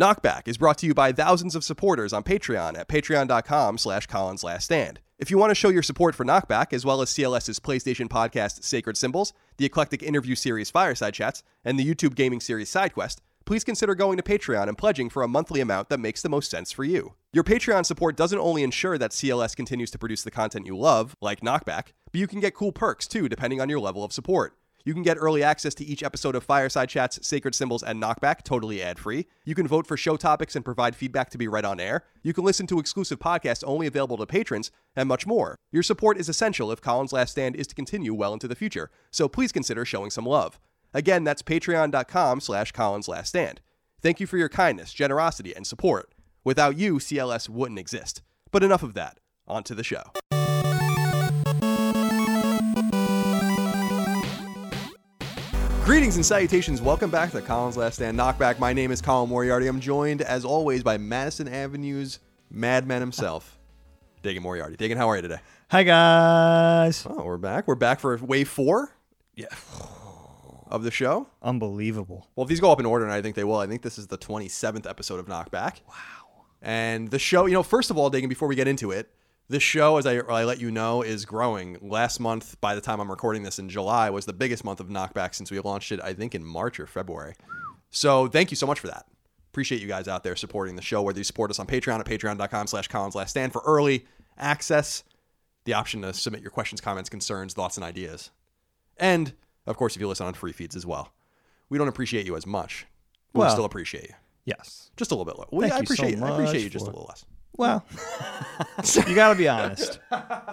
Knockback is brought to you by thousands of supporters on Patreon at patreon.com slash Colin's Last Stand. If you want to show your support for Knockback, as well as CLS's PlayStation podcast Sacred Symbols, the eclectic interview series Fireside Chats, and the YouTube gaming series SideQuest, please consider going to Patreon and pledging for a monthly amount that makes the most sense for you. Your Patreon support doesn't only ensure that CLS continues to produce the content you love, like Knockback, but you can get cool perks too, depending on your level of support. You can get early access to each episode of Fireside Chats, Sacred Symbols, and Knockback totally ad free. You can vote for show topics and provide feedback to be read on air. You can listen to exclusive podcasts only available to patrons, and much more. Your support is essential if Colin's Last Stand is to continue well into the future, so please consider showing some love. Again, that's patreon.com slash Colin's Last Stand. Thank you for your kindness, generosity, and support. Without you, CLS wouldn't exist. But enough of that. On to the show. Greetings and salutations. Welcome back to Colin's Last Stand Knockback. My name is Colin Moriarty. I'm joined, as always, by Madison Avenue's madman himself, Dagan Moriarty. Dagan, how are you today? Hi guys. Oh, we're back. We're back for wave four Yeah. of the show. Unbelievable. Well, if these go up in order, and I think they will, I think this is the 27th episode of Knockback. Wow. And the show, you know, first of all, Dagan, before we get into it, the show, as I, I let you know, is growing. Last month, by the time I'm recording this in July, was the biggest month of Knockback since we launched it, I think, in March or February. So thank you so much for that. Appreciate you guys out there supporting the show, whether you support us on Patreon at patreon.com slash Colin's Last Stand for early access, the option to submit your questions, comments, concerns, thoughts, and ideas. And, of course, if you listen on free feeds as well. We don't appreciate you as much. But we still appreciate you. Yes. Just a little bit less. Well, Thank I you so appreciate I appreciate you just a little less. Well, you got to be honest.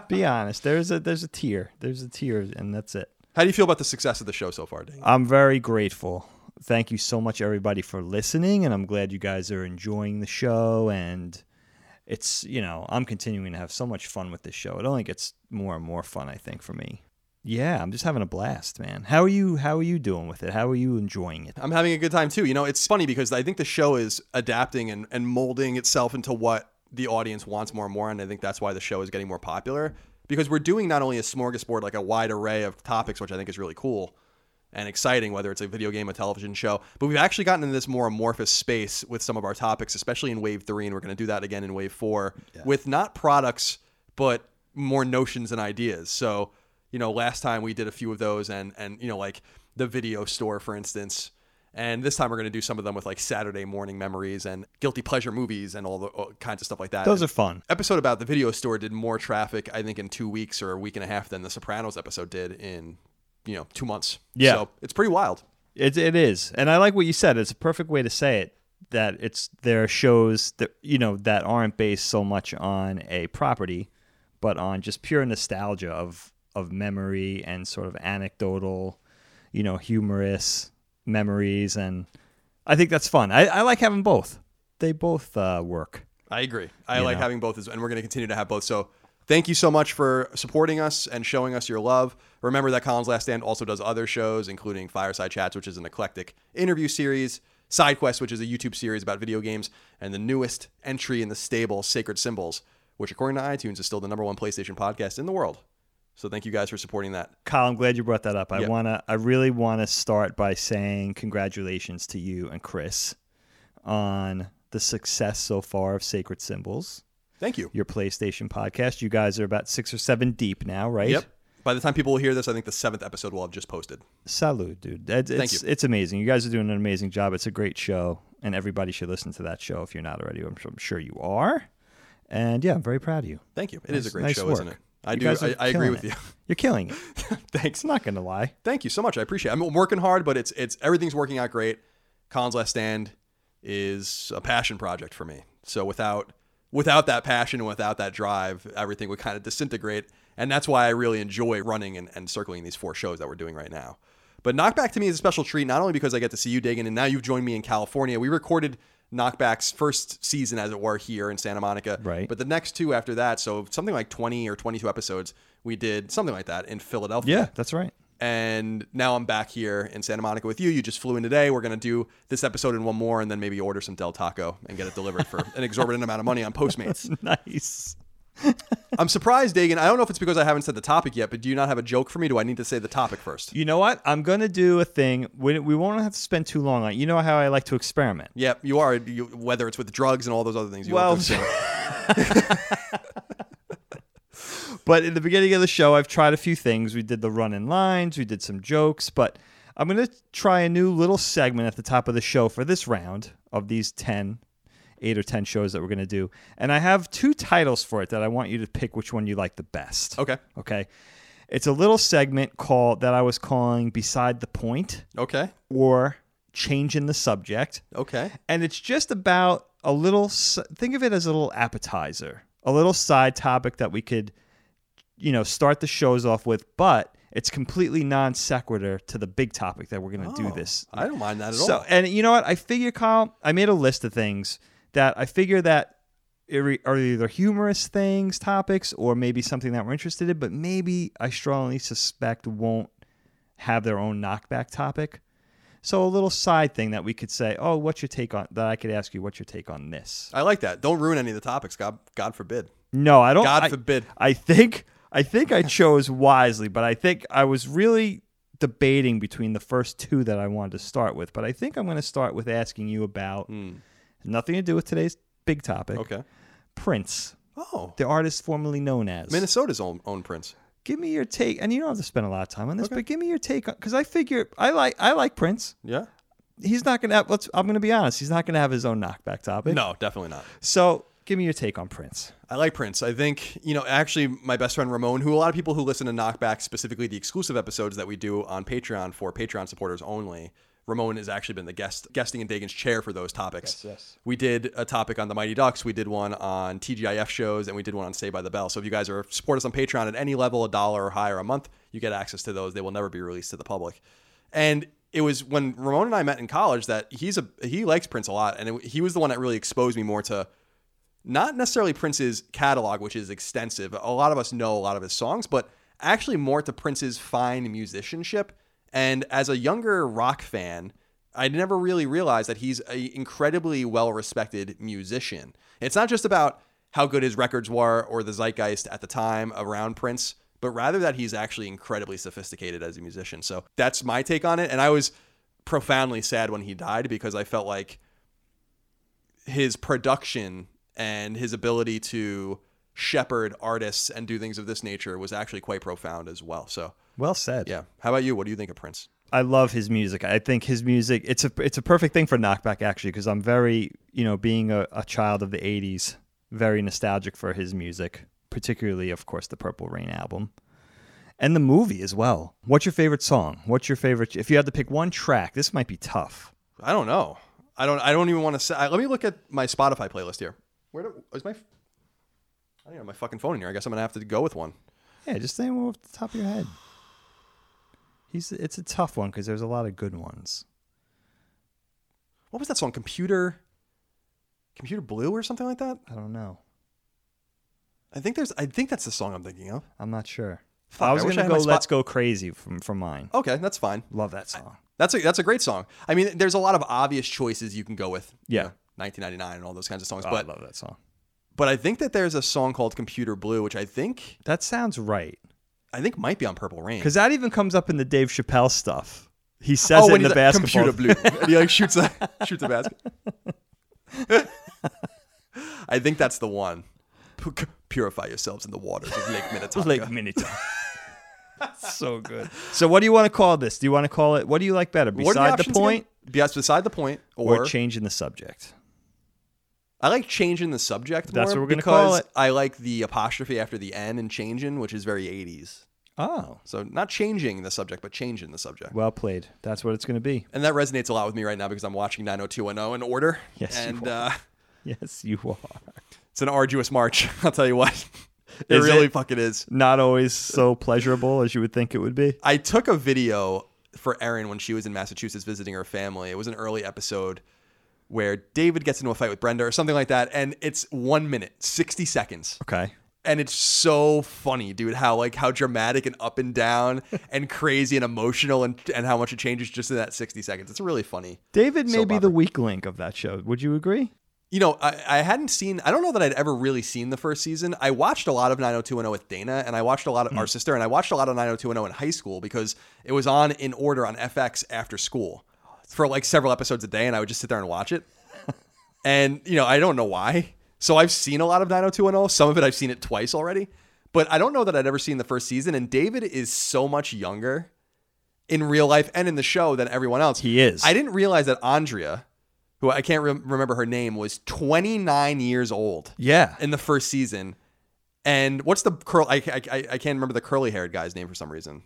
Be honest. There's a there's a tier. There's a tier, and that's it. How do you feel about the success of the show so far, Dane? I'm very grateful. Thank you so much, everybody, for listening, and I'm glad you guys are enjoying the show. And it's you know I'm continuing to have so much fun with this show. It only gets more and more fun, I think, for me. Yeah, I'm just having a blast, man. How are you? How are you doing with it? How are you enjoying it? I'm having a good time too. You know, it's funny because I think the show is adapting and, and molding itself into what the audience wants more and more. And I think that's why the show is getting more popular because we're doing not only a smorgasbord, like a wide array of topics, which I think is really cool and exciting, whether it's a video game, a television show, but we've actually gotten into this more amorphous space with some of our topics, especially in wave three. And we're going to do that again in wave four with not products, but more notions and ideas. So, you know, last time we did a few of those and, and, you know, like the video store, for instance, and this time we're going to do some of them with like Saturday morning memories and guilty pleasure movies and all the all kinds of stuff like that. Those And are fun. episode about the video store did more traffic, I think, in two weeks or a week and a half than the Sopranos episode did in, you know, two months. Yeah. So it's pretty wild. It it is, and I like what you said. It's a perfect way to say it. That it's there are shows that you know that aren't based so much on a property, but on just pure nostalgia of of memory and sort of anecdotal, you know, humorous memories, and I think that's fun. I, I like having both. They both uh, work. I agree. I You like know. having both, as- and we're going to continue to have both. So thank you so much for supporting us and showing us your love. Remember that Colin's Last Stand also does other shows, including Fireside Chats, which is an eclectic interview series, SideQuest, which is a YouTube series about video games, and the newest entry in the stable, Sacred Symbols, which, according to iTunes, is still the number one PlayStation podcast in the world. So thank you guys for supporting that. Kyle, I'm glad you brought that up. I Yeah. wanna, I really want to start by saying congratulations to you and Chris on the success so far of Sacred Symbols, Thank you. your PlayStation podcast. You guys are about six or seven deep now, right? Yep. By the time people will hear this, I think the seventh episode will have just posted. Salute, dude. It's, Thank it's, you. it's amazing. You guys are doing an amazing job. It's a great show, and everybody should listen to that show if you're not already. I'm, I'm sure you are. And yeah, I'm very proud of you. Thank you. It is Nice- a great nice show, work. isn't it? I You do. I, I agree with it. you. You're killing it. Thanks. I'm not gonna lie. Thank you so much. I appreciate it. I'm working hard, but it's it's everything's working out great. Colin's Last Stand is a passion project for me. So without without that passion and without that drive, everything would kind of disintegrate. And that's why I really enjoy running and, and circling these four shows that we're doing right now. But Knockback to me is a special treat, not only because I get to see you, Dagan, and now you've joined me in California. We recorded Knockback's first season, as it were, here in Santa Monica. Right. But the next two after that, so something like 20 or 22 episodes, we did something like that in Philadelphia Yeah, that's right. and now I'm back here in Santa Monica with you. You just flew in today. We're gonna do this episode and one more, and then maybe order some Del Taco and get it delivered for an exorbitant amount of money on Postmates. Nice. I'm surprised, Dagan. I don't know if it's because I haven't said the topic yet, but do you not have a joke for me? Do I need to say the topic first? You know what? I'm gonna do a thing. We, we won't have to spend too long on. it. You know how I like to experiment. Yep, you are. You, whether it's with drugs and all those other things. You Well. But in the beginning of the show, I've tried a few things. We did the run in lines, we did some jokes, but I'm going to try a new little segment at the top of the show for this round of these 10, 8 or 10 shows that we're going to do. And I have two titles for it that I want you to pick which one you like the best. okay. Okay. It's a little segment called that I was calling Beside the Point Okay. or Changing the Subject. Okay. And it's just about a little, think of it as a little appetizer, a little side topic that we could, you know, start the shows off with, but it's completely non sequitur to the big topic that we're going to do Oh, this. I don't mind that at So, all. So, and you know what? I figure, Kyle, I made a list of things that I figure that are are either humorous things, topics, or maybe something that we're interested in, but maybe I strongly suspect won't have their own knockback topic. So a little side thing that we could say, oh, what's your take on that? I could ask you, what's your take on this? I like that. Don't ruin any of the topics. God, God forbid. No, I don't. God I- forbid. I think I think I chose wisely, but I think I was really debating between the first two that I wanted to start with. But I think I'm going to start with asking you about hmm. Nothing to do with today's big topic. Okay. Prince, Oh, the artist formerly known as. Minnesota's own own prince. Give me your take, and you don't have to spend a lot of time on this, Okay. but give me your take on because I figure I like I like Prince. Yeah. He's not going to have. Let's. I'm going to be honest. He's not going to have his own knockback topic. No, definitely not. So give me your take on Prince. I like Prince. I think, you know, actually, my best friend Ramon, who a lot of people who listen to Knockback, specifically the exclusive episodes that we do on Patreon for Patreon supporters only, Ramon has actually been the guest, guesting in Dagan's chair for those topics. yes. yes. We did a topic on the Mighty Ducks. We did one on TGIF shows, and we did one on Saved by the Bell. So if you guys are support us on Patreon at any level, a dollar or higher a month, you get access to those. They will never be released to the public. And it was when Ramon and I met in college that he's a he likes Prince a lot, and it, he was the one that really exposed me more to not necessarily Prince's catalog, which is extensive. A lot of us know a lot of his songs, but actually more to Prince's fine musicianship. And as a younger rock fan, I never really realized that he's an incredibly well respected musician. It's not just about how good his records were or the zeitgeist at the time around Prince, but rather that he's actually incredibly sophisticated as a musician. So that's my take on it. And I was profoundly sad when he died because I felt like his production and his ability to shepherd artists and do things of this nature was actually quite profound as well. So, Well said. yeah. How about you? What do you think of Prince? I love his music. I think his music it's a it's a perfect thing for knockback actually because I'm very you know being a, a child of the '80s, very nostalgic for his music, particularly of course the Purple Rain album, and the movie as well. What's your favorite song? What's your favorite? If you had to pick one track, this might be tough. I don't know. I don't. I don't even want to say. I, let me look at my Spotify playlist here. Where do, is my? I don't have my fucking phone in here. I guess I'm gonna have to go with one. Yeah, just say one off the top of your head. He's it's a tough one because there's a lot of good ones. What was that song? Computer. Computer Blue or something like that. I don't know. I think there's. I think that's the song I'm thinking of. I'm not sure. Fuck, I was I gonna had go "Let's Go Crazy" from from mine. Okay, that's fine. Love that song. That's a that's a great song. I mean, there's a lot of obvious choices you can go with. you Yeah. know, 1999 and all those kinds of songs. Oh, but I love that song. but I think that there's a song called Computer Blue, which I think That sounds right. I think might be on Purple Rain. Because that even comes up in the Dave Chappelle stuff. He oh, says it when in the like, basketball. Computer Blue, and he like shoots a shoots a basket. I think that's the one. Pu- Purify yourselves in the waters of Lake Minnetonka. Lake Minnetonka. so good. So what do you want to call this? Do you want to call it? What do you like better? Beside the point again? Yes, beside the point, or, or, changing the subject? I like changing the subject. That's more what we're gonna because call it. I like the apostrophe after the N and changing, which is very 80s. Oh, So not changing the subject, but changing the subject. well played. That's what it's going to be. And that resonates a lot with me right now because I'm watching 90210 in order. Yes, you and uh, Yes, you are. it's an arduous march. I'll tell you what. It Is really it? fucking is. Not always so pleasurable as you would think it would be. I took a video for Erin when she was in Massachusetts visiting her family. It was an early episode where David gets into a fight with Brenda or something like that, and it's one minute, sixty seconds, Okay. and it's so funny, dude. How like how dramatic and up and down and crazy and emotional, and and how much it changes just in that sixty seconds. It's really funny. David may Soap be the weak link of that show. Would you agree? you know, I, I hadn't seen, I don't know that I'd ever really seen the first season. I watched a lot of 90210 with Dana, and I watched a lot of hmm. our sister, and I watched a lot of 90210 in high school because it was on in order on FX after school for like several episodes a day, and I would just sit there and watch it. and, you know, I don't know why. So I've seen a lot of 90210. Some of it I've seen it twice already, but I don't know that I'd ever seen the first season. And David is so much younger in real life and in the show than everyone else. He is. I didn't realize that Andrea, who I can't rem- remember her name, was 29 years old Yeah. in the first season. And what's the curl? I, I, I can't remember the curly haired guy's name for some reason.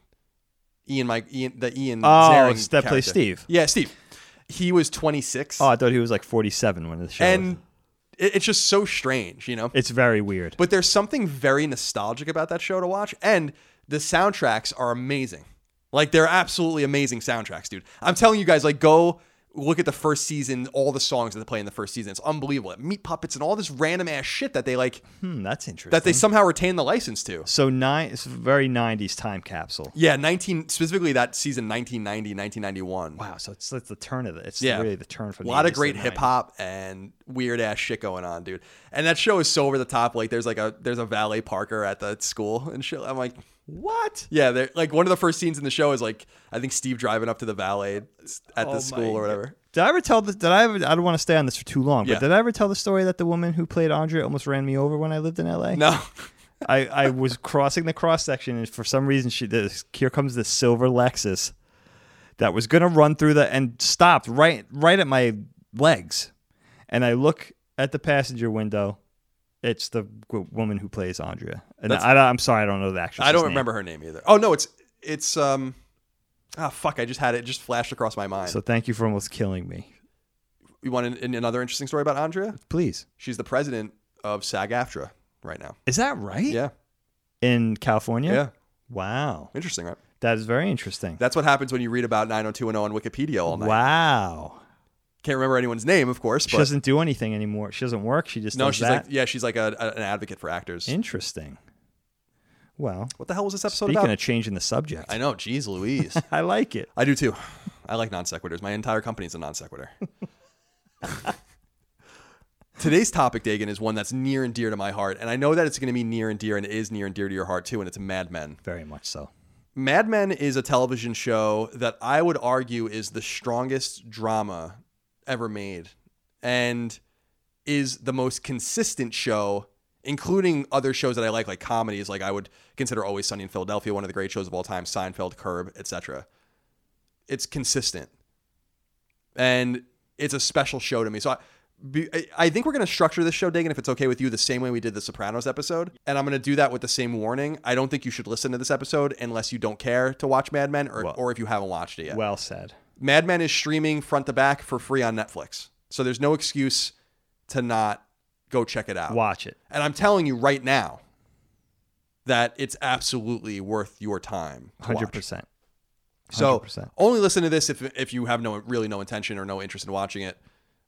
Ian, Mike, Ian, the Ian. Oh, Ziering that plays. Steve. Yeah, Steve. He was 26, Oh, I thought he was like 47 when the show. and it, it's just so strange, you know. it's very weird. But there's something very nostalgic about that show to watch, and the soundtracks are amazing. Like they're absolutely amazing soundtracks, dude. I'm telling you guys, like go look at the first season, all the songs that they play in the first season. It's unbelievable. Meat puppets and all this random ass shit that they like Hmm, that's interesting. that they somehow retain the license to. so nine. It's a very 90s time capsule. Yeah, 19 specifically that season 1990, 1991. Wow. So it's, it's the turn of it. It's Yeah. really the turn from A lot 80s of great hip hop and weird ass shit going on, dude. And that show is so over the top. Like there's like a there's a valet parker at the school and shit. I'm like, what? Yeah, they're like one of the first scenes in the show is like I think Steve driving up to the valet at Oh the school or whatever. Did I ever tell this? Did I ever? I don't want to stay on this for too long, but Yeah. did I ever tell the story that the woman who played Andrea almost ran me over when I lived in LA? No. I, I was crossing the cross section, and for some reason, she this here comes this silver Lexus that was gonna run through the and stopped right right at my legs, and I look at the passenger window. It's the woman who plays Andrea, I, am sorry, I don't know the actress. I don't remember her name either. Oh no, it's it's um Ah fuck, I just had it, it just flashed across my mind. So thank you for almost killing me. you want an, an- another interesting story about Andrea? Please, She's the president of SAG-AFTRA right now. is that right? Yeah. In California. Yeah. Wow, Interesting, right? that is very interesting. That's what happens when you read about 90210 on Wikipedia all night. Wow. Can't remember anyone's name, of course, She but doesn't do anything anymore. She doesn't work. She just no, does she's that. like yeah, she's like a, a- an advocate for actors. Interesting. Well, what the hell was this episode speaking about? Speaking of changing the subject, I know, Jeez, Louise. I like it. I do too. I like non sequiturs. My entire company is a non sequitur. Today's topic, Dagan, is one that's near and dear to my heart, and I know that it's going to be near and dear, and it is near and dear to your heart too. And it's Mad Men. Very much so. Mad Men is a television show that I would argue is the strongest drama ever made and is the most consistent show, including other shows that I like, like comedies. Like I would consider Always Sunny in Philadelphia one of the great shows of all time, Seinfeld, Curb, etc. It's consistent. And it's a special show to me. So I, I- think we're going to structure this show, Dagan, if it's okay with you, the same way we did the Sopranos episode. And I'm going to do that with the same warning. I don't think you should listen to this episode unless you don't care to watch Mad Men or, Well- or if you haven't watched it yet. Well said. Mad Men is streaming front to back for free on Netflix. So there's no excuse to not go check it out. Watch it. And I'm telling you right now that it's absolutely worth your time. 100%. So 100%. only listen to this if, if you have no really no intention or no interest in watching it.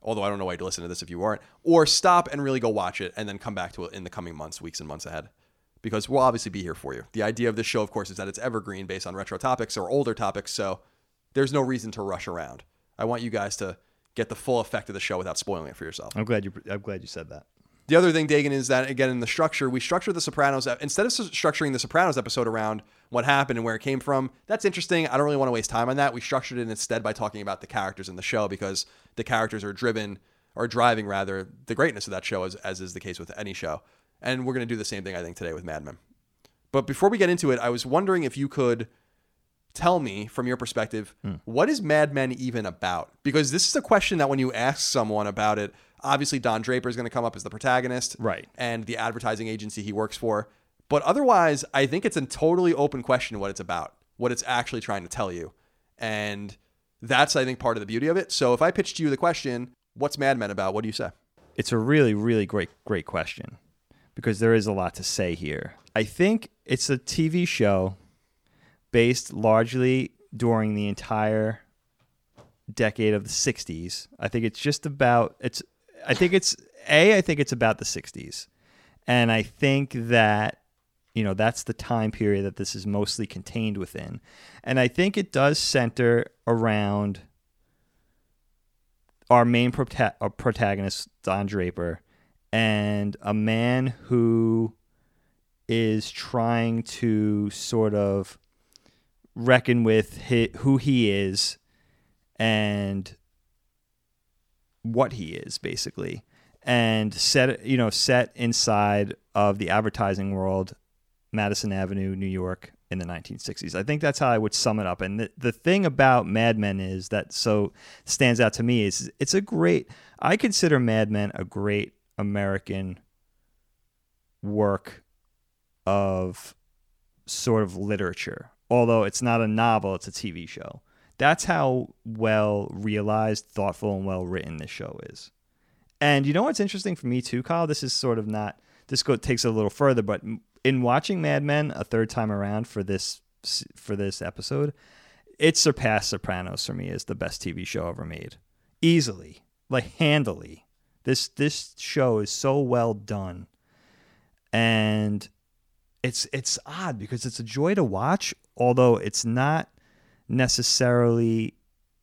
Although I don't know why to listen to this if you aren't, or stop and really go watch it and then come back to it in the coming months, weeks, and months ahead, because we'll obviously be here for you. The idea of this show, of course, is that it's evergreen based on retro topics or older topics, so there's no reason to rush around. I want you guys to get the full effect of the show without spoiling it for yourself. I'm glad you. I'm glad you said that. The other thing, Dagan, is that again in the structure, we structure the Sopranos instead of structuring the Sopranos episode around what happened and where it came from. That's interesting. I don't really want to waste time on that. We structured it instead by talking about the characters in the show because the characters are driven or driving rather the greatness of that show, as as is the case with any show. And we're going to do the same thing, I think, today with Mad Men. But before we get into it, I was wondering if you could tell me from your perspective hmm. what is mad men even about because this is a question that when you ask someone about it obviously don draper is going to come up as the protagonist Right. and the advertising agency he works for but otherwise i think it's a totally open question what it's about what it's actually trying to tell you and that's i think part of the beauty of it so if i pitched you the question what's mad men about what do you say It's a really, really great, great question because there is a lot to say here. I think it's a TV show based largely during the entire decade of the 60s. I think it's just about it's I think it's a I think it's about the 60s. And I think that you know that's the time period that this is mostly contained within. And I think it does center around our main prota- uh, protagonist, Don Draper, and a man who is trying to sort of reckon with hi who he is and what he is basically and set you know set inside of the advertising world Madison Avenue New York in the 1960s. I think that's how I would sum it up. And the, the thing about Mad Men is that so stands out to me is it's a great I consider Mad Men a great American work of sort of literature. Although it's not a novel, it's a TV show. That's how well realized, thoughtful, and well written this show is. And you know what's interesting for me too, Kyle? This is sort of not this go takes it a little further, but in watching Mad Men a third time around for this for this episode, it surpassed Sopranos for me as the best TV show ever made, easily, like handily. This this show is so well done, and it's it's odd because it's a joy to watch, although it's not necessarily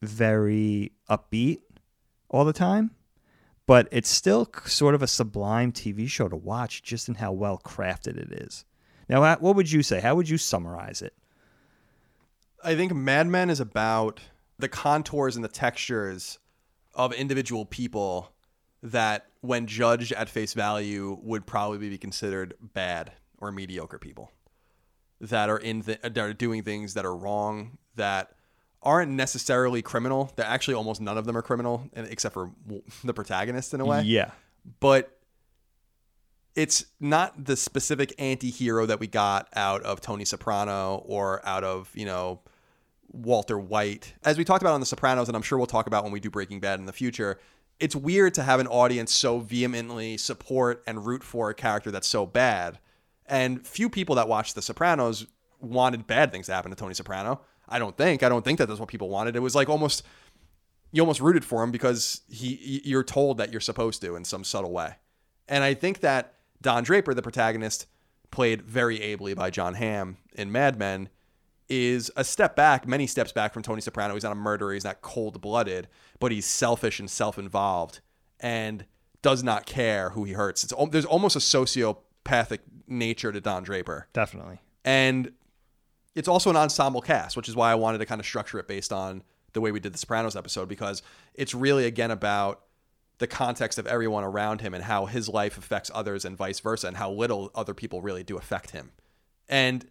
very upbeat all the time but it's still sort of a sublime TV show to watch just in how well crafted it is. Now, what would you say? How would you summarize it? I think Mad Men is about the contours and the textures of individual people that, when judged at face value, would probably be considered bad or mediocre people that are in th- that are doing things that are wrong that aren't necessarily criminal. That actually almost none of them are criminal, except for the protagonist in a way. Yeah, but it's not the specific anti-hero that we got out of Tony Soprano or out of you know Walter White, as we talked about on The Sopranos, and I'm sure we'll talk about when we do Breaking Bad in the future. It's weird to have an audience so vehemently support and root for a character that's so bad. And few people that watched The Sopranos wanted bad things to happen to Tony Soprano. I don't think. I don't think that that's what people wanted. It was like almost you almost rooted for him because he you're told that you're supposed to in some subtle way. And I think that Don Draper, the protagonist, played very ably by Jon Hamm in Mad Men, is a step back, many steps back from Tony Soprano. He's not a murderer, he's not cold blooded, but he's selfish and self involved and does not care who he hurts. It's there's almost a sociopathic nature to Don Draper. Definitely. And it's also an ensemble cast, which is why I wanted to kind of structure it based on the way we did the Sopranos episode because it's really again about the context of everyone around him and how his life affects others and vice versa and how little other people really do affect him. And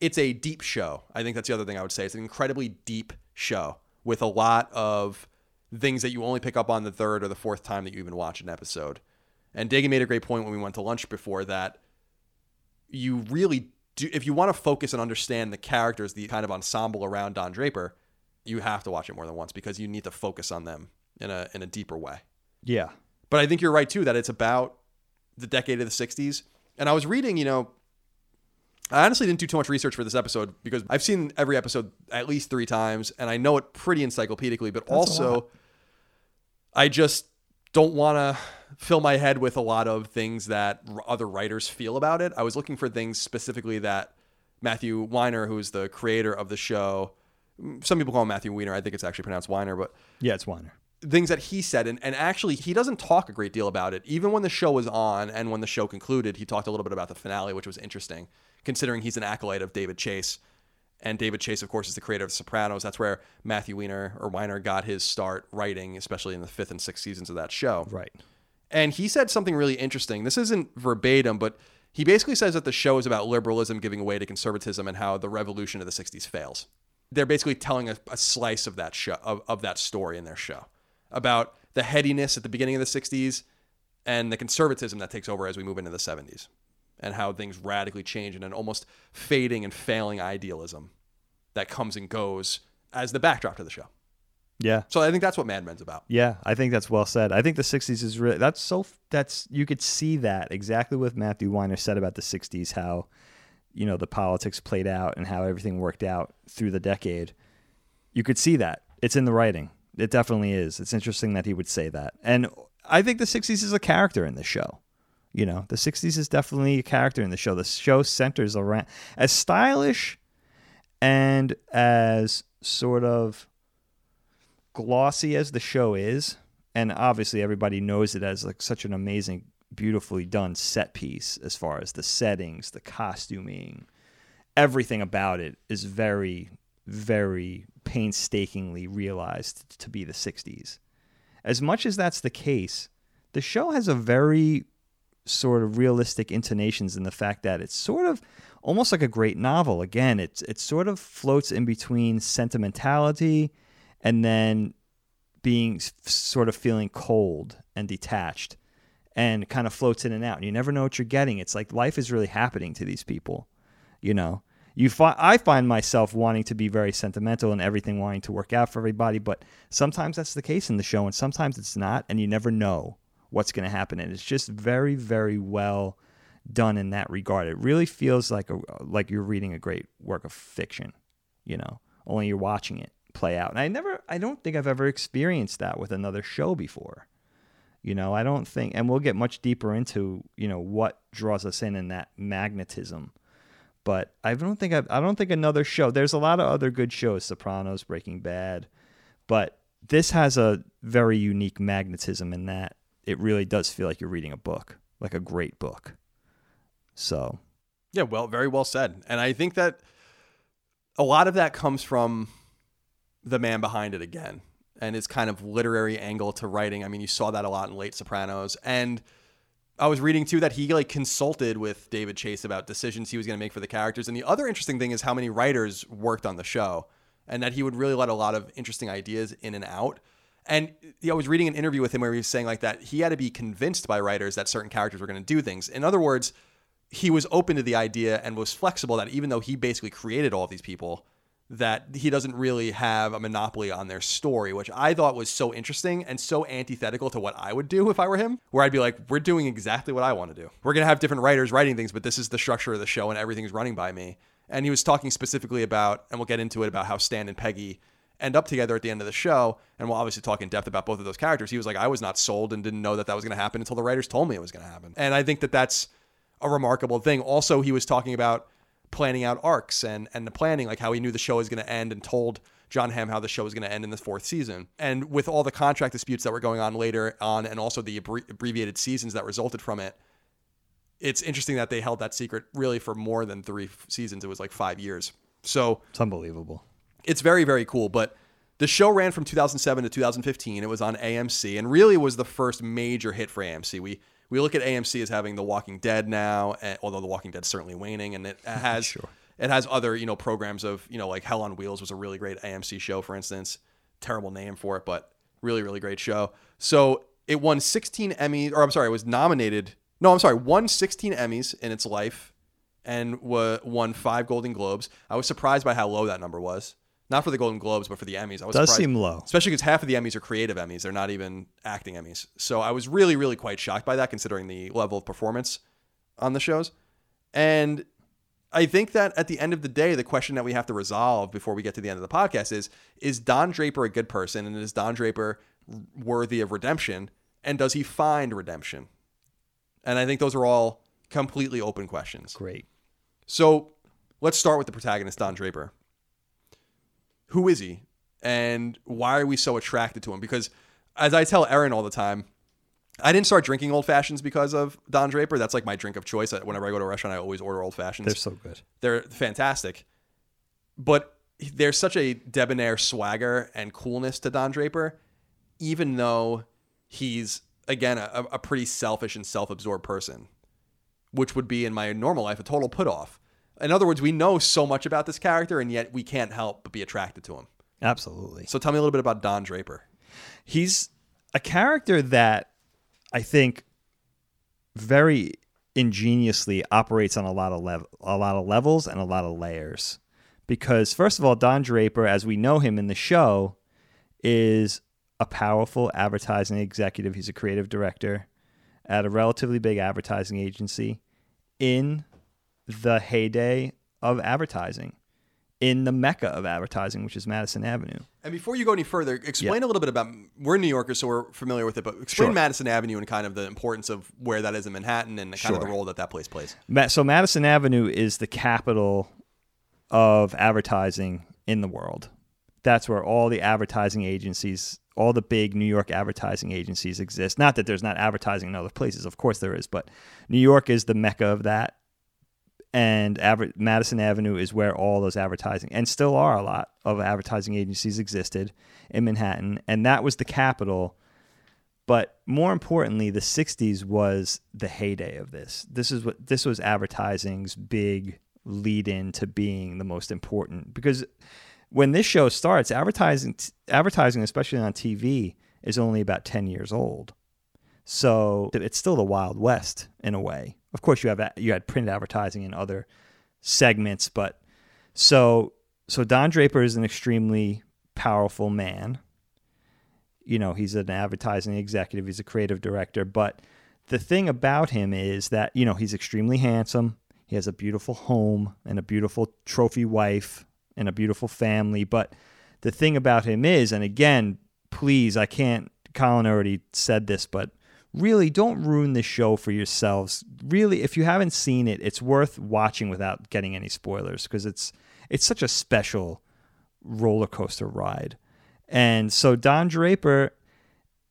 it's a deep show. I think that's the other thing I would say. It's an incredibly deep show with a lot of things that you only pick up on the third or the fourth time that you even watch an episode. And Dagan made a great point when we went to lunch before that you really do, if you want to focus and understand the characters, the kind of ensemble around Don Draper, you have to watch it more than once because you need to focus on them in a in a deeper way. Yeah. But I think you're right too that it's about the decade of the 60s. And I was reading, you know, I honestly didn't do too much research for this episode because I've seen every episode at least 3 times and I know it pretty encyclopedically, but That's also I just don't want to fill my head with a lot of things that other writers feel about it. I was looking for things specifically that Matthew Weiner, who's the creator of the show, mm, some people call him Matthew Weiner. I think it's actually pronounced Weiner, but yeah, it's Weiner. Things that he said, and, and actually, he doesn't talk a great deal about it. Even when the show was on and when the show concluded, he talked a little bit about the finale, which was interesting, considering he's an acolyte of David Chase. And David Chase, of course, is the creator of The Sopranos. That's where Matthew Weiner or Weiner got his start writing, especially in the fifth and sixth seasons of that show. Right. And he said something really interesting. This isn't verbatim, but he basically says that the show is about liberalism giving way to conservatism and how the revolution of the 60s fails. They're basically telling a, a slice of that show of, of that story in their show about the headiness at the beginning of the 60s and the conservatism that takes over as we move into the 70s and how things radically change and an almost fading and failing idealism that comes and goes as the backdrop to the show. Yeah. So I think that's what Mad Men's about. Yeah, I think that's well said. I think the '60s is really that's so that's you could see that exactly what Matthew Weiner said about the '60s, how you know the politics played out and how everything worked out through the decade. You could see that it's in the writing. It definitely is. It's interesting that he would say that, and I think the '60s is a character in the show. You know, the '60s is definitely a character in the show. The show centers around as stylish and as sort of glossy as the show is and obviously everybody knows it as like such an amazing, beautifully done set piece as far as the settings, the costuming, everything about it is very, very painstakingly realized to be the 60s. As much as that's the case, the show has a very sort of realistic intonations in the fact that it's sort of almost like a great novel. Again, it's it sort of floats in between sentimentality and then being sort of feeling cold and detached and kind of floats in and out. And you never know what you're getting. It's like life is really happening to these people, you know. You fi- I find myself wanting to be very sentimental and everything wanting to work out for everybody, but sometimes that's the case in the show and sometimes it's not and you never know what's going to happen and it's just very very well done in that regard. It really feels like a like you're reading a great work of fiction, you know. Only you're watching it play out. And I never I don't think I've ever experienced that with another show before. You know, I don't think and we'll get much deeper into, you know, what draws us in in that magnetism. But I don't think I've, I don't think another show. There's a lot of other good shows, Sopranos, Breaking Bad, but this has a very unique magnetism in that it really does feel like you're reading a book, like a great book. So, yeah, well, very well said. And I think that a lot of that comes from the man behind it again and his kind of literary angle to writing. I mean, you saw that a lot in Late Sopranos. And I was reading too that he like consulted with David Chase about decisions he was going to make for the characters. And the other interesting thing is how many writers worked on the show and that he would really let a lot of interesting ideas in and out. And I was reading an interview with him where he was saying like that he had to be convinced by writers that certain characters were going to do things. In other words, he was open to the idea and was flexible that even though he basically created all of these people, that he doesn't really have a monopoly on their story, which I thought was so interesting and so antithetical to what I would do if I were him, where I'd be like, we're doing exactly what I want to do. We're going to have different writers writing things, but this is the structure of the show and everything's running by me. And he was talking specifically about, and we'll get into it, about how Stan and Peggy end up together at the end of the show. And we'll obviously talk in depth about both of those characters. He was like, I was not sold and didn't know that that was going to happen until the writers told me it was going to happen. And I think that that's a remarkable thing. Also, he was talking about planning out arcs and and the planning, like how he knew the show was going to end and told Jon Hamm how the show was going to end in the fourth season. And with all the contract disputes that were going on later on, and also the abbreviated seasons that resulted from it, it's interesting that they held that secret really for more than three seasons. It was like five years. So it's unbelievable. It's very very cool, but. The show ran from 2007 to 2015. It was on AMC and really was the first major hit for AMC. We we look at AMC as having The Walking Dead now, and, although The Walking Dead's certainly waning, and it has sure. it has other you know programs of you know like Hell on Wheels was a really great AMC show, for instance. Terrible name for it, but really really great show. So it won 16 Emmys, or I'm sorry, it was nominated. No, I'm sorry, won 16 Emmys in its life, and won five Golden Globes. I was surprised by how low that number was not for the Golden Globes, but for the Emmys. I was does surprised, seem low, especially because half of the Emmys are creative Emmys. They're not even acting Emmys. So I was really, really quite shocked by that, considering the level of performance on the shows. And I think that at the end of the day, the question that we have to resolve before we get to the end of the podcast is: Is Don Draper a good person, and is Don Draper worthy of redemption? And does he find redemption? And I think those are all completely open questions. Great. So let's start with the protagonist, Don Draper who is he and why are we so attracted to him? Because as I tell Erin all the time, I didn't start drinking old fashions because of Don Draper. That's like my drink of choice. Whenever I go to a restaurant, I always order old fashions. They're so good. They're fantastic. But there's such a debonair swagger and coolness to Don Draper, even though he's again a, a pretty selfish and self-absorbed person, which would be in my normal life a total put off. In other words, we know so much about this character, and yet we can't help but be attracted to him. Absolutely. So tell me a little bit about Don Draper. He's a character that I think very ingeniously operates on a lot of level, a lot of levels and a lot of layers. Because first of all, Don Draper, as we know him in the show, is a powerful advertising executive. He's a creative director at a relatively big advertising agency in the heyday of advertising in the mecca of advertising, which is Madison Avenue. And before you go any further, explain a little bit about. We're New Yorkers, so we're familiar with it, but explain sure. Madison Avenue and kind of the importance of where that is in Manhattan and kind sure. of the role that that place plays. So Madison Avenue is the capital of advertising in the world. That's where all the advertising agencies all the big New York advertising agencies exist. Not that there's not advertising in other places, of course there is, but New York is the mecca of that. And Aver- Madison Avenue is where all those advertising, and still are a lot of advertising agencies existed in Manhattan. And that was the capital. But more importantly, the 60s was the heyday of this. This is what this was advertising's big lead in to being the most important because when this show starts, advertising, advertising, especially on TV, is only about 10 years old. So it's still the Wild West in a way. Of course, you have you had print advertising in other segments, but so so Don Draper is an extremely powerful man. You know, he's an advertising executive, he's a creative director, but the thing about him is that, you know, he's extremely handsome. He has a beautiful home and a beautiful trophy wife and a beautiful family. But the thing about him is, and again, please, I can't, Colin already said this, but really don't ruin the show for yourselves. Really, if you haven't seen it, it's worth watching without getting any spoilers because it's it's such a special roller coaster ride. And so Don Draper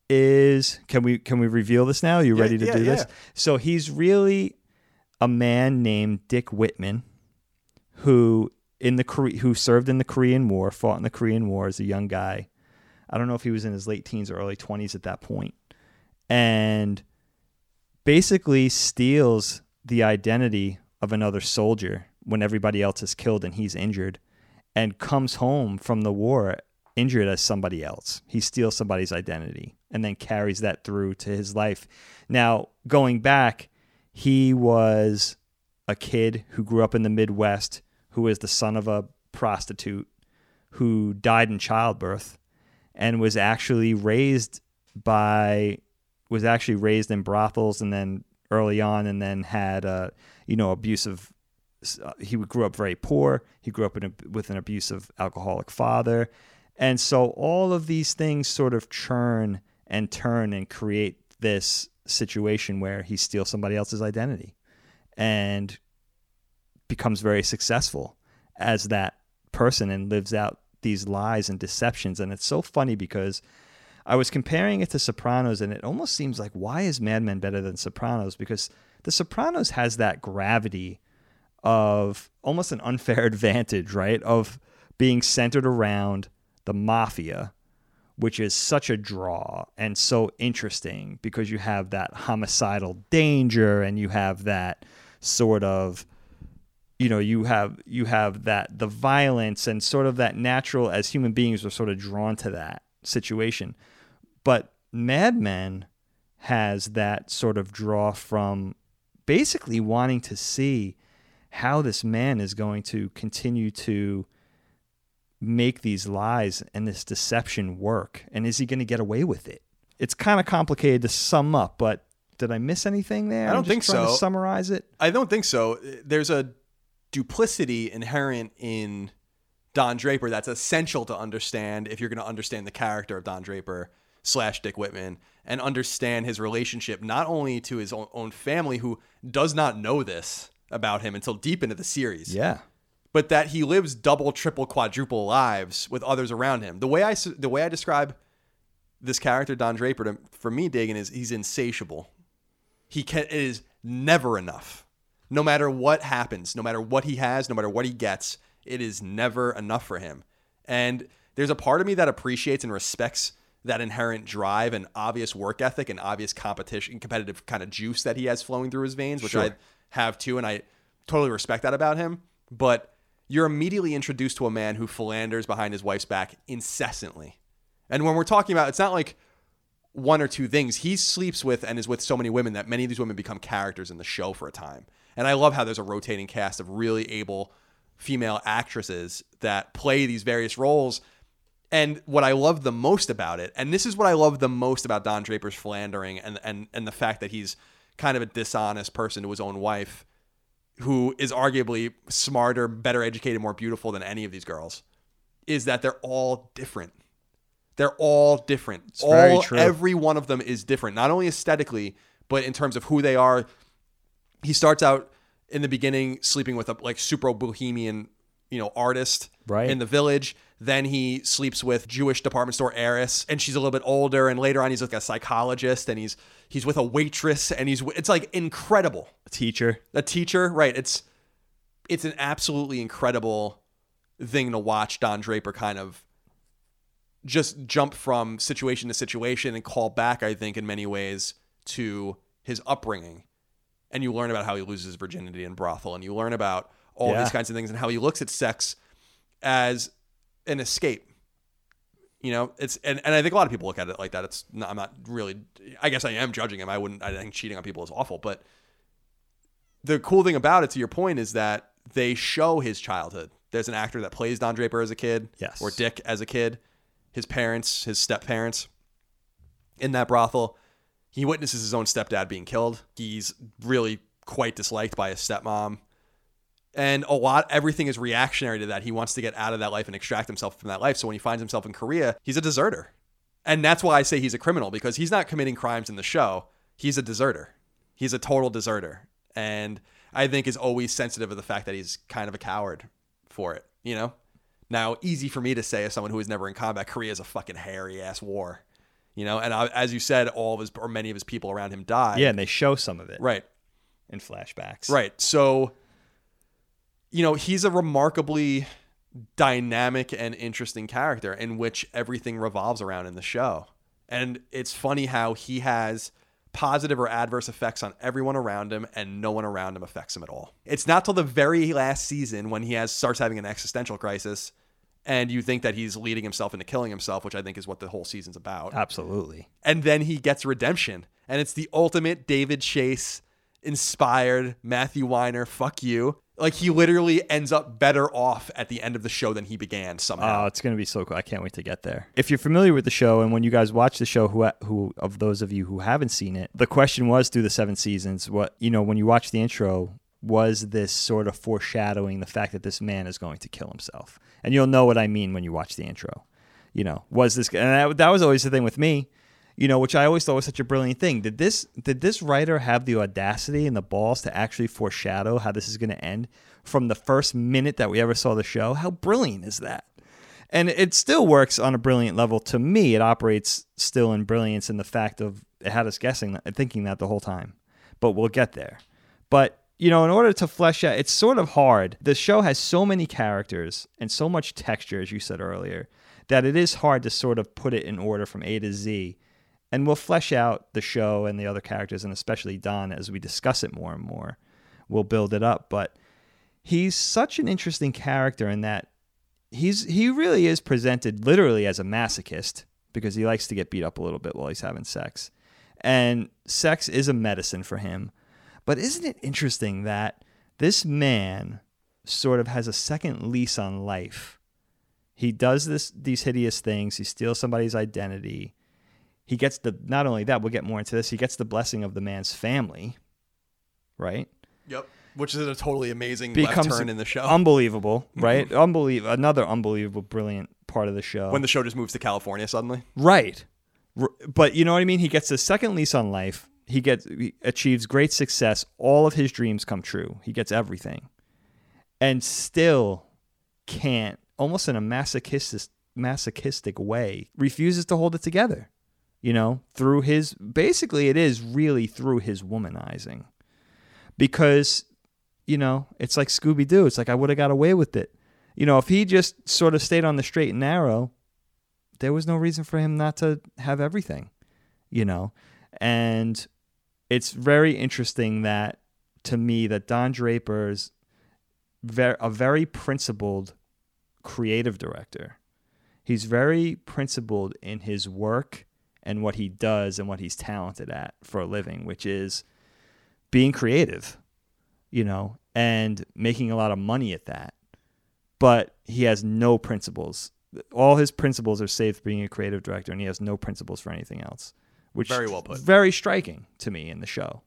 is can we can we reveal this now? Are you Yeah, ready to yeah, do this? So he's really a man named Dick Whitman who in the Kore- who served in the Korean War, fought in the Korean War as a young guy. I don't know if he was in his late teens or early 20s at that point. And basically steals the identity of another soldier when everybody else is killed and he's injured and comes home from the war injured as somebody else. He steals somebody's identity and then carries that through to his life. Now, going back, he was a kid who grew up in the Midwest, who was the son of a prostitute who died in childbirth and was actually raised by was actually raised in brothels and then early on and then had uh you know abusive uh, he grew up very poor. He grew up a, with an abusive alcoholic father. And so all of these things sort of churn and turn and create this situation where he steals somebody else's identity and becomes very successful as that person and lives out these lies and deceptions. And it's so funny because I was comparing it to Sopranos, and it almost seems like why is Mad Men better than Sopranos? Because The Sopranos has that gravity of almost an unfair advantage, right? Of being centered around the mafia, which is such a draw and so interesting because you have that homicidal danger and you have that sort of you know you have you have that the violence and sort of that natural as human beings we're sort of drawn to that situation but Mad Men has that sort of draw from basically wanting to see how this man is going to continue to make these lies and this deception work and is he going to get away with it it's kind of complicated to sum up but did i miss anything there I don't think so. summarize it I don't think so. There's a duplicity inherent in Don Draper that's essential to understand if you're going to understand the character of Don Draper slash Dick Whitman and understand his relationship not only to his own, own family, who does not know this about him until deep into the series, yeah but that he lives double, triple, quadruple lives with others around him. The way I the way I describe this character Don Draper to, for me, Dagan is he's insatiable. He can it is never enough. No matter what happens, no matter what he has, no matter what he gets, it is never enough for him. And there's a part of me that appreciates and respects that inherent drive and obvious work ethic and obvious competition, competitive kind of juice that he has flowing through his veins, which Sure. I have too, and I totally respect that about him. But you're immediately introduced to a man who philanders behind his wife's back incessantly. And when we're talking about, it's not like one or two things. He sleeps with and is with so many women that many of these women become characters in the show for a time. And I love how there's a rotating cast of really able female actresses that play these various roles. And what I love the most about it, and this is what I love the most about Don Draper's philandering and and and the fact that he's kind of a dishonest person to his own wife, who is arguably smarter, better educated, more beautiful than any of these girls, is that they're all different. They're all different. all very true. every one of them is different, not only aesthetically, but in terms of who they are. He starts out in the beginning sleeping with a like super bohemian, you know, artist Right. in the village. Then he sleeps with Jewish department store heiress, and she's a little bit older. And later on, he's like a psychologist, and he's he's with a waitress, and he's it's like incredible. A teacher. A teacher, right? It's it's an absolutely incredible thing to watch Don Draper kind of just jump from situation to situation and call back, I think, in many ways to his upbringing. And you learn about how he loses virginity in brothel, and you learn about all Yeah. these kinds of things and how he looks at sex as an escape. You know, it's and, and I think a lot of people look at it like that. It's not, I'm not really. I guess I am judging him. I wouldn't. I think cheating on people is awful, but the cool thing about it, to your point, is that they show his childhood. There's an actor that plays Don Draper as a kid, Yes. or Dick as a kid. His parents, his step parents, in that brothel, he witnesses his own stepdad being killed. He's really quite disliked by his stepmom, and a lot everything is reactionary to that. He wants to get out of that life and extract himself from that life. So when he finds himself in Korea, he's a deserter, and that's why I say he's a criminal because he's not committing crimes in the show. He's a deserter. He's a total deserter, and I think is always sensitive of the fact that he's kind of a coward for it. You know. Now, easy for me to say as someone who was never in combat, Korea is a fucking hairy ass war, you know. And I, as you said, all of his or many of his people around him died. Yeah, and they show some of it right, in flashbacks. right. So, you know, he's a remarkably dynamic and interesting character in which everything revolves around in the show. And it's funny how he has positive or adverse effects on everyone around him and no one around him affects him at all. It's not till the very last season when he has starts having an existential crisis and you think that he's leading himself into killing himself, which I think is what the whole season's about. Absolutely. And then he gets redemption. And it's the ultimate David Chase inspired Matthew Weiner, fuck you. Like he literally ends up better off at the end of the show than he began somehow. Oh, it's gonna be so cool! I can't wait to get there. If you're familiar with the show, and when you guys watch the show, who who of those of you who haven't seen it, the question was through the seven seasons. What you know when you watch the intro, was this sort of foreshadowing the fact that this man is going to kill himself? And you'll know what I mean when you watch the intro. You know, was this? And that, that was always the thing with me. You know, which I always thought was such a brilliant thing. Did this did this writer have the audacity and the balls to actually foreshadow how this is going to end from the first minute that we ever saw the show? How brilliant is that? and it still works on a brilliant level to me it operates still in brilliance in the fact of it had us guessing thinking that the whole time but we'll get there but you know in order to flesh out it's sort of hard the show has so many characters and so much texture as you said earlier that it is hard to sort of put it in order from a to z and we'll flesh out the show and the other characters and especially don as we discuss it more and more we'll build it up but he's such an interesting character in that he's he really is presented literally as a masochist because he likes to get beat up a little bit while he's having sex. And sex is a medicine for him. But isn't it interesting that this man sort of has a second lease on life? He does this these hideous things, he steals somebody's identity. He gets the not only that, we'll get more into this, he gets the blessing of the man's family, right? Yep. Which is a totally amazing Becomes left turn in the show. Unbelievable, mm-hmm. right? Unbelievable. Another unbelievable, brilliant part of the show. when the show just moves to California suddenly. Right. R- But you know what I mean? He gets a second lease on life. He gets he achieves great success. All of his dreams come true. He gets everything. And still can't almost in a masochistic masochistic way refuses to hold it together. You know, through his basically it is really through his womanizing. Because you know, it's like Scooby Doo. It's like I would have got away with it. You know, if he just sort of stayed on the straight and narrow, there was no reason for him not to have everything, you know? And it's very interesting that to me that Don Draper's ver- a very principled creative director. He's very principled in his work and what he does and what he's talented at for a living, which is being creative, you know, and making a lot of money at that. But he has no principles all his principles are saved being a creative director, and he has no principles for anything else. Which Very well put. Very striking to me in the show.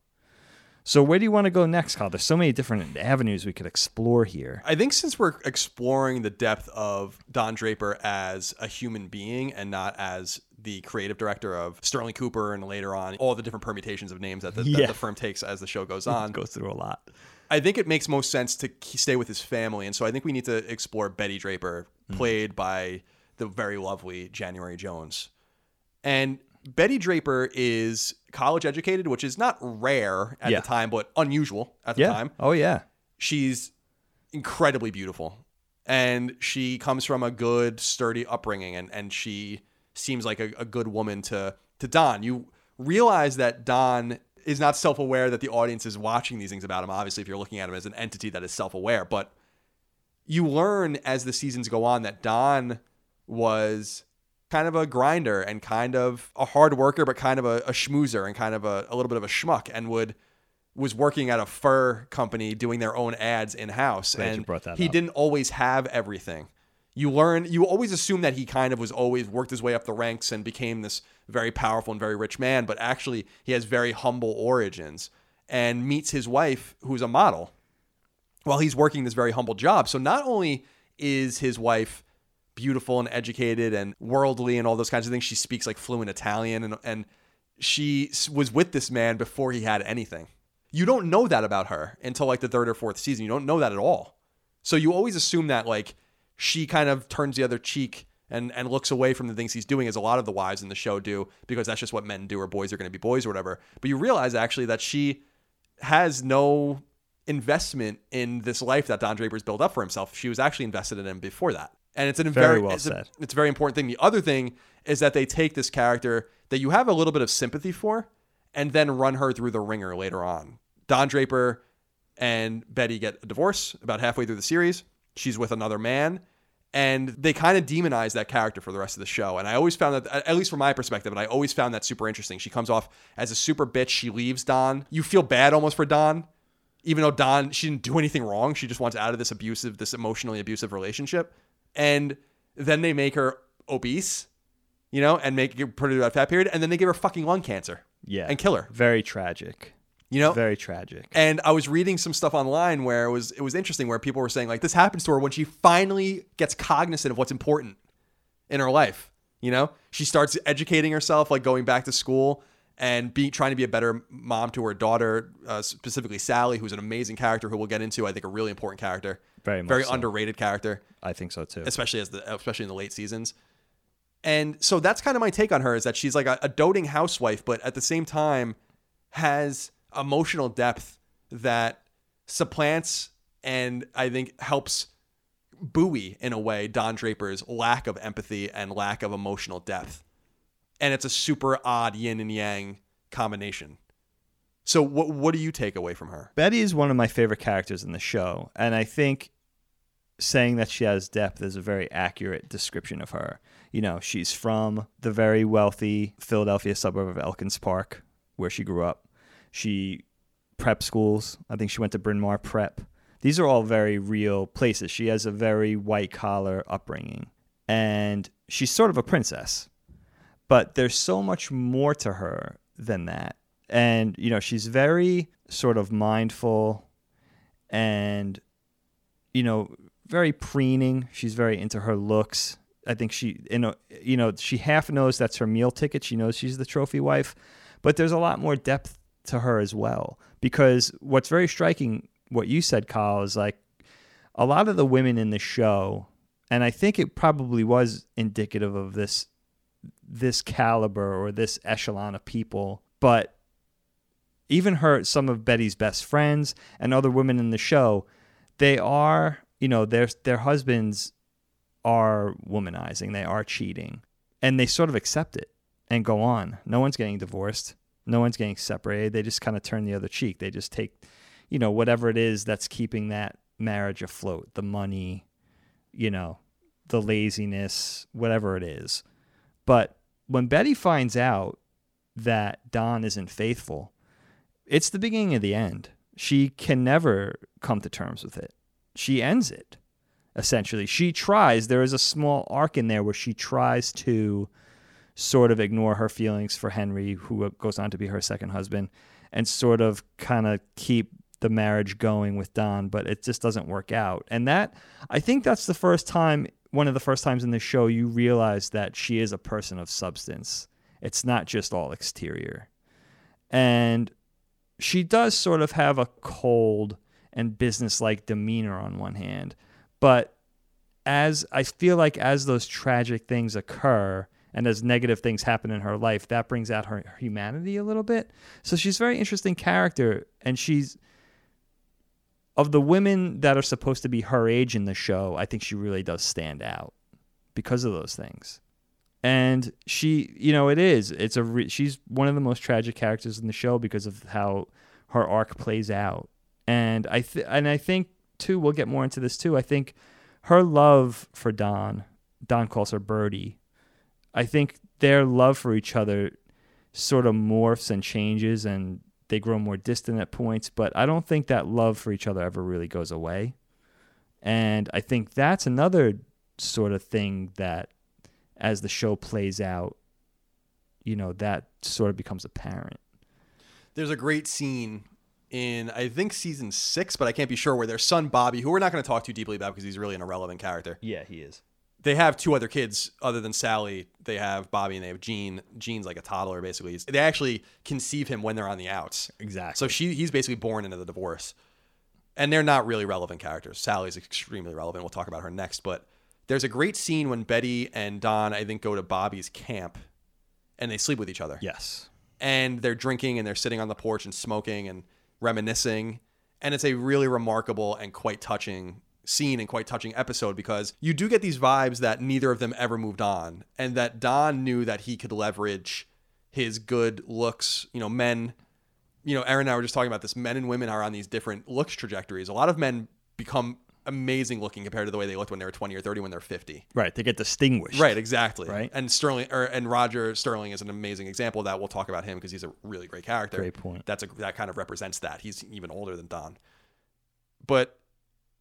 So where do you want to go next, Kyle? There's so many different avenues we could explore here. I think since we're exploring the depth of Don Draper as a human being and not as the creative director of Sterling Cooper and later on all the different permutations of names that the, that the firm takes as the show goes on, Goes through a lot. I think it makes most sense to stay with his family, and so I think we need to explore Betty Draper, hmm. played by the very lovely January Jones. And Betty Draper is college educated, which is not rare at Yeah. the time, but unusual at the Yeah. time. Oh yeah. She's incredibly beautiful, and she comes from a good, sturdy upbringing, and and she seems like a, a good woman to to Don. You realize that Don is not self-aware that the audience is watching these things about him. Obviously, if you're looking at him as an entity that is self-aware, but you learn as the seasons go on that Don was kind of a grinder and kind of a hard worker, but kind of a, a schmoozer and kind of a, a little bit of a schmuck, and would was working at a fur company doing their own ads in house, and he up. didn't always have everything. You learn, you always assume that he kind of was always worked his way up the ranks and became this very powerful and very rich man, but actually he has very humble origins and meets his wife, who's a model, while he's working this very humble job. So not only is his wife beautiful and educated and worldly and all those kinds of things, she speaks like fluent Italian and and she was with this man before he had anything. You don't know that about her until like the third or fourth season. You don't know that at all. So you always assume that like she kind of turns the other cheek and and looks away from the things he's doing as a lot of the wives in the show do because that's just what men do or boys are going to be boys or whatever. But you realize actually that she has no investment in this life that Don Draper's built up for himself. She was actually invested in him before that. And it's a Very very, well it's, a, said. it's a very important thing. The other thing is that they take this character that you have a little bit of sympathy for and then run her through the wringer later on. Don Draper and Betty get a divorce about halfway through the series. She's with another man. And they kind of demonize that character for the rest of the show. And I always found that, at least from my perspective, and I always found that super interesting. She comes off as a super bitch. She leaves Don. You feel bad almost for Don, even though Don, she didn't do anything wrong. She just wants out of this abusive, this emotionally abusive relationship. And then they make her obese, you know, and make put her through that fat period. And then they give her fucking lung cancer Yeah. and kill her, Very tragic. you know? Very tragic. And I was reading some stuff online where it was it was interesting where people were saying like this happens to her when she finally gets cognizant of what's important in her life. You know, she starts educating herself, like going back to school and be trying to be a better mom to her daughter, uh, specifically Sally, who's an amazing character who we'll get into. I think a really important character, Very much very so. underrated character I think so too. especially as the especially in the late seasons. And so that's kind of my take on her is that she's like a, a doting housewife, but at the same time has emotional depth that supplants and I think helps buoy in a way Don Draper's lack of empathy and lack of emotional depth. And it's a super odd yin and yang combination. So what what do you take away from her? Betty is one of my favorite characters in the show, and I think saying that she has depth is a very accurate description of her. You know, she's from the very wealthy Philadelphia suburb of Elkins Park, where she grew up. She prep schools. I think she went to Bryn Mawr Prep. These are all very real places. She has a very white collar upbringing, and she's sort of a princess. But there's so much more to her than that. And, you know, she's very sort of mindful and, you know, very preening. She's very into her looks. I think she, you know, you know, she half knows that's her meal ticket. She knows she's the trophy wife, but there's a lot more depth to her as well. Because what's very striking, what you said, Kyle, is like a lot of the women in the show, and I think it probably was indicative of this this caliber or this echelon of people, but even her some of Betty's best friends and other women in the show, they are, you know, their their husbands are womanizing, they are cheating, and they sort of accept it and go on. No one's getting divorced, no one's getting separated. They just kind of turn the other cheek. They just take, you know, whatever it is that's keeping that marriage afloat, the money, you know, the laziness, whatever it is. But when Betty finds out that Don isn't faithful, it's the beginning of the end. She can never come to terms with it. She ends it, essentially. She tries, there is a small arc in there where she tries to sort of ignore her feelings for Henry, who goes on to be her second husband, and sort of kind of keep the marriage going with Don, but it just doesn't work out. And that, I think that's the first time, one of the first times in the show, you realize that she is a person of substance. It's not just all exterior. And she does sort of have a cold and businesslike demeanor on one hand. But as I feel like as those tragic things occur and as negative things happen in her life, that brings out her humanity a little bit. So she's a very interesting character and she's of the women that are supposed to be her age in the show, I think she really does stand out because of those things. And she, you know, it is. It's a. Re- she's one of the most tragic characters in the show because of how her arc plays out. And I th- and I think too. We'll get more into this too. I think her love for Don. Don calls her Birdie. I think their love for each other sort of morphs and changes, and they grow more distant at points. But I don't think that love for each other ever really goes away. And I think that's another sort of thing that as the show plays out, you know, that sort of becomes apparent. There's a great scene in I think season six, but I can't be sure where their son Bobby, who we're not going to talk too deeply about because he's really an irrelevant character. Yeah, he is. They have two other kids other than Sally. They have Bobby and they have Gene. Gene's like a toddler basically. They actually conceive him when they're on the outs. Exactly. So she he's basically born into the divorce. And they're not really relevant characters. Sally's extremely relevant. We'll talk about her next, but there's a great scene when Betty and Don, I think, go to Bobby's camp and they sleep with each other. yes. And they're drinking and they're sitting on the porch and smoking and reminiscing. And it's a really remarkable and quite touching scene and quite touching episode because you do get these vibes that neither of them ever moved on and that Don knew that he could leverage his good looks. You know, men, you know, Aaron and I were just talking about this. Men and women are on these different looks trajectories. A lot of men become amazing looking compared to the way they looked when they were 20 or 30 when they're 50. Right. They get distinguished. Right, exactly. Right. And Sterling or and Roger Sterling is an amazing example of that. We'll talk about him because he's a really great character. Great point. That's a that kind of represents that. He's even older than Don. But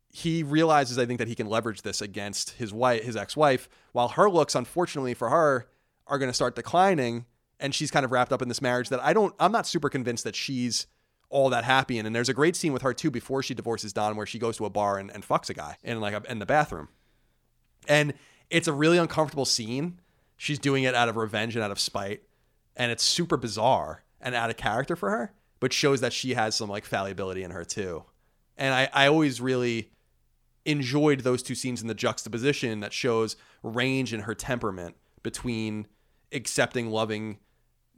he realizes I think that he can leverage this against his wife his ex-wife while her looks unfortunately for her are going to start declining and she's kind of wrapped up in this marriage that I don't I'm not super convinced that she's all that happy in. And there's a great scene with her too before she divorces Don where she goes to a bar and, and fucks a guy in like a, in the bathroom. And it's a really uncomfortable scene. She's doing it out of revenge and out of spite. And it's super bizarre and out of character for her, but shows that she has some like fallibility in her too. And I, I always really enjoyed those two scenes in the juxtaposition that shows range in her temperament between accepting, loving,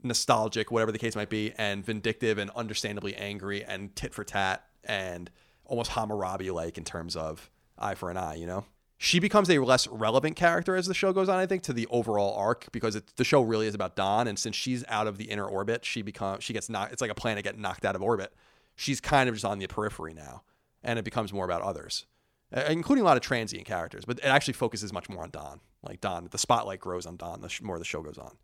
nostalgic, whatever the case might be, and vindictive and understandably angry and tit for tat and almost Hammurabi like in terms of eye for an eye, you know? She becomes a less relevant character as the show goes on, I think, to the overall arc because it, the show really is about Don, and since she's out of the inner orbit, she becomes she gets knocked. It's like a planet getting knocked out of orbit. She's kind of just on the periphery now, and it becomes more about others, including a lot of transient characters. But it actually focuses much more on Don. Like Don, the spotlight grows on Don the sh- more the show goes on.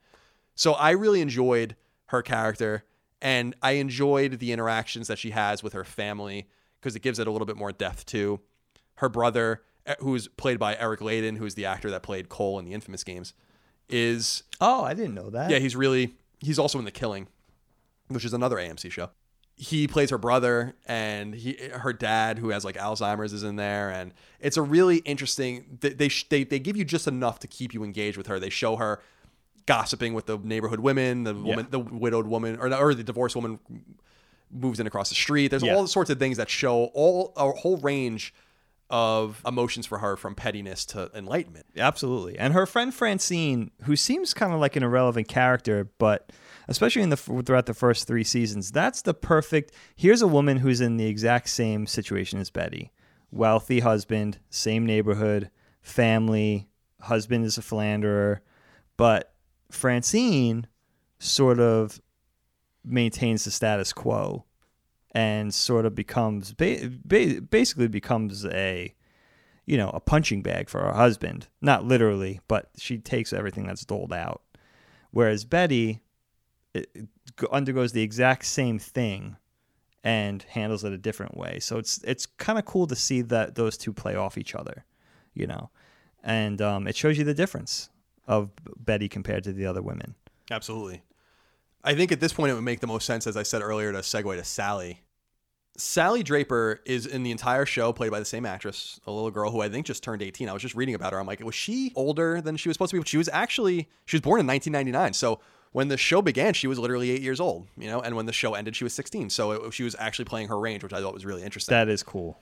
So I really enjoyed her character and I enjoyed the interactions that she has with her family because it gives it a little bit more depth too. Her brother, eh, who's played by Eric Ladin, who's the actor that played Cole in the Infamous games, is Oh, I didn't know that. yeah, he's really he's also in The Killing, which is another AMC show. He plays her brother and he her dad who has like Alzheimer's is in there and it's a really interesting they they they, they give you just enough to keep you engaged with her. They show her gossiping with the neighborhood women, the woman, the widowed woman, or, or the divorced woman moves in across the street. There's Yeah. all sorts of things that show all a whole range of emotions for her from pettiness to enlightenment. Absolutely. And her friend Francine, who seems kind of like an irrelevant character, but especially in the throughout the first 3 seasons, that's the perfect Here's a woman who's in the exact same situation as Betty. Wealthy husband, same neighborhood, family, husband is a philanderer, but Francine sort of maintains the status quo and sort of becomes ba- ba- basically becomes a you know a punching bag for her husband. Not literally but she takes everything that's doled out. Whereas betty it, undergoes the exact same thing and handles it a different way so it's it's kind of cool to see that those two play off each other you know and um, it shows you the difference of betty compared to the other women Absolutely. I think at this point it would make the most sense, as I said earlier, to segue to Sally. Sally Draper is in the entire show played by the same actress, a little girl who I think just turned 18. I was just reading about her. I'm like, was she older than she was supposed to be? But she was actually, she was born in 1999. So when the show began, she was literally eight years old, you know, and when the show ended, she was 16. So it, she was actually playing her range, which I thought was really interesting. That is cool.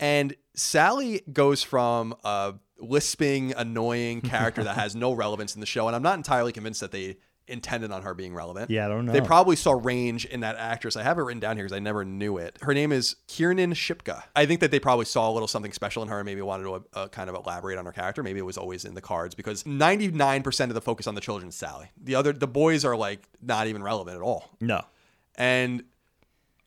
And Sally goes from a lisping, annoying character that has no relevance in the show, and I'm not entirely convinced that they intended on her being relevant. Yeah, I don't know. They probably saw range in that actress. I have it written down here because I never knew it. Her name is Kiernan Shipka. I think that they probably saw a little something special in her and maybe wanted to uh, kind of elaborate on her character. Maybe it was always in the cards because 99% of the focus on the children is Sally. The other, the boys are like not even relevant at all. No. And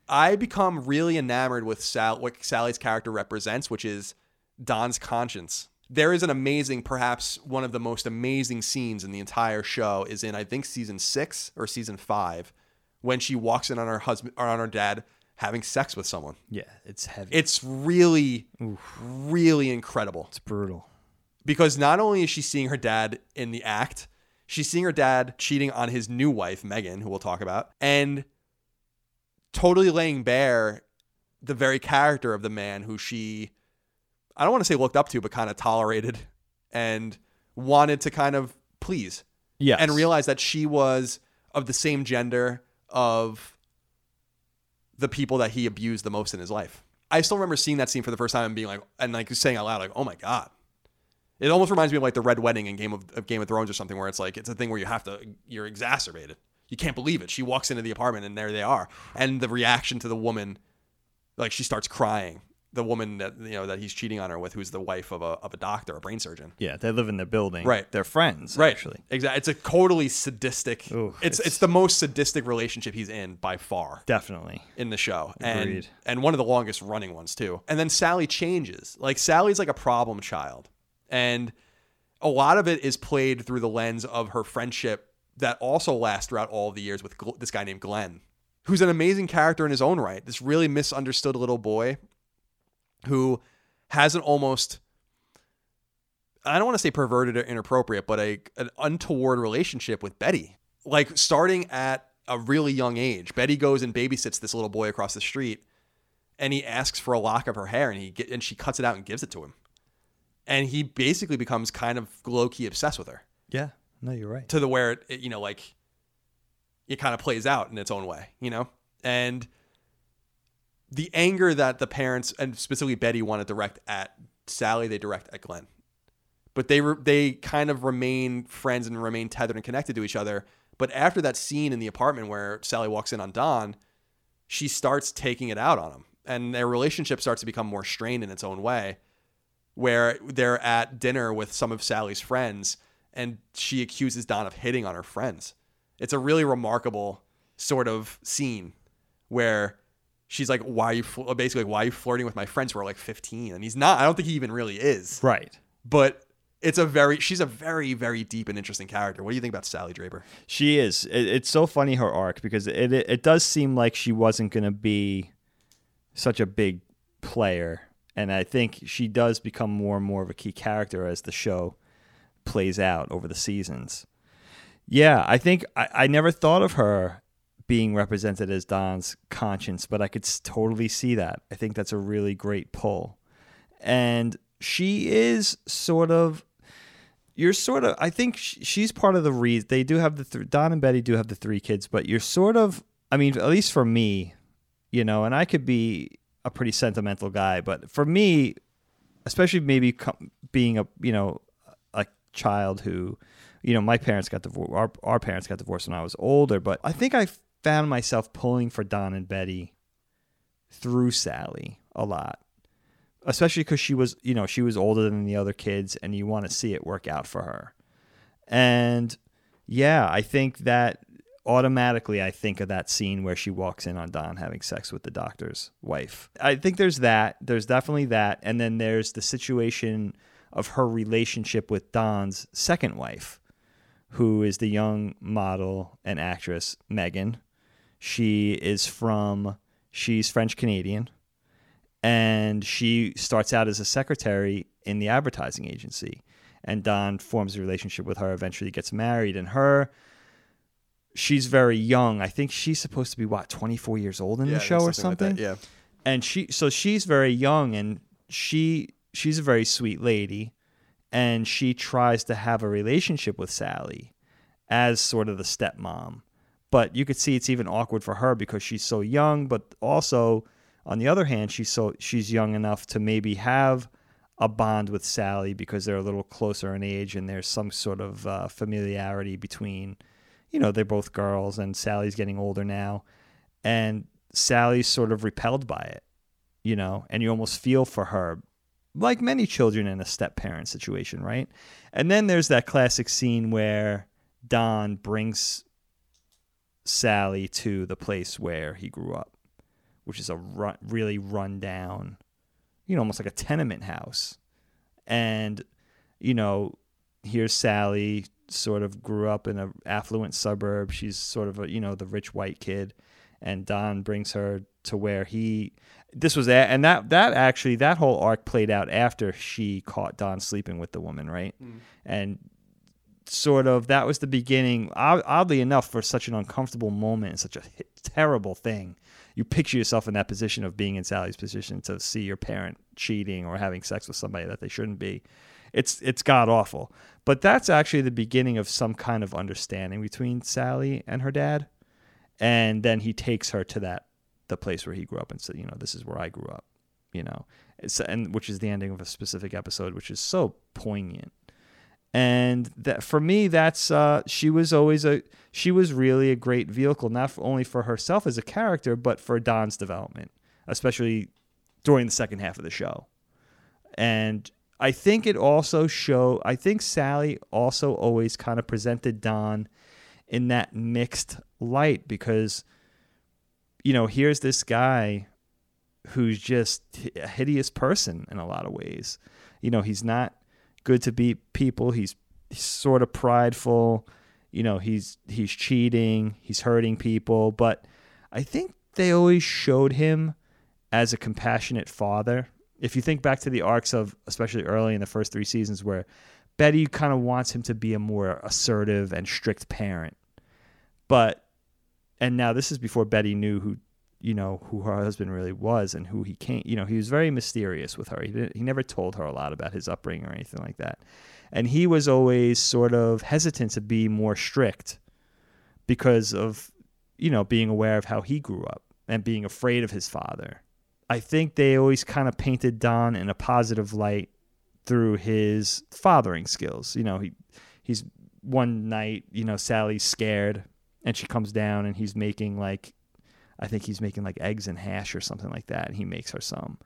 I become really enamored with Sal- what Sally's character represents, which is Don's conscience. There is an amazing, perhaps one of the most amazing scenes in the entire show is in I think season six or season five, when she walks in on her husband or on her dad having sex with someone. Yeah, it's heavy. It's really, really incredible it's brutal. because not only is she seeing her dad in the act, she's seeing her dad cheating on his new wife, Megan, who we'll talk about, and totally laying bare the very character of the man who she, I don't want to say looked up to, but kind of tolerated and wanted to kind of please Yeah. and realized that she was of the same gender of the people that he abused the most in his life. I still remember seeing that scene for the first time and being like, and like saying out loud, like, "Oh my god!" It almost reminds me of like the Red Wedding in Game of, of Game of Thrones or something, where it's like it's a thing where you have to, you're exacerbated. You can't believe it. She walks into the apartment and there they are, and the reaction to the woman, like she starts crying. The woman that you know that he's cheating on her with, who's the wife of a of a doctor, a brain surgeon. yeah, they live in the building. Right. They're friends, Right. actually. Exactly. It's a totally sadistic. Ooh, it's, it's it's- the most sadistic relationship he's in by far Definitely. in the show, and Agreed. and one of the longest running ones too. And then Sally changes. Like Sally's like a problem child, and a lot of it is played through the lens of her friendship that also lasts throughout all the years with Gl- this guy named Glenn, who's an amazing character in his own right. This really misunderstood little boy who has an almost I don't want to say perverted or inappropriate, but a an untoward relationship with Betty. Like starting at a really young age, Betty goes and babysits this little boy across the street, and he asks for a lock of her hair, and he get, and she cuts it out and gives it to him, and he basically becomes kind of low key obsessed with her Yeah. No, you're right. to the where it, it, you know like it kind of plays out in its own way, you know, and the anger that the parents and specifically Betty want to direct at Sally, they direct at Glenn, but they re- they kind of remain friends and remain tethered and connected to each other. But after that scene in the apartment where Sally walks in on Don, she starts taking it out on him, and their relationship starts to become more strained in its own way. Where they're at dinner with some of Sally's friends, and she accuses Don of hitting on her friends. It's a really remarkable sort of scene where she's like, "Why are you fl-, uh, basically like, why are you flirting with my friends who are like 15?" And he's not. I don't think he even really is. Right. But it's a very she's a very very deep and interesting character. What do you think about Sally Draper? She is. It, it's so funny her arc because it, it it does seem like she wasn't going to be such a big player, and I think she does become more and more of a key character as the show plays out over the seasons. Yeah, I think I, I never thought of her being represented as Don's conscience, but I could totally see that. I think that's a really great pull, and she is sort of you're sort of i think she's part of the reason they do have the th- don and betty do have the three kids but you're sort of i mean at least for me you know and i could be a pretty sentimental guy but for me especially maybe co- being a you know a child who you know my parents got divorced our, our parents got divorced when i was older but i think i found myself pulling for don and betty through sally a lot especially because she was you know she was older than the other kids and you want to see it work out for her. And yeah i think that automatically i think of that scene where she walks in on don having sex with the doctor's wife. I think there's that there's definitely that and then there's the situation of her relationship with don's second wife who is the young model and actress megan she is from she's french canadian and she starts out as a secretary in the advertising agency and don forms a relationship with her eventually gets married and her she's very young i think she's supposed to be what 24 years old in Yeah, the show or something like that, Yeah. and she so she's very young and she she's a very sweet lady and she tries to have a relationship with Sally as sort of the stepmom. But you could see it's even awkward for her because she's so young, but also on the other hand, she's so she's young enough to maybe have a bond with Sally because they're a little closer in age and there's some sort of uh, familiarity between, you know, they're both girls and Sally's getting older now, and Sally's sort of repelled by it, you know, and you almost feel for her, like many children in a step parent situation, right? And then there's that classic scene where Don brings Sally to the place where he grew up, which is a run, really run down, you know, almost like a tenement house. And, you know, here's Sally, sort of grew up in a affluent suburb. She's sort of a, you know, the rich white kid. And Don brings her to where he this was and that that actually that whole arc played out after she caught Don sleeping with the woman, right? Mm. And sort of that was the beginning oddly enough for such an uncomfortable moment and such a terrible thing. You picture yourself in that position of being in sally's position to see your parent cheating or having sex with somebody that they shouldn't be. It's it's god awful but that's actually the beginning of some kind of understanding between sally and her dad. And then he takes her to that the place where he grew up and said you know this is where i grew up you know. It's, and which is the ending of a specific episode which is so poignant and that for me that's uh, she was always a she was really a great vehicle not only for herself as a character but for don's development especially during the second half of the show. And i think it also show i think sally also always kind of presented don in that mixed light because you know here's this guy who's just a hideous person in a lot of ways. You know he's not good to beat people. He's, he's sort of prideful. You know, he's he's cheating. He's hurting people. But I think they always showed him as a compassionate father. If you think back to the arcs of, especially early in the first three seasons, where Betty kind of wants him to be a more assertive and strict parent. But, and now this is before Betty knew who you know who her husband really was and who he came you know he was very mysterious with her. He he never told her a lot about his upbringing or anything like that. And he was always sort of hesitant to be more strict because of you know being aware of how he grew up and being afraid of his father. I think they always kind of painted don in a positive light through his fathering skills. You know he he's one night you know sally's scared and she comes down and he's making like I think he's making like eggs and hash or something like that, and he makes her some.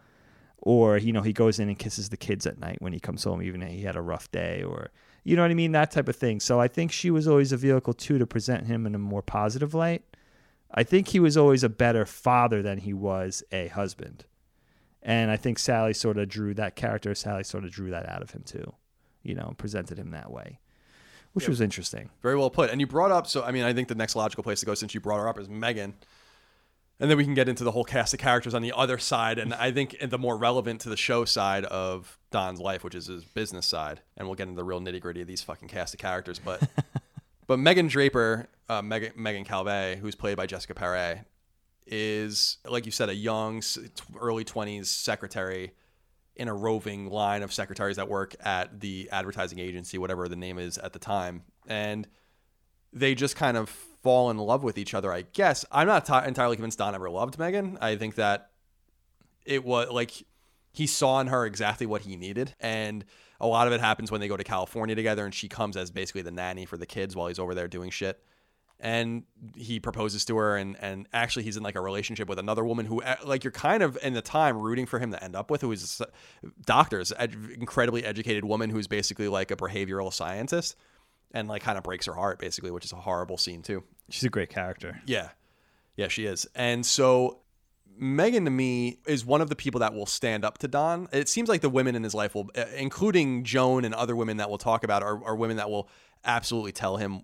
Or you know he goes in and kisses the kids at night when he comes home, even if he had a rough day, or you know what I mean, that type of thing. So I think she was always a vehicle too to present him in a more positive light. I think he was always a better father than he was a husband. And I think Sally sort of drew that character, Sally sort of drew that out of him too, you know, presented him that way, which was interesting. Very well put. And you brought up, so I mean, I think the next logical place to go since you brought her up is Megan and then we can get into the whole cast of characters on the other side and i think the more relevant to the show side of don's life which is his business side and we'll get into the real nitty gritty of these fucking cast of characters but but megan draper uh, megan, megan calvet who's played by jessica paré is like you said a young early 20s secretary in a roving line of secretaries that work at the advertising agency whatever the name is at the time and they just kind of fall in love with each other, I guess. I'm not t- entirely convinced Don ever loved Megan. I think that it was like he saw in her exactly what he needed. And a lot of it happens when they go to California together and she comes as basically the nanny for the kids while he's over there doing shit. And he proposes to her, and, and actually, he's in like a relationship with another woman who, eh, like, you're kind of in the time rooting for him to end up with, who is a doctors, ed- incredibly educated woman who's basically like a behavioral scientist and like kind of breaks her heart basically, which is a horrible scene too. She's a great character. Yeah. Yeah, she is. And so Megan to me is one of the people that will stand up to Don. It seems like the women in his life will, uh, including Joan and other women that we'll talk about, are, are women that will absolutely tell him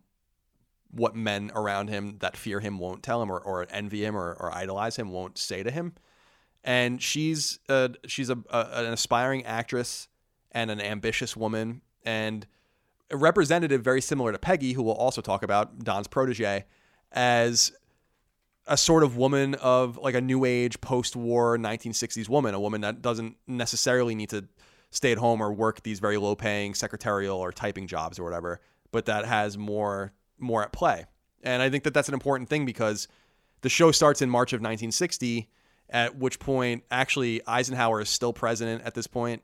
what men around him that fear him won't tell him or, or envy him or, or idolize him won't say to him. And she's a, she's a, a, an aspiring actress and an ambitious woman. And a representative very similar to Peggy, who we'll also talk about, Don's protege, as a sort of woman of like a new age post war 1960s woman, a woman that doesn't necessarily need to stay at home or work these very low paying secretarial or typing jobs or whatever, but that has more more at play. And I think that that's an important thing because the show starts in March of 1960, at which point actually Eisenhower is still president at this point,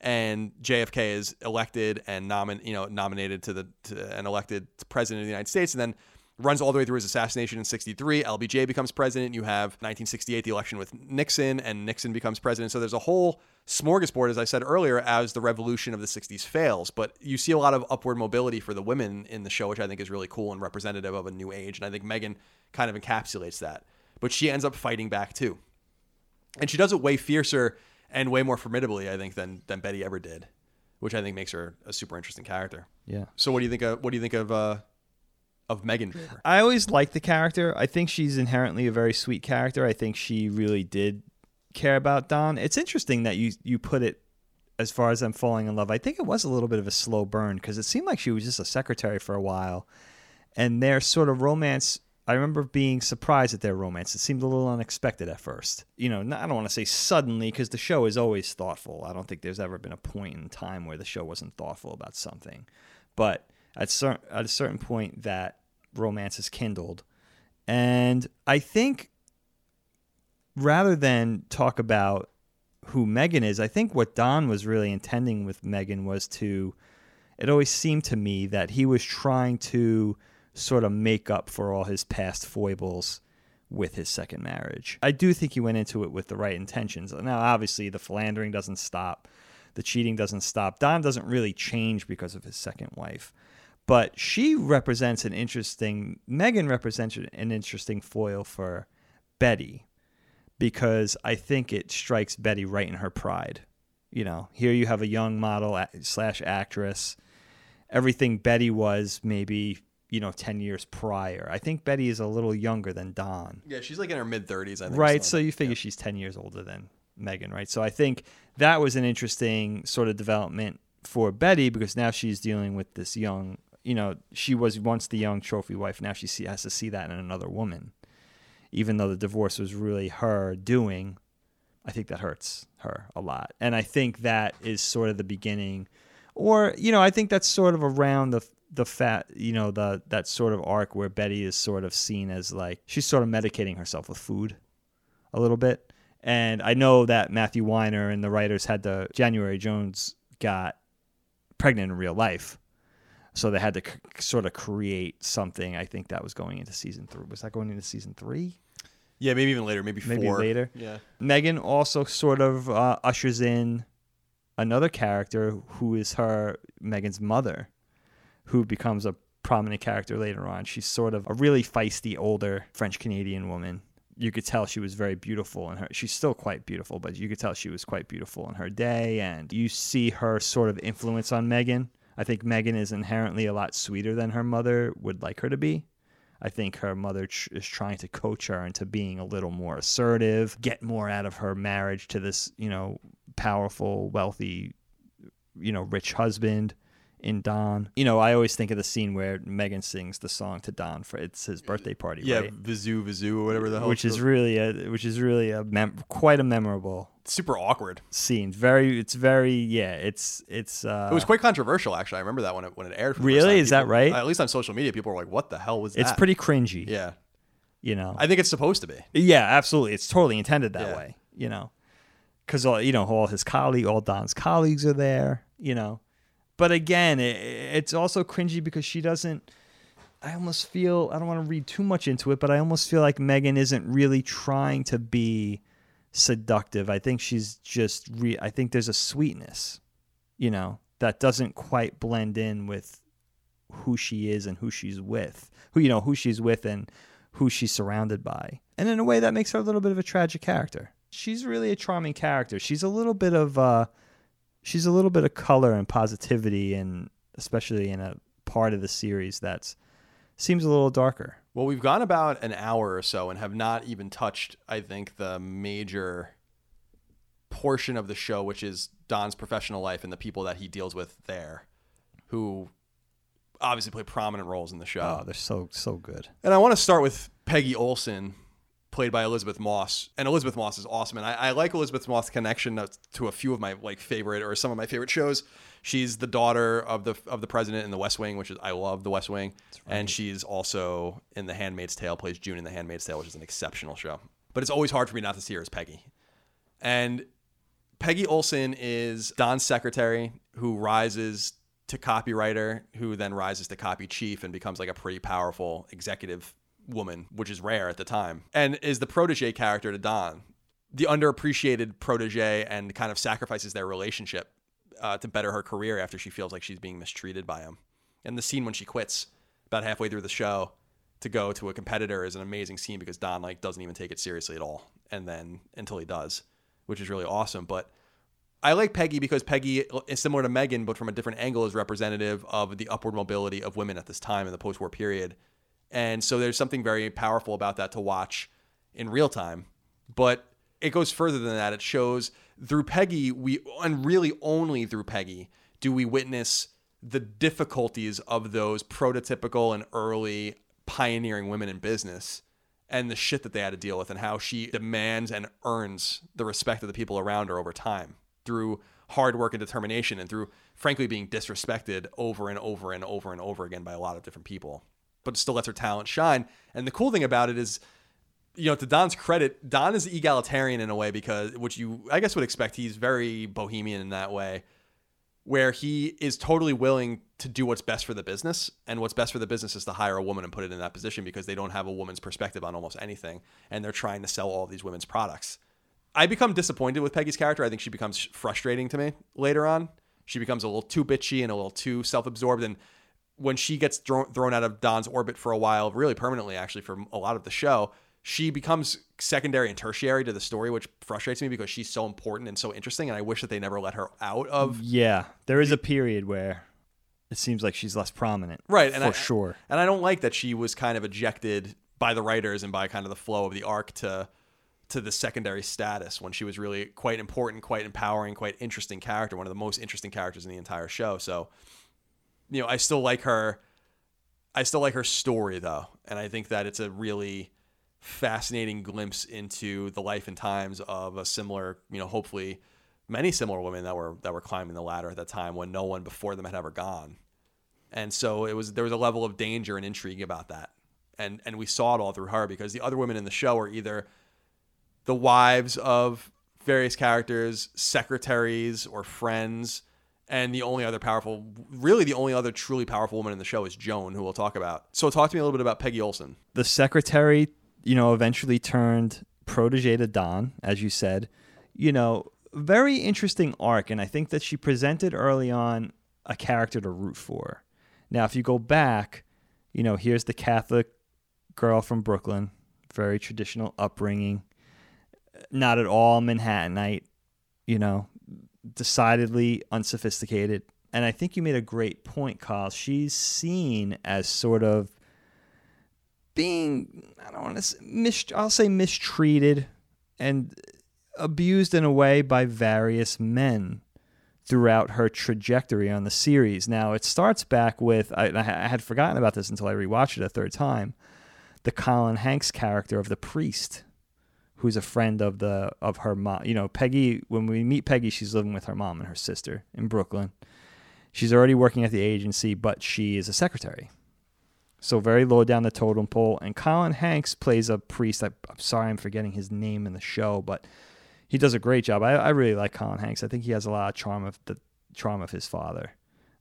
and JFK is elected and nomin- you know nominated to the to, and elected president of the United States, and then runs all the way through his assassination in 63. LBJ becomes president. You have 1968, the election with Nixon, and Nixon becomes president. So there's a whole smorgasbord, as I said earlier, as the revolution of the 60s fails. But you see a lot of upward mobility for the women in the show, which I think is really cool and representative of a new age. And I think Megan kind of encapsulates that. But she ends up fighting back too. And she does it way fiercer and way more formidably, I think, than than Betty ever did, which I think makes her a super interesting character. Yeah. So what do you think of what do you think of uh, of Megan Draper? I always liked the character. I think she's inherently a very sweet character. I think she really did care about Don. It's interesting that you you put it as far as I'm falling in love. I think it was a little bit of a slow burn because it seemed like she was just a secretary for a while, and their sort of romance. I remember being surprised at their romance. It seemed a little unexpected at first. You know, I don't want to say suddenly because the show is always thoughtful. I don't think there's ever been a point in time where the show wasn't thoughtful about something. But at, cer- at a certain point, that romance is kindled. And I think rather than talk about who Megan is, I think what Don was really intending with Megan was to, it always seemed to me that he was trying to sort of make up for all his past foibles with his second marriage. I do think he went into it with the right intentions. Now, obviously, the philandering doesn't stop, the cheating doesn't stop. Don doesn't really change because of his second wife but she represents an interesting Megan represents an interesting foil for Betty because I think it strikes Betty right in her pride. You know, here you have a young model slash actress. Everything Betty was maybe you know 10 years prior. I think Betty is a little younger than Don. Yeah, she's like in her mid 30s, I think. Right, so, so you figure yeah. she's 10 years older than Megan, right? So I think that was an interesting sort of development for Betty because now she's dealing with this young you know, she was once the young trophy wife. Now she see, has to see that in another woman. Even though the divorce was really her doing, I think that hurts her a lot. And I think that is sort of the beginning, or you know, I think that's sort of around the the fat, you know, the that sort of arc where Betty is sort of seen as like she's sort of medicating herself with food, a little bit. And I know that Matthew Weiner and the writers had the January Jones got pregnant in real life so they had to c- sort of create something. I think that was going into season three. Was that going into season three? Yeah, maybe even later. Maybe four. Maybe later. Yeah. Megan also sort of uh, ushers in another character who is her Megan's mother, who becomes a prominent character later on. She's sort of a really feisty older French Canadian woman. You could tell she was very beautiful in her. She's still quite beautiful, but you could tell she was quite beautiful in her day. And you see her sort of influence on Megan I think Megan is inherently a lot sweeter than her mother would like her to be. I think her mother tr- is trying to coach her into being a little more assertive, get more out of her marriage to this, you know, powerful, wealthy, you know, rich husband in Don. You know, I always think of the scene where Megan sings the song to Don for it's his birthday party. Yeah, right? Vizoo or whatever the hell. Which is really a which is really a mem- quite a memorable super awkward scene. Very, it's very, yeah, it's it's. Uh, it was quite controversial, actually. I remember that when it when it aired. really, is people, that right? At least on social media, people were like, "What the hell was it's that?" It's pretty cringy. Yeah, you know. I think it's supposed to be. Yeah, absolutely. It's totally intended that yeah. way. You know, because all you know, all his colleague, all Don's colleagues are there. You know, but again, it, it's also cringy because she doesn't. I almost feel I don't want to read too much into it, but I almost feel like Megan isn't really trying to be seductive. I think she's just re- I think there's a sweetness, you know, that doesn't quite blend in with who she is and who she's with. Who you know, who she's with and who she's surrounded by. And in a way that makes her a little bit of a tragic character. She's really a charming character. She's a little bit of uh she's a little bit of color and positivity and especially in a part of the series that's seems a little darker. Well, we've gone about an hour or so and have not even touched, I think, the major portion of the show, which is Don's professional life and the people that he deals with there, who obviously play prominent roles in the show. Oh, they're so so good. And I want to start with Peggy Olson, played by Elisabeth Moss, and Elisabeth Moss is awesome. And I, I like Elisabeth Moss' connection to a few of my like favorite or some of my favorite shows. She's the daughter of the of the president in The West Wing, which is I love The West Wing, right. and she's also in The Handmaid's Tale, plays June in The Handmaid's Tale, which is an exceptional show. But it's always hard for me not to see her as Peggy. And Peggy Olson is Don's secretary who rises to copywriter, who then rises to copy chief and becomes like a pretty powerful executive woman, which is rare at the time, and is the protege character to Don, the underappreciated protege, and kind of sacrifices their relationship uh, to better her career after she feels like she's being mistreated by him. And the scene when she quits about halfway through the show to go to a competitor is an amazing scene because Don like doesn't even take it seriously at all, and then until he does, which is really awesome. But I like Peggy because Peggy is similar to Megan, but from a different angle, is representative of the upward mobility of women at this time in the post-war period and so there's something very powerful about that to watch in real time. But it goes further than that. It shows through Peggy, we and really only through Peggy do we witness the difficulties of those prototypical and early pioneering women in business and the shit that they had to deal with and how she demands and earns the respect of the people around her over time through hard work and determination and through frankly being disrespected over and over and over and over again by a lot of different people but still lets her talent shine. And the cool thing about it is, you know, to Don's credit, Don is egalitarian in a way because, which you, I guess, would expect. He's very bohemian in that way, where he is totally willing to do what's best for the business. And what's best for the business is to hire a woman and put it in that position because they don't have a woman's perspective on almost anything. And they're trying to sell all these women's products. I become disappointed with Peggy's character. I think she becomes frustrating to me later on. She becomes a little too bitchy and a little too self absorbed. And when she gets thrown thrown out of Don's orbit for a while, really permanently actually for a lot of the show, she becomes secondary and tertiary to the story, which frustrates me because she's so important and so interesting, and I wish that they never let her out of. Yeah, there is a period where it seems like she's less prominent, right? And for I, sure. And I don't like that she was kind of ejected by the writers and by kind of the flow of the arc to to the secondary status when she was really quite important, quite empowering, quite interesting character, one of the most interesting characters in the entire show. So you know, I still like her. I still like her story though, and I think that it's a really fascinating glimpse into the life and times of a similar, you know, hopefully many similar women that were that were climbing the ladder at that time when no one before them had ever gone. And so it was there was a level of danger and intrigue about that. And and we saw it all through her because the other women in the show are either the wives of various characters, secretaries or friends and the only other powerful, really the only other truly powerful woman in the show is Joan, who we'll talk about. So talk to me a little bit about Peggy Olson. The secretary, you know, eventually turned protege to Don, as you said. You know, very interesting arc, and I think that she presented early on a character to root for. Now, if you go back, you know, here's the Catholic girl from Brooklyn, very traditional upbringing, not at all Manhattanite, you know, decidedly unsophisticated. And I think you made a great point, Kyle. She's seen as sort of being, I don't want to say, mis- I'll say mistreated and abused in a way by various men throughout her trajectory on the series. Now, it starts back with, I, I had forgotten about this until I rewatched it a third time, the Colin Hanks character of the priest who's a friend of the of her mom. You know, Peggy. When we meet Peggy, she's living with her mom and her sister in Brooklyn. She's already working at the agency, but she is a secretary. So very low down the totem pole. And Colin Hanks plays a priest. I, am sorry, I'm forgetting his name in the show, but he does a great job. I, I really like Colin Hanks. I think he has a lot of charm of the charm of his father.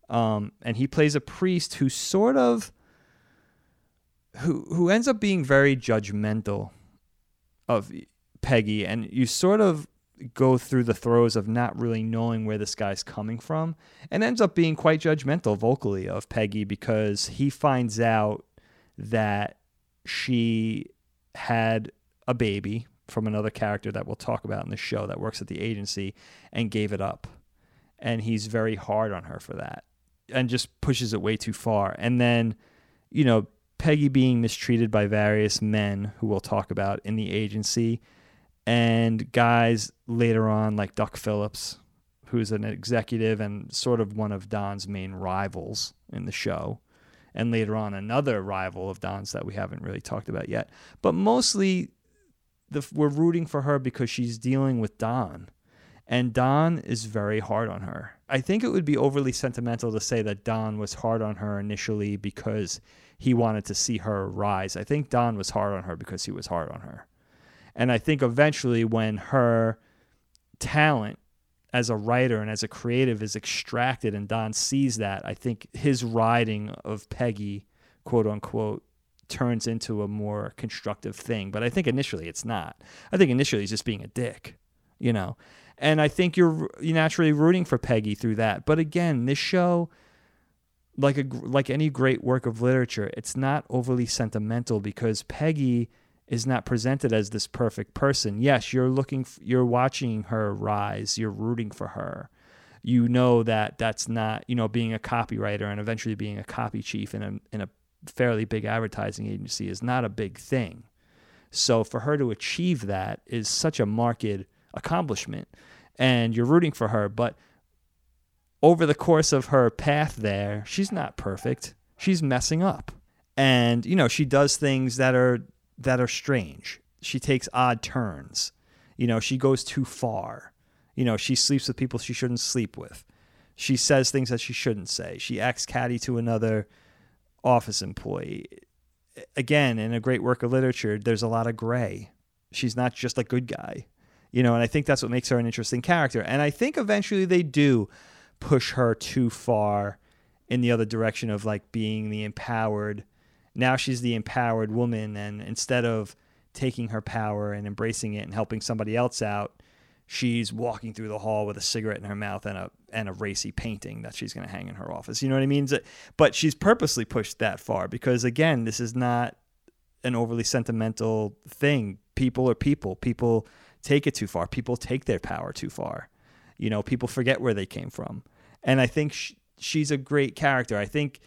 Um, and he plays a priest who sort of who who ends up being very judgmental of Peggy, and you sort of go through the throes of not really knowing where this guy's coming from, and ends up being quite judgmental vocally of Peggy because he finds out that she had a baby from another character that we'll talk about in the show that works at the agency and gave it up. And he's very hard on her for that and just pushes it way too far. And then, you know, Peggy being mistreated by various men who we'll talk about in the agency, and guys later on like Duck Phillips, who's an executive and sort of one of Don's main rivals in the show, and later on another rival of Don's that we haven't really talked about yet. But mostly the we're rooting for her because she's dealing with Don. And Don is very hard on her. I think it would be overly sentimental to say that Don was hard on her initially because he wanted to see her rise. I think Don was hard on her because he was hard on her. And I think eventually when her talent as a writer and as a creative is extracted and Don sees that, I think his riding of Peggy, quote unquote, turns into a more constructive thing. But I think initially it's not. I think initially he's just being a dick, you know. And I think you're, you're naturally rooting for Peggy through that. But again, this show, like a like any great work of literature, it's not overly sentimental because Peggy is not presented as this perfect person. Yes, you're looking, you're watching her rise, you're rooting for her. You know that that's not, you know, being a copywriter and eventually being a copy chief in a in a fairly big advertising agency is not a big thing. So for her to achieve that is such a marked accomplishment, and you're rooting for her. But over the course of her path there, she's not perfect. She's messing up, and you know she does things that are that are strange. She takes odd turns. You know, she goes too far. You know, she sleeps with people she shouldn't sleep with. She says things that she shouldn't say. She acts catty to another office employee. Again, in a great work of literature, there's a lot of gray. She's not just a good guy. You know, and I think that's what makes her an interesting character. And I think eventually they do push her too far in the other direction of like being the empowered now she's the empowered woman and instead of taking her power and embracing it and helping somebody else out she's walking through the hall with a cigarette in her mouth and a and a racy painting that she's going to hang in her office. You know what i mean? But she's purposely pushed that far because again this is not an overly sentimental thing. People are people. People take it too far. People take their power too far you know people forget where they came from. And i think she, she's a great character. I think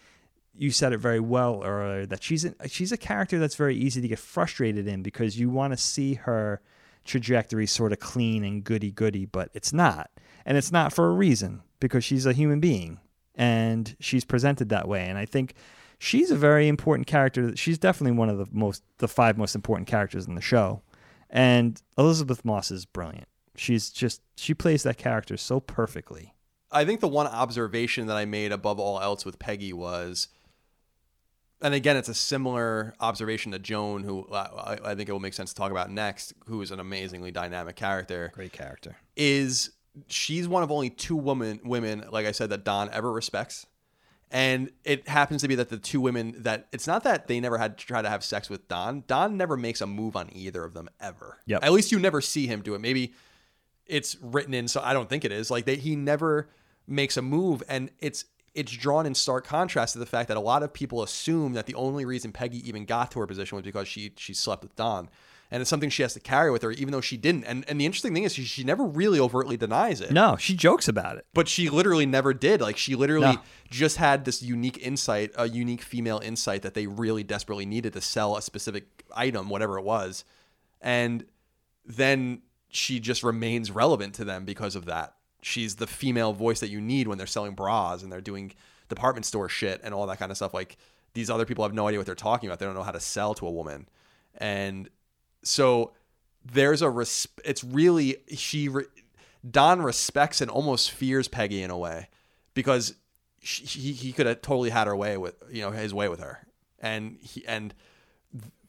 you said it very well earlier that she's a, she's a character that's very easy to get frustrated in because you want to see her trajectory sort of clean and goody goody, but it's not, and it's not for a reason because she's a human being and she's presented that way, and I think she's a very important character. She's definitely one of the most the five most important characters in the show, and Elisabeth Moss is brilliant. She's just she plays that character so perfectly. I think the one observation that I made above all else with Peggy was and again, it's a similar observation to Joan, who uh, I, I, think it will make sense to talk about next, who is an amazingly dynamic character. Great character. Is she's one of only two women, women, like I said, that Don ever respects. And it happens to be that the two women that it's not that they never had to try to have sex with Don. Don never makes a move on either of them ever. Yep. At least you never see him do it. Maybe it's written in, so I don't think it is. Like that he never makes a move, and it's it's drawn in stark contrast to the fact that a lot of people assume that the only reason Peggy even got to her position was because she she slept with Don. And it's something she has to carry with her, even though she didn't. And and the interesting thing is, she, she never really overtly denies it. No, she jokes about it. But she literally never did. Like, she literally no. just had this unique insight, a unique female insight that they really desperately needed to sell a specific item, whatever it was. And then she just remains relevant to them because of that she's the female voice that you need when they're selling bras and they're doing department store shit and all that kind of stuff. Like these other people have no idea what they're talking about. They don't know how to sell to a woman. And so there's a res- it's really she re- Don respects and almost fears Peggy in a way because she, he he could have totally had her way with you know his way with her. And he and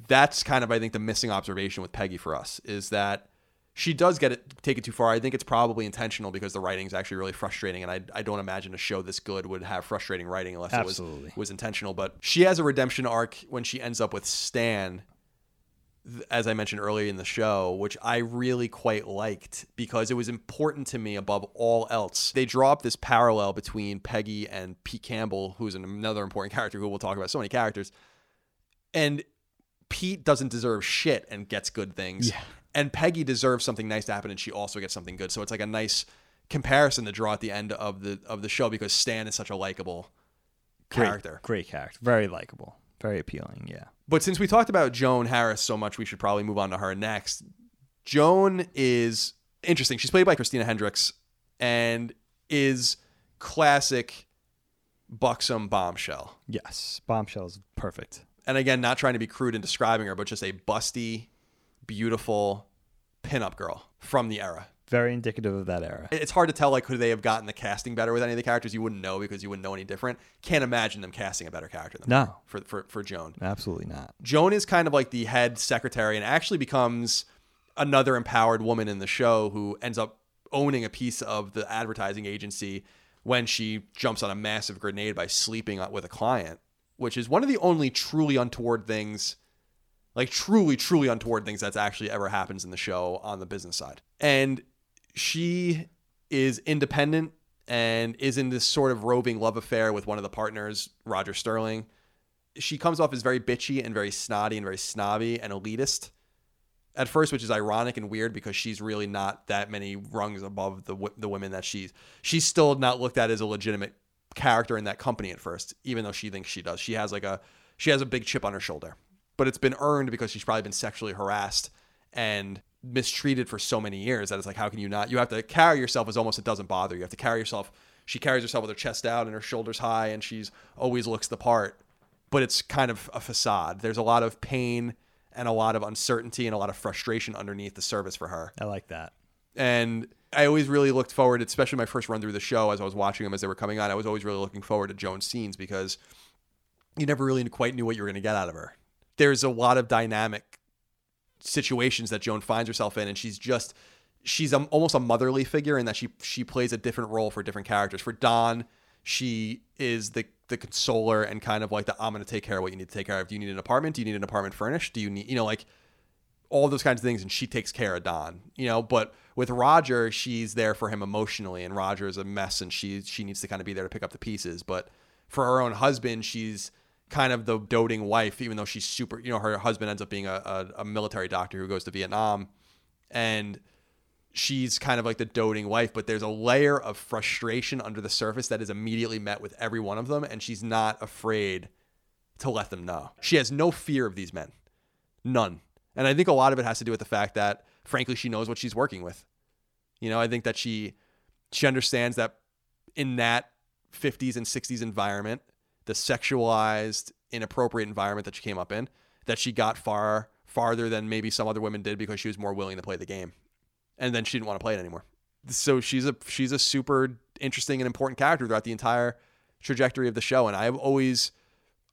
that's kind of I think the missing observation with Peggy for us is that she does get it take it too far. I think it's probably intentional because the writing is actually really frustrating, and I, I don't imagine a show this good would have frustrating writing unless Absolutely. it was was intentional. But she has a redemption arc when she ends up with Stan, as I mentioned earlier in the show, which I really quite liked because it was important to me above all else. They draw up this parallel between Peggy and Pete Campbell, who's another important character who we'll talk about so many characters, and Pete doesn't deserve shit and gets good things. Yeah and Peggy deserves something nice to happen, and she also gets something good. So it's like a nice comparison to draw at the end of the of the show because Stan is such a likable character. Great, great character, very likable, very appealing. Yeah. But since we talked about Joan Harris so much, we should probably move on to her next. Joan is interesting. She's played by Christina Hendricks and is classic buxom bombshell. Yes, bombshell is perfect. And again, not trying to be crude in describing her, but just a busty beautiful, pinup girl from the era. Very indicative of that era. It's hard to tell like could they have gotten the casting better with any of the characters. You wouldn't know because you wouldn't know any different. Can't imagine them casting a better character than No. for for for Joan. Absolutely not. Joan is kind of like the head secretary and actually becomes another empowered woman in the show who ends up owning a piece of the advertising agency when she jumps on a massive grenade by sleeping with a client, which is one of the only truly untoward things, like truly, truly untoward things that's actually ever happens in the show on the business side. And she is independent and is in this sort of roving love affair with one of the partners, Roger Sterling. She comes off as very bitchy and very snotty and very snobby and elitist at first, which is ironic and weird because she's really not that many rungs above the the women that she's. She's still not looked at as a legitimate character in that company at first, even though she thinks she does. She has like a she has a big chip on her shoulder, but it's been earned because she's probably been sexually harassed and mistreated for so many years that it's like how can you not? You have to carry yourself as almost it doesn't bother you. have to carry yourself. She carries herself with her chest out and her shoulders high, and she's always looks the part. But it's kind of a facade. There's a lot of pain and a lot of uncertainty and a lot of frustration underneath the service for her. I like that. And I always really looked forward, especially my first run through the show as I was watching them as they were coming on. I was always really looking forward to Joan's scenes because you never really quite knew what you were going to get out of her. There's a lot of dynamic situations that Joan finds herself in, and she's just she's a, almost a motherly figure in that she she plays a different role for different characters. For Don, she is the the consoler and kind of like the I'm going to take care of what you need to take care of. Do you need an apartment? Do you need an apartment furnished? Do you need you know like all those kinds of things and she takes care of Don, you know, but with Roger, she's there for him emotionally and Roger is a mess and she she needs to kind of be there to pick up the pieces, but for her own husband, she's kind of the doting wife even though she's super, you know, her husband ends up being a, a, a military doctor who goes to Vietnam and she's kind of like the doting wife, but there's a layer of frustration under the surface that is immediately met with every one of them, and she's not afraid to let them know. She has no fear of these men, none. And I think a lot of it has to do with the fact that, frankly, she knows what she's working with. You know, I think that she she understands that in that 50s and 60s environment, the sexualized, inappropriate environment that she came up in, that she got far farther than maybe some other women did because she was more willing to play the game and then she didn't want to play it anymore. So she's a she's a super interesting and important character throughout the entire trajectory of the show, and I've always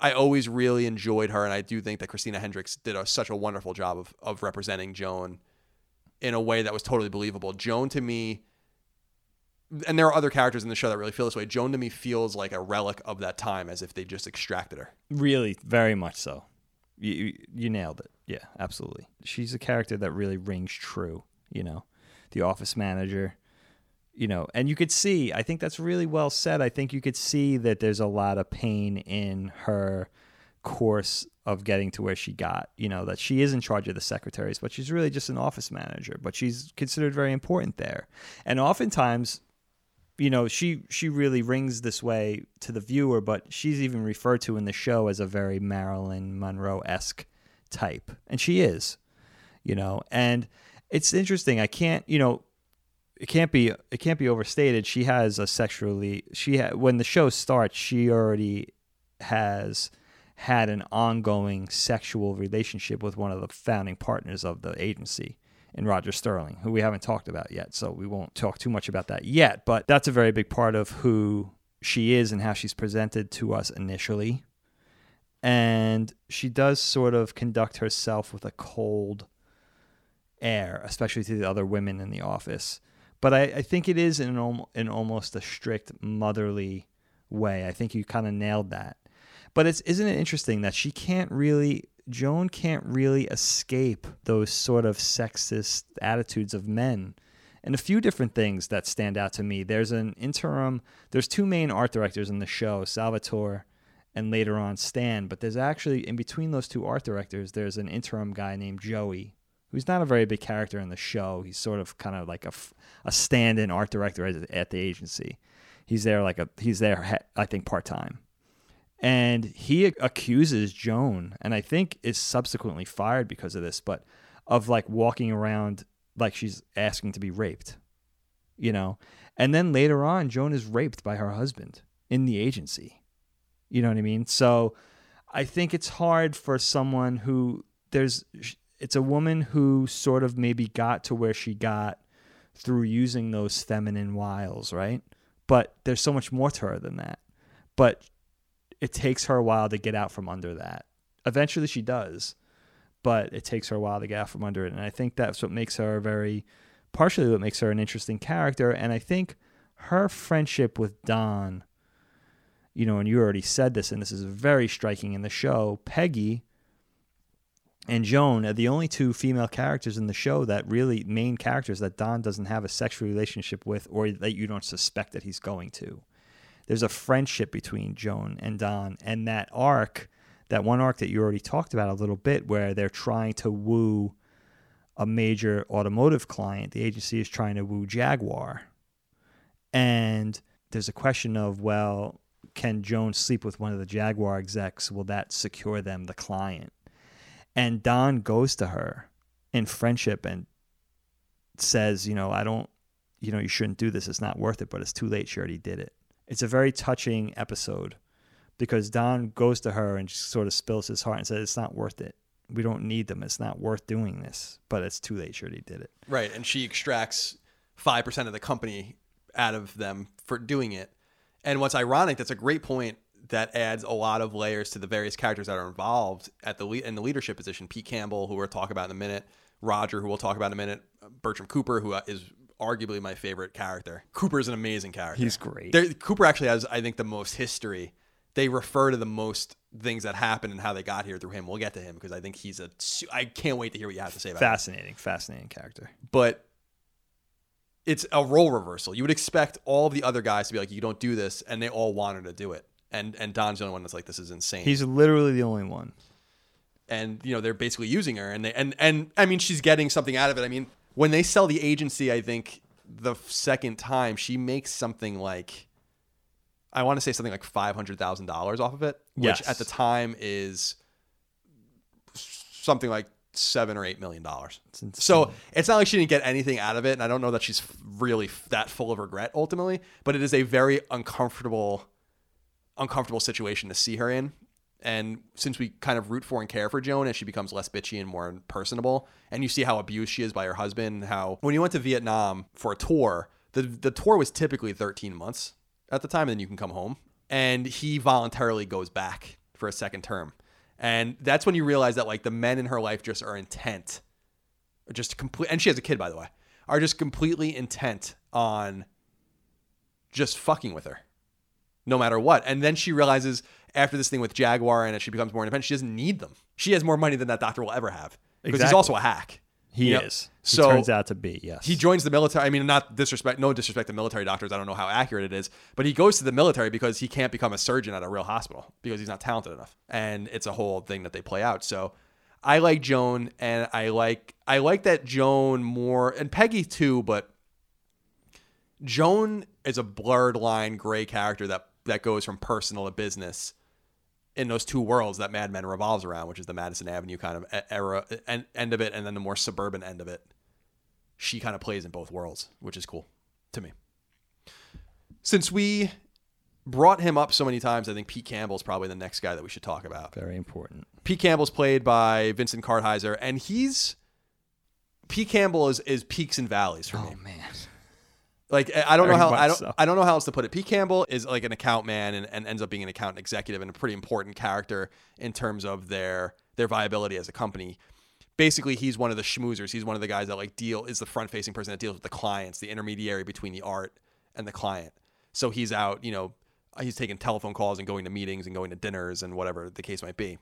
I always really enjoyed her, and I do think that Christina Hendricks did a, such a wonderful job of of representing Joan in a way that was totally believable. Joan to me, and there are other characters in the show that really feel this way. Joan to me feels like a relic of that time, as if they just extracted her. Really, very much so. You, you, you nailed it. Yeah, absolutely. She's a character that really rings true, you know the office manager you know and you could see i think that's really well said i think you could see that there's a lot of pain in her course of getting to where she got you know that she is in charge of the secretaries but she's really just an office manager but she's considered very important there and oftentimes you know she she really rings this way to the viewer but she's even referred to in the show as a very marilyn monroe-esque type and she is you know and it's interesting. I can't, you know, it can't be it can't be overstated. She has a sexually she ha, when the show starts, she already has had an ongoing sexual relationship with one of the founding partners of the agency in Roger Sterling, who we haven't talked about yet, so we won't talk too much about that yet, but that's a very big part of who she is and how she's presented to us initially. And she does sort of conduct herself with a cold air, especially to the other women in the office. But I, I think it is in, an, in almost a strict motherly way. I think you kind of nailed that. But it's isn't it interesting that she can't really Joan can't really escape those sort of sexist attitudes of men. And a few different things that stand out to me. There's an interim there's two main art directors in the show, Salvatore and later on Stan, but there's actually in between those two art directors, there's an interim guy named Joey who's not a very big character in the show. He's sort of kind of like a, a stand-in art director at, at the agency. He's there like a he's there I think part time, and he accuses Joan, and I think is subsequently fired because of this, but of like walking around like she's asking to be raped, you know, and then later on Joan is raped by her husband in the agency. You know what I mean? So I think it's hard for someone who there's it's a woman who sort of maybe got to where she got through using those feminine wiles, right? But there's so much more to her than that. But it takes her a while to get out from under that. Eventually she does, but it takes her a while to get out from under it. And I think that's what makes her very partially what makes her an interesting character. And I think her friendship with Don, you know, and you already said this, and this is very striking in the show, Peggy and Joan are the only two female characters in the show that really main characters that Don doesn't have a sexual relationship with or that you don't suspect that he's going to. There's a friendship between Joan and Don and that arc, that one arc that you already talked about a little bit where they're trying to woo a major automotive client. The agency is trying to woo Jaguar. And there's a question of, well, can Joan sleep with one of the Jaguar execs? Will that secure them the client? And Don goes to her in friendship and says, you know, I don't, you know, you shouldn't do this. It's not worth it, but it's too late. She already did it. It's a very touching episode because Don goes to her and sort of spills his heart and says, it's not worth it. We don't need them. It's not worth doing this, but it's too late. She did it. Right. And she extracts 5% of the company out of them for doing it. And what's ironic, that's a great point that adds a lot of layers to the various characters that are involved at the le- in the leadership position. Pete Campbell, who we'll talk about in a minute, Roger, who we'll talk about in a minute, Bertram Cooper, who uh, is arguably my favorite character. Cooper is an amazing character. He's great. There, Cooper actually has, I think, the most history. They refer to the most things that happened and how they got here through him. We'll get to him because I think he's a. I can't wait to hear what you have to say about him. Fascinating, fascinating character. But it's a role reversal. You would expect all the other guys to be like, "You don't do this," and they all wanted to do it and and Don's the only one that's like this is insane. He's literally the only one. And you know they're basically using her, and they and and I mean she's getting something out of it. I mean when they sell the agency, I think the second time she makes something like I want to say something like five hundred thousand dollars off of it, which Yes. at the time is something like seven or eight million dollars. So it's not like she didn't get anything out of it, and I don't know that she's really that full of regret ultimately. But it is a very uncomfortable, uncomfortable situation to see her in. And since we kind of root for and care for Joan as she becomes less bitchy and more personable, and you see how abused she is by her husband, how when you went to Vietnam for a tour, the the tour was typically 13 months at the time, and then you can come home. And he voluntarily goes back for a second term. And that's when you realize that like the men in her life just are intent just complete and she has a kid by the way are just completely intent on just fucking with her no matter what and then she realizes after this thing with jaguar and as she becomes more independent she doesn't need them she has more money than that doctor will ever have because he's also a hack he You know, is. He so turns out to be yes. he joins the military. I mean, not disrespect, no disrespect to military doctors. I don't know how accurate it is, but he goes to the military because he can't become a surgeon at a real hospital because he's not talented enough, and it's a whole thing that they play out. So, I like Joan, and I like I like that Joan more, and Peggy too, but Joan is a blurred line, gray character that that goes from personal to business in those two worlds that Mad Men revolves around, which is the Madison Avenue kind of era en- end of it, and then the more suburban end of it. She kind of plays in both worlds, which is cool to me. Since we brought him up so many times, I think Pete Campbell's probably the next guy that we should talk about. very important. Pete Campbell's played by Vincent Kartheiser, and he's Pete Campbell is is peaks and valleys for oh, me. Oh man. Like I don't know how I don't so. I don't know how else to put it. Pete Campbell is like an account man and, and ends up being an account executive and a pretty important character in terms of their their viability as a company. Basically, he's one of the schmoozers. He's one of the guys that like deal is the front facing person that deals with the clients, the intermediary between the art and the client. So he's out, you know, he's taking telephone calls and going to meetings and going to dinners and whatever the case might be.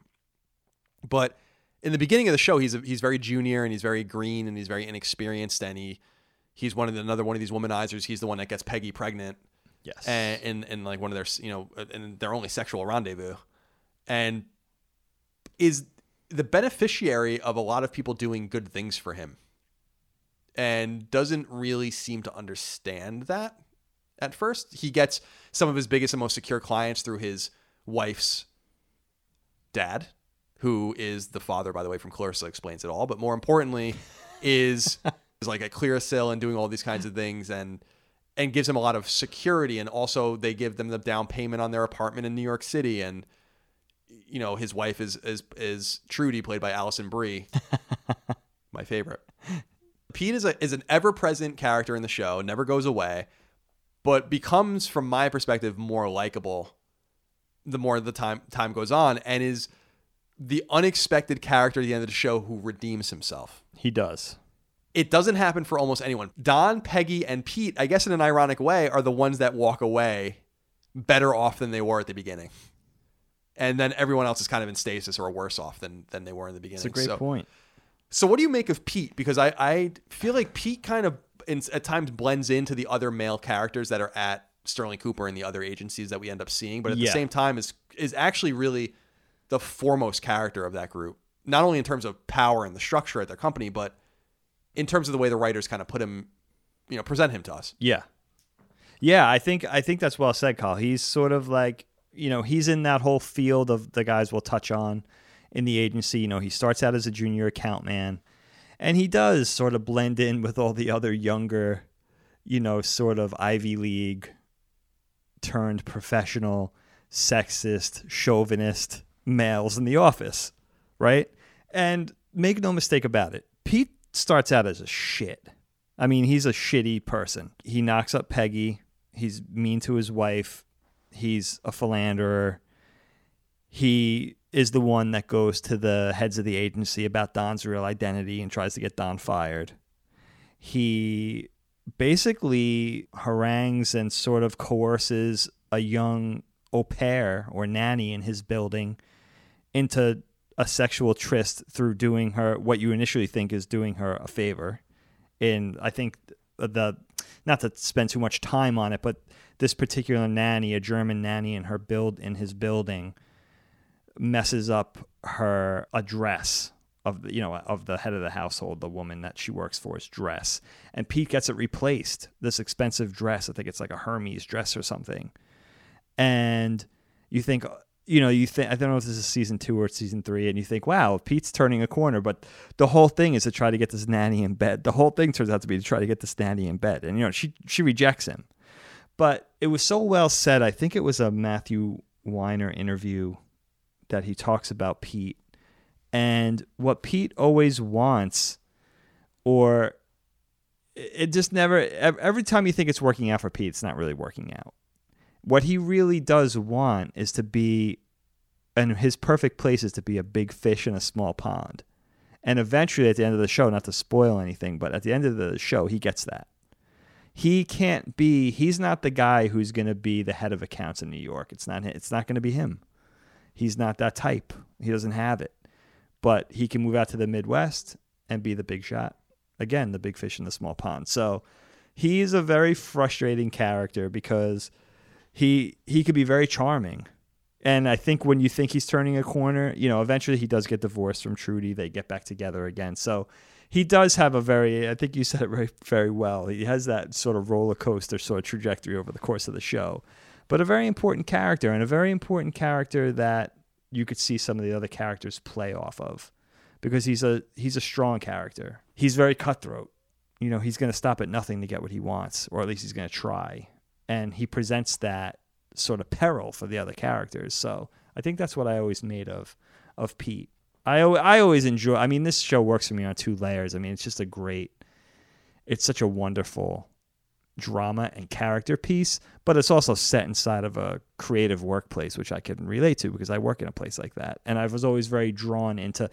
But in the beginning of the show, he's he's very junior and he's very green and he's very inexperienced and he he's one of the, another one of these womanizers. He's the one that gets Peggy pregnant Yes. and in, in like one of their you know in their only sexual rendezvous, and is the beneficiary of a lot of people doing good things for him, and doesn't really seem to understand that at first. He gets some of his biggest and most secure clients through his wife's dad, who is the father, by the way, from Clarissa explains it all. But more importantly, is is like a Clearasil and doing all these kinds of things and and gives him a lot of security. And also they give them the down payment on their apartment in New York City. And you know his wife is is is Trudy, played by Alison Brie, My favorite. Pete is a is an ever present character in the show, never goes away, but becomes, from my perspective, more likable the more the time time goes on, and is the unexpected character at the end of the show who redeems himself. He does. It doesn't happen for almost anyone. Don, Peggy, and Pete, I guess in an ironic way, are the ones that walk away better off than they were at the beginning. And then everyone else is kind of in stasis or worse off than than they were in the beginning. It's a great so, point. So what do you make of Pete? Because I, I feel like Pete kind of in, at times blends into the other male characters that are at Sterling Cooper and the other agencies that we end up seeing, but at Yeah. the same time is is actually really the foremost character of that group. Not only in terms of power and the structure at their company, but in terms of the way the writers kind of put him, you know, present him to us. Yeah. Yeah, I think I think that's well said, Carl. He's sort of like you know, he's in that whole field of the guys we'll touch on in the agency. You know, he starts out as a junior account man and he does sort of blend in with all the other younger, you know, sort of Ivy League turned professional, sexist, chauvinist males in the office, right? And make no mistake about it, starts out as a shit. I mean, he's a shitty person. He knocks up Peggy. He's mean to his wife. He's a philanderer. He is the one that goes to the heads of the agency about Don's real identity and tries to get Don fired. He basically harangues and sort of coerces a young au pair or nanny in his building into a sexual tryst through doing her what you initially think is doing her a favor. And I think the not to spend too much time on it, but this particular nanny, a German nanny in her build in his building, messes up her address of the, you know of the head of the household, the woman that she works for's dress, and Pete gets it replaced. This expensive dress, I think it's like a Hermes dress or something, and you think you know you think I don't know if this is season two or season three, and you think wow Pete's turning a corner, but the whole thing is to try to get this nanny in bed. The whole thing turns out to be to try to get this nanny in bed, and you know she she rejects him, but it was so well said. I think it was a Matthew Weiner interview that he talks about Pete and what Pete always wants, or it just never, every time you think it's working out for Pete, it's not really working out. What he really does want is to be, and his perfect place is to be a big fish in a small pond. And eventually, at the end of the show, not to spoil anything, but at the end of the show, he gets that. He can't be. He's not the guy who's going to be the head of accounts in New York. It's not. It's not going to be him he's not that type. He doesn't have it. But he can move out to the Midwest and be the big shot. Again, the big fish in the small pond. So he's a very frustrating character because he he could be very charming. And I think when you think he's turning a corner, you know, eventually he does get divorced from Trudy. They get back together again. So he does have a very, I think you said it very, very well. He has that sort of roller coaster sort of trajectory over the course of the show but a very important character and a very important character that you could see some of the other characters play off of because he's a he's a strong character. He's very cutthroat. You know, he's going to stop at nothing to get what he wants or at least he's going to try. And he presents that sort of peril for the other characters. So, I think that's what I always made of of Pete. I I always enjoy I mean this show works for me on two layers. I mean, it's just a great it's such a wonderful drama and character piece, but it's also set inside of a creative workplace, which I can relate to because I work in a place like that. And I was always very drawn into,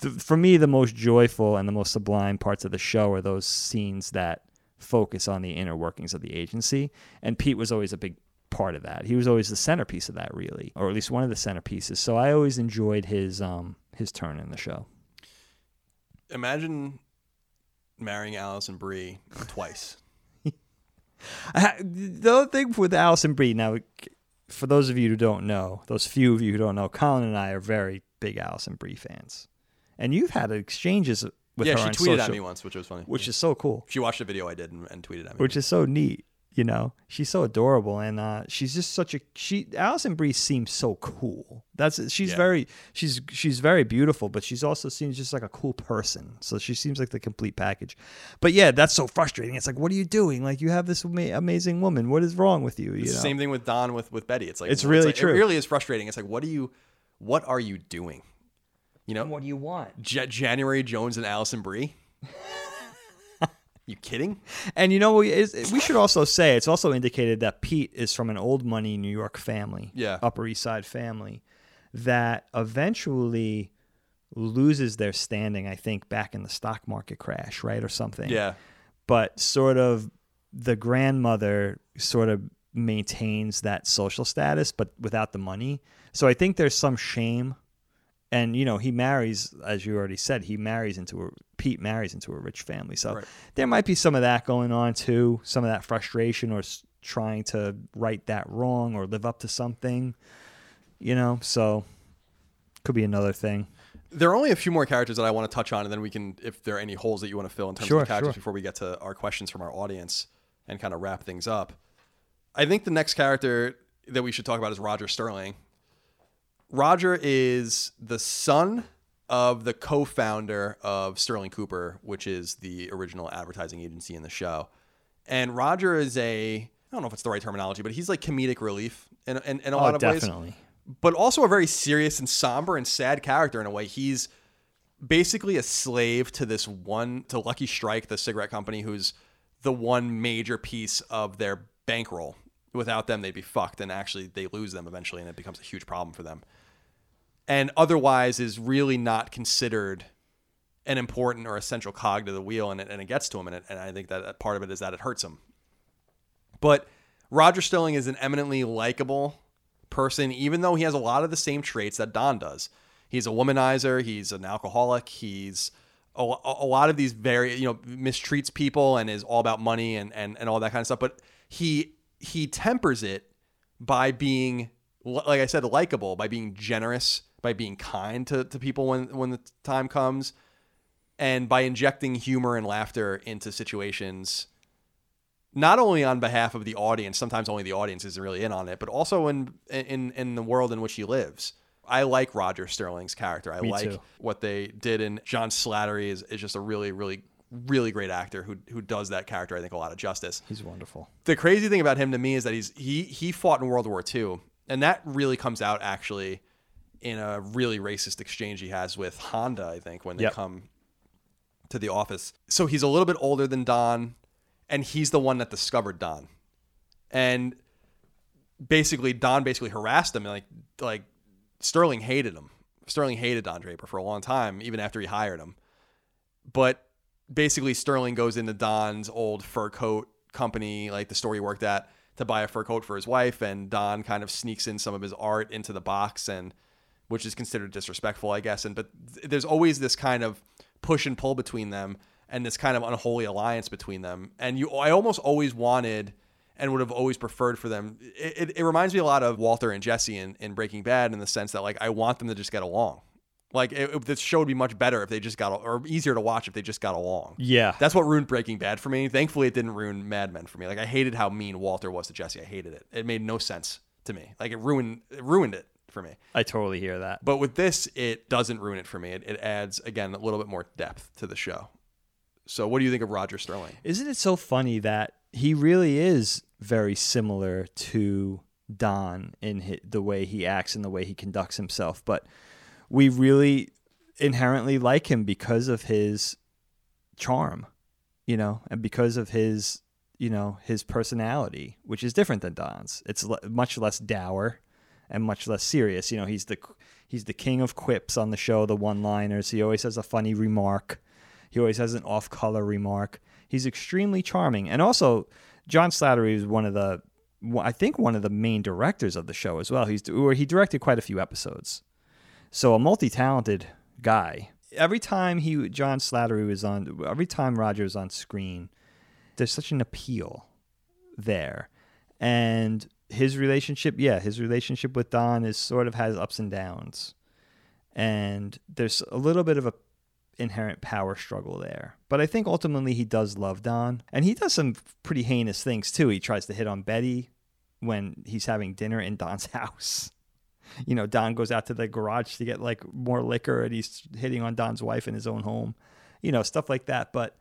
the, for me, the most joyful and the most sublime parts of the show are those scenes that focus on the inner workings of the agency. And Pete was always a big part of that. He was always the centerpiece of that, really, or at least one of the centerpieces. So I always enjoyed his um his turn in the show. Imagine marrying Alison Brie twice. I- the other thing with Alison Brie, now, for those of you who don't know, those few of you who don't know, Colin and I are very big Alison Brie fans, and you've had exchanges with yeah, her she on tweeted social, at me once, which was funny. which is so cool, she watched a video I did and, and tweeted at me. which is so neat. You know, she's so adorable, and uh, she's just such a she. Alison Brie seems so cool. That's she's Yeah. very she's she's very beautiful, but she's also seems just like a cool person. So she seems like the complete package. But yeah, that's so frustrating. It's like, what are you doing? Like you have this ama- amazing woman. What is wrong with you? You It's know? the same thing with Don with with Betty. It's like It's really like- true. It really is frustrating. It's like, what do you, what are you doing? You know, What do you want? Ja- January Jones and Alison Brie. you kidding? And you know, we, is- we should also say it's also indicated that Pete is from an old money New York family, Yeah. Upper East Side family, that eventually loses their standing. I think back in the stock market crash, right, or something. Yeah. But sort of the grandmother sort of maintains that social status, but without the money. So I think there's some shame. And you know he marries, as you already said, he marries into a Pete marries into a rich family. So Right. there might be some of that going on too, some of that frustration or s- trying to right that wrong or live up to something, you know. So could be another thing. There are only a few more characters that I want to touch on, and then we can, if there are any holes that you want to fill in terms Sure, of the characters sure. before we get to our questions from our audience and kind of wrap things up. I think the next character that we should talk about is Roger Sterling. Roger is the son of the co-founder of Sterling Cooper, which is the original advertising agency in the show. And Roger is a I don't know if it's the right terminology, but he's like comedic relief in, in, in a oh, lot Oh, of ways definitely. but also a very serious and somber and sad character in a way. He's basically a slave to this one to Lucky Strike, the cigarette company, who's the one major piece of their bankroll. Without them, they'd be fucked, and actually, they lose them eventually, and it becomes a huge problem for them. And otherwise, is really not considered an important or essential cog to the wheel, and it, and it gets to him, and, it, and I think that part of it is that it hurts him. But Roger Sterling is an eminently likable person, even though he has a lot of the same traits that Don does. He's a womanizer. He's an alcoholic. He's a, a lot of these very, you know, mistreats people and is all about money and, and, and all that kind of stuff. But he he tempers it by being, like I said, likable, by being generous, by being kind to, to people when, when the time comes, and by injecting humor and laughter into situations not only on behalf of the audience, sometimes only the audience isn't really in on it, but also in in in the world in which he lives. I like Roger Sterling's character. I Me like too. what they did, and John Slattery is, is just a really, really, really great actor who who does that character. I think a lot of justice. He's wonderful. The crazy thing about him to me is that he's he he fought in World War II, and that really comes out actually in a really racist exchange he has with Honda. I think when they Yep. come to the office. So he's a little bit older than Don, and he's the one that discovered Don. And basically, Don basically harassed him. and Like, like Sterling hated him. Sterling hated Don Draper for a long time, even after he hired him. But basically, Sterling goes into Don's old fur coat company, like the store he worked at, to buy a fur coat for his wife. And Don kind of sneaks in some of his art into the box, and which is considered disrespectful, I guess. And but th- there's always this kind of push and pull between them, and this kind of unholy alliance between them. And you, I almost always wanted and would have always preferred for them. It, it, it reminds me a lot of Walter and Jesse in, in Breaking Bad in the sense that like I want them to just get along. Like it, it- this show would be much better if they just got, or easier to watch if they just got along. Yeah. That's what ruined Breaking Bad for me. Thankfully, it didn't ruin Mad Men for me. Like I hated how mean Walter was to Jesse. I hated it. It made no sense to me. Like it ruined it ruined it for me. I totally hear that. But with this, it doesn't ruin it for me. It, it adds again a little bit more depth to the show. So, what do you think of Roger Sterling? Isn't it so funny that he really is very similar to Don in hi the way he acts and the way he conducts himself, but we really inherently like him because of his charm, you know, and because of his, you know, his personality, which is different than Don's. It's much less dour and much less serious. You know, he's the he's the king of quips on the show, the one-liners. He always has a funny remark. He always has an off-color remark. He's extremely charming, and also John Slattery is one of the, I think one of the main directors of the show as well. He's or he directed quite a few episodes, so a multi-talented guy. Every time he John Slattery was on, every time Roger was on screen, there's such an appeal there, and his relationship, yeah, his relationship with Don is sort of has ups and downs, and there's a little bit of a inherent power struggle there. But I think ultimately he does love Don, and he does some pretty heinous things too. He tries to hit on Betty when he's having dinner in Don's house. You know, Don goes out to the garage to get like more liquor, and he's hitting on Don's wife in his own home. You know, stuff like that. But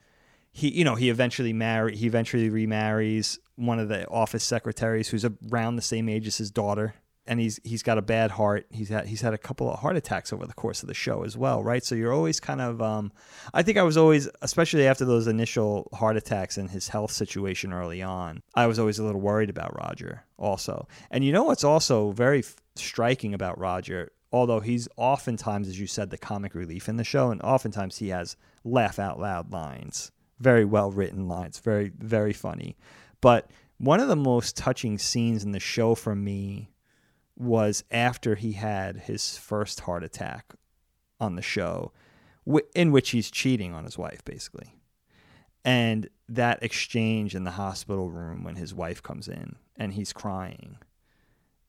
he, you know, he eventually marry. He eventually remarries one of the office secretaries who's around the same age as his daughter. And he's he's got a bad heart. He's had he's had a couple of heart attacks over the course of the show as well, right? So you're always kind of um, I think I was always especially after those initial heart attacks and his health situation early on, I was always a little worried about Roger also. And you know what's also very f- striking about Roger, although he's oftentimes as you said the comic relief in the show and oftentimes he has laugh out loud lines, very well written lines, very very funny. But one of the most touching scenes in the show for me was after he had his first heart attack on the show, in which he's cheating on his wife, basically. And that exchange in the hospital room when his wife comes in and he's crying.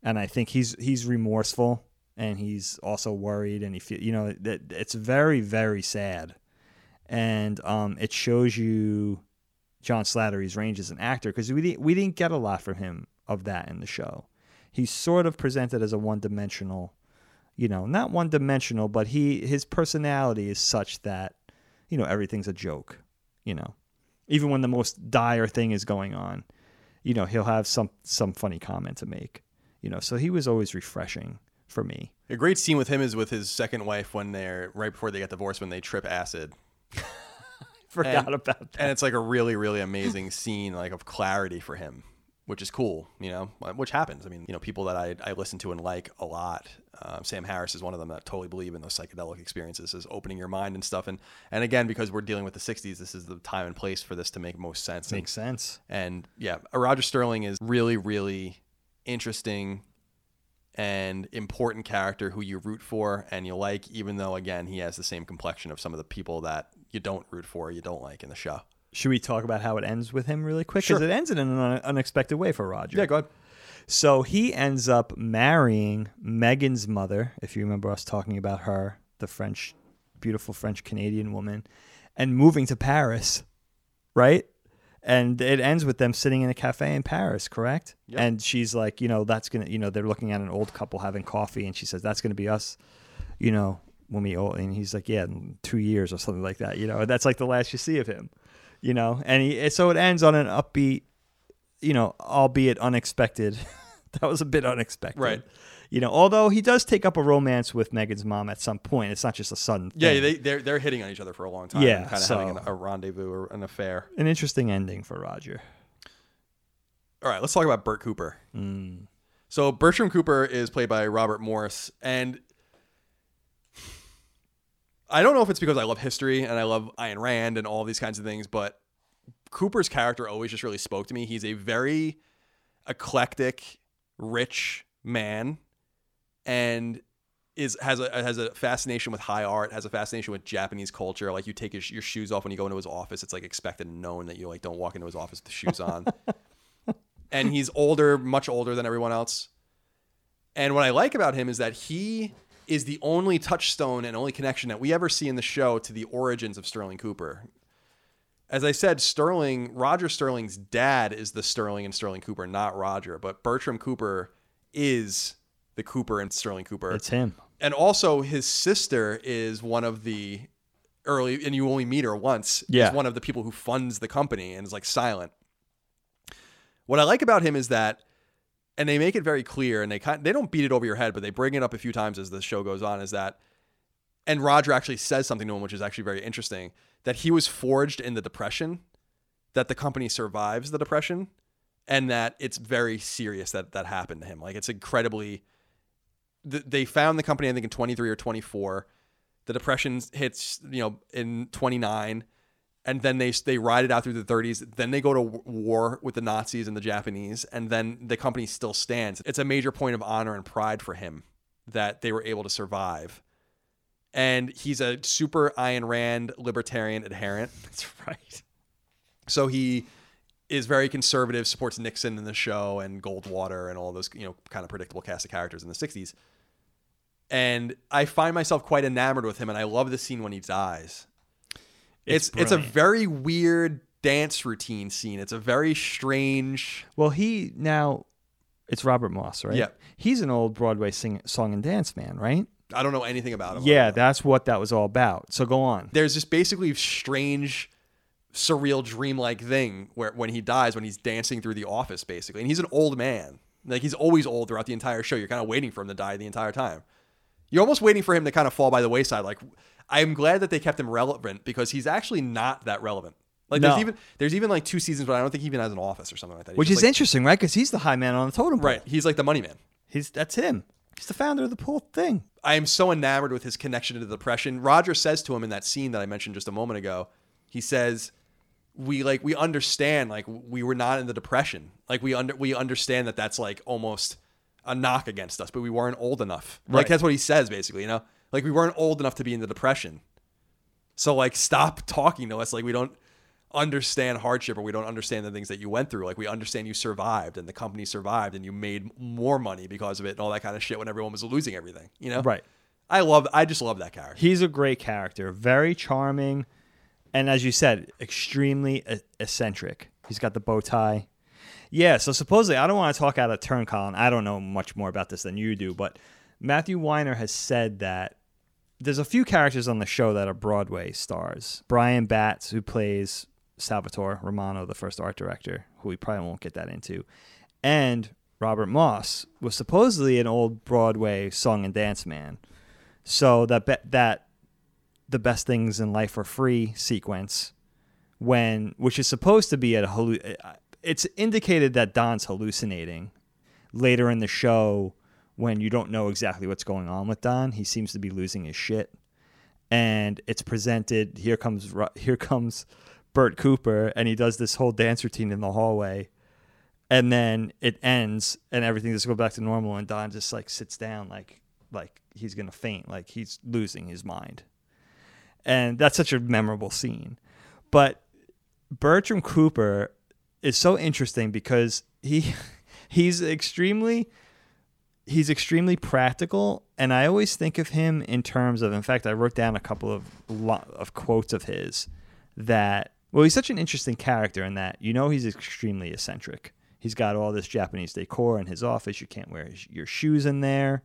And I think he's he's remorseful and he's also worried and he feel you know that it's very very sad. And um, it shows you John Slattery's range as an actor because we we didn't get a lot from him of that in the show he's sort of presented as a one-dimensional you know not one-dimensional but he his personality is such that you know everything's a joke you know. Even when the most dire thing is going on you know he'll have some some funny comment to make you know. So he was always refreshing for me. A great scene with him is with his second wife when they're right before they get divorced when they trip acid. Forgot and, about that. and it's like a really really amazing scene like of clarity for him which is cool, you know, which happens. I mean, you know, people that I, I listen to and like a lot. Uh, Sam Harris is one of them that totally believe in those psychedelic experiences, is opening your mind and stuff. And and again, because we're dealing with the '60s, this is the time and place for this to make most sense. Makes and, sense. And yeah, Roger Sterling is really, really interesting and important character who you root for and you like, even though again he has the same complexion of some of the people that you don't root for, you don't like in the show. Should we talk about how it ends with him really quick? Because Sure. it ends in an un- unexpected way for Roger. Yeah, go ahead. So he ends up marrying Megan's mother, if you remember us talking about her, the French, beautiful French Canadian woman, and moving to Paris, right? And it ends with them sitting in a cafe in Paris, correct? Yep. And she's like, you know, that's gonna, you know, they're looking at an old couple having coffee, and she says, that's gonna be us, you know, when we old. And he's like, yeah, in two years or something like that, you know. And that's like the last you see of him, you know. And he, so it ends on an upbeat, you know, albeit unexpected. that was a bit unexpected, Right. You know, although he does take up a romance with Megan's mom at some point. It's not just a sudden. Yeah, they they're they're hitting on each other for a long time. Yeah, kind of so- having a rendezvous or an affair. an interesting ending for Roger. All right, let's talk about Bert Cooper. Mm. So Bertram Cooper is played by Robert Morse, and I don't know if it's because I love history and I love Ayn Rand and all these kinds of things, but Cooper's character always just really spoke to me. He's a very eclectic, rich man, and is has a has a fascination with high art, has a fascination with Japanese culture. Like you take your, your shoes off when you go into his office, it's like expected and known that you like don't walk into his office with the shoes on. and he's older, much older than everyone else. And what I like about him is that he is the only touchstone and only connection that we ever see in the show to the origins of Sterling Cooper. As I said, Sterling, Roger Sterling's dad is the Sterling and Sterling Cooper, not Roger, but Bertram Cooper is the Cooper and Sterling Cooper. It's him. and also his sister is one of the early and you only meet her once Yeah. is one of the people who funds the company and is like silent what i like about him is that and they make it very clear and they kind they don't beat it over your head but they bring it up a few times as the show goes on is that and roger actually says something to him which is actually very interesting that he was forged in the depression that the company survives the depression and that it's very serious that that happened to him like it's incredibly th- they found the company I think in 23 or 24. The depression hits, you know, in 29 and then they they ride it out through the 30s. Then they go to war with the Nazis and the Japanese and then the company still stands. It's a major point of honor and pride for him that they were able to survive. And he's a super Ayn Rand libertarian adherent. That's right. So he is very conservative, supports Nixon in the show and Goldwater and all those, you know, kind of predictable cast of characters in the 60s. And I find myself quite enamored with him and I love the scene when he dies. It's It's it's, a very weird dance routine scene. It's a very strange Well, he now it's Robert Morse, right? Yeah. He's an old Broadway sing, song and dance man, right? I don't know anything about him. Yeah, that's what that was all about. So go on. There's this basically strange surreal dreamlike thing where when he dies when he's dancing through the office basically. And he's an old man. Like he's always old throughout the entire show. You're kind of waiting for him to die the entire time. You're almost waiting for him to kind of fall by the wayside. Like I'm glad that they kept him relevant because he's actually not that relevant. Like No. there's even there's even like two seasons, but I don't think he even has an office or something like that. Which is like- interesting, right? Because he's the high man on the totem pole. right. He's like the money man. He's that's him. He's the founder of the whole thing. I am so enamored with his connection to the depression. Roger says to him in that scene that I mentioned just a moment ago, he says, "We like we understand like we were not in the depression. Like we under we understand that that's like almost a knock against us, but we weren't old enough. Like that's what he says basically, you know? Like we weren't old enough to be in the depression. So like stop talking to us like we don't understand hardship or we don't understand the things that you went through. Like we understand you survived and the company survived and you made more money because of it and all that kind of shit when everyone was losing everything, you know? Right. I love I just love that character. He's a great character, very charming, and as you said, extremely eccentric. He's got the bow tie. Yeah, so supposedly, I don't want to talk out of turn, Colin. I don't know much more about this than you do, but Matthew Weiner has said that there's a few characters on the show that are Broadway stars. Bryan Batts, who plays Salvatore Romano, the first art director, who we probably won't get that into, and Robert Morse was supposedly an old Broadway song and dance man. So that be- that the best things in life are free sequence when which is supposed to be at a hallu- uh, it's indicated that Don's hallucinating later in the show when you don't know exactly what's going on with Don. He seems to be losing his shit. And it's presented here comes here comes Bert Cooper and he does this whole dance routine in the hallway. And then it ends and everything just goes back to normal and Don just like sits down like like he's gonna faint, like he's losing his mind. And that's such a memorable scene. But Bertram Cooper is so interesting because he he's extremely he's extremely practical and I always think of him in terms of in fact I wrote down a couple of of quotes of his that well he's such an interesting character in that you know he's extremely eccentric. He's got all this Japanese decor in his office. You can't wear his, your shoes in there.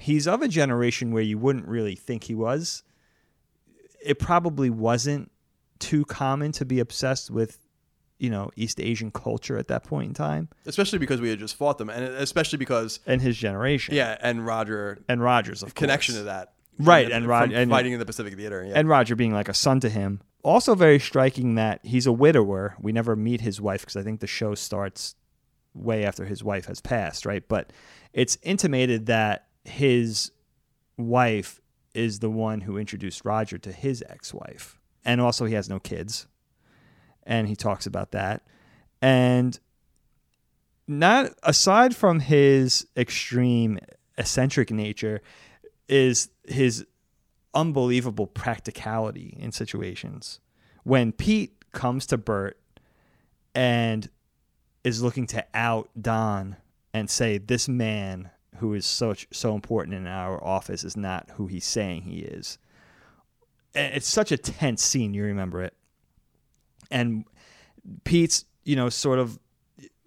He's of a generation where you wouldn't really think he was. It probably wasn't too common to be obsessed with, you know, East Asian culture at that point in time Especially because we had just fought them and especially because and his generation. yeah, and Roger And Rogers, of connection course. to that. Right, and and- fighting in the Pacific Theater. Yeah. and Roger being like a son to him. Also, very striking that he's a widower. We never meet his wife because I think the show starts way after his wife has passed, right? But it's intimated that his wife is the one who introduced Roger to his ex wife. And also, he has no kids. And he talks about that. And not aside from his extreme eccentric nature, is his unbelievable practicality in situations. When Pete comes to Bert and is looking to out Don and say this man who is such so important in our office is not who he's saying he is. It's such a tense scene, you remember it. And Pete's, you know, sort of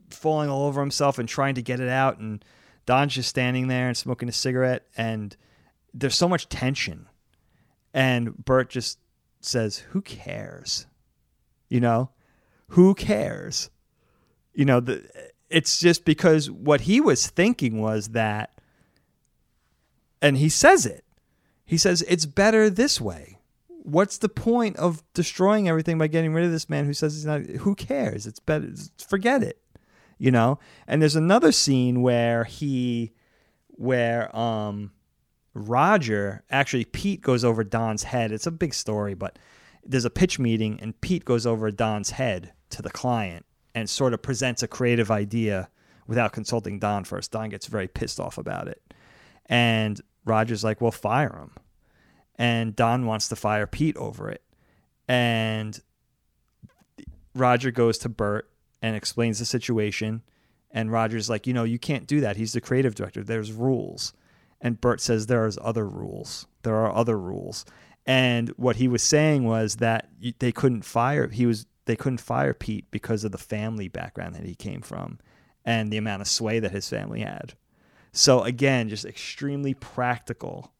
falling all over himself and trying to get it out and Don's just standing there and smoking a cigarette and there's so much tension. And Bert just says, Who cares? You know, who cares? You know, the, it's just because what he was thinking was that, and he says it. He says, It's better this way. What's the point of destroying everything by getting rid of this man who says he's not? Who cares? It's better. Forget it. You know? And there's another scene where he, where, um, Roger, actually, Pete goes over Don's head. It's a big story, but there's a pitch meeting, and Pete goes over Don's head to the client and sort of presents a creative idea without consulting Don first. Don gets very pissed off about it. And Roger's like, well, fire him. And Don wants to fire Pete over it. And Roger goes to Bert and explains the situation. And Roger's like, you know, you can't do that. He's the creative director. There's rules. And Bert says there's other rules. There are other rules. And what he was saying was that they couldn't fire. He was they couldn't fire Pete because of the family background that he came from, and the amount of sway that his family had. So again, just extremely practical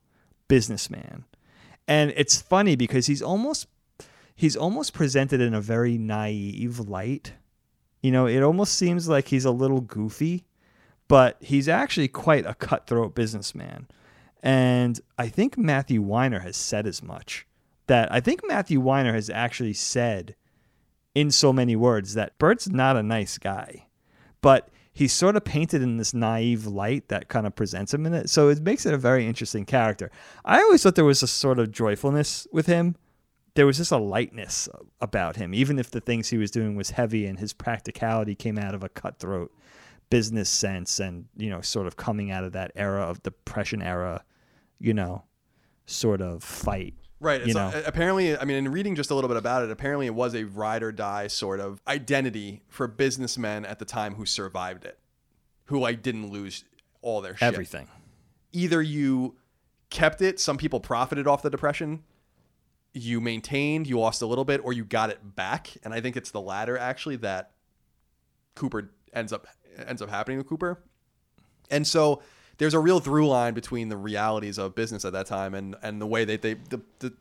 businessman. And it's funny because he's almost he's almost presented in a very naive light. You know, it almost seems like he's a little goofy, but he's actually quite a cutthroat businessman. And I think Matthew Weiner has said as much. That I think Matthew Weiner has actually said in so many words that Bert's not a nice guy, but he's sort of painted in this naive light that kind of presents him in it. So it makes it a very interesting character. I always thought there was a sort of joyfulness with him. There was just a lightness about him, even if the things he was doing was heavy and his practicality came out of a cutthroat business sense and, you know, sort of coming out of that era of depression era, you know, sort of fight. Right. You know. a- apparently, I mean, in reading just a little bit about it, apparently it was a ride or die sort of identity for businessmen at the time who survived it, who like didn't lose all their shit. Everything. Either you kept it, some people profited off the depression, you maintained, you lost a little bit, or you got it back. And I think it's the latter actually that Cooper ends up ends up happening with Cooper. And so there's a real through line between the realities of business at that time and and the way that they the, the,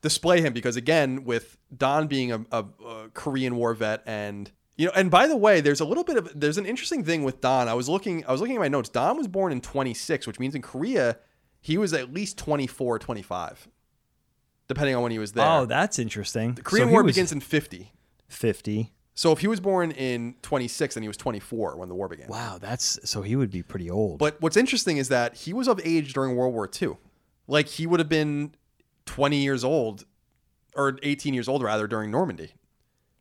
display him. Because again with Don being a, a, a Korean War vet and you know and by the way there's a little bit of there's an interesting thing with Don. I was looking I was looking at my notes. Don was born in 26 which means in Korea he was at least 24 25 depending on when he was there. Oh, that's interesting. the Korean So War was begins in 50 50. So if he was born in 26 then he was 24 when the war began Wow, that's so he would be pretty old. But what's interesting is that he was of age during World War II. Like he would have been 20 years old or 18 years old rather during Normandy.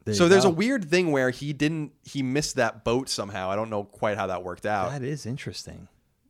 There so there's go. a weird thing where he didn't he missed that boat somehow. I don't know quite how that worked out. that is interesting.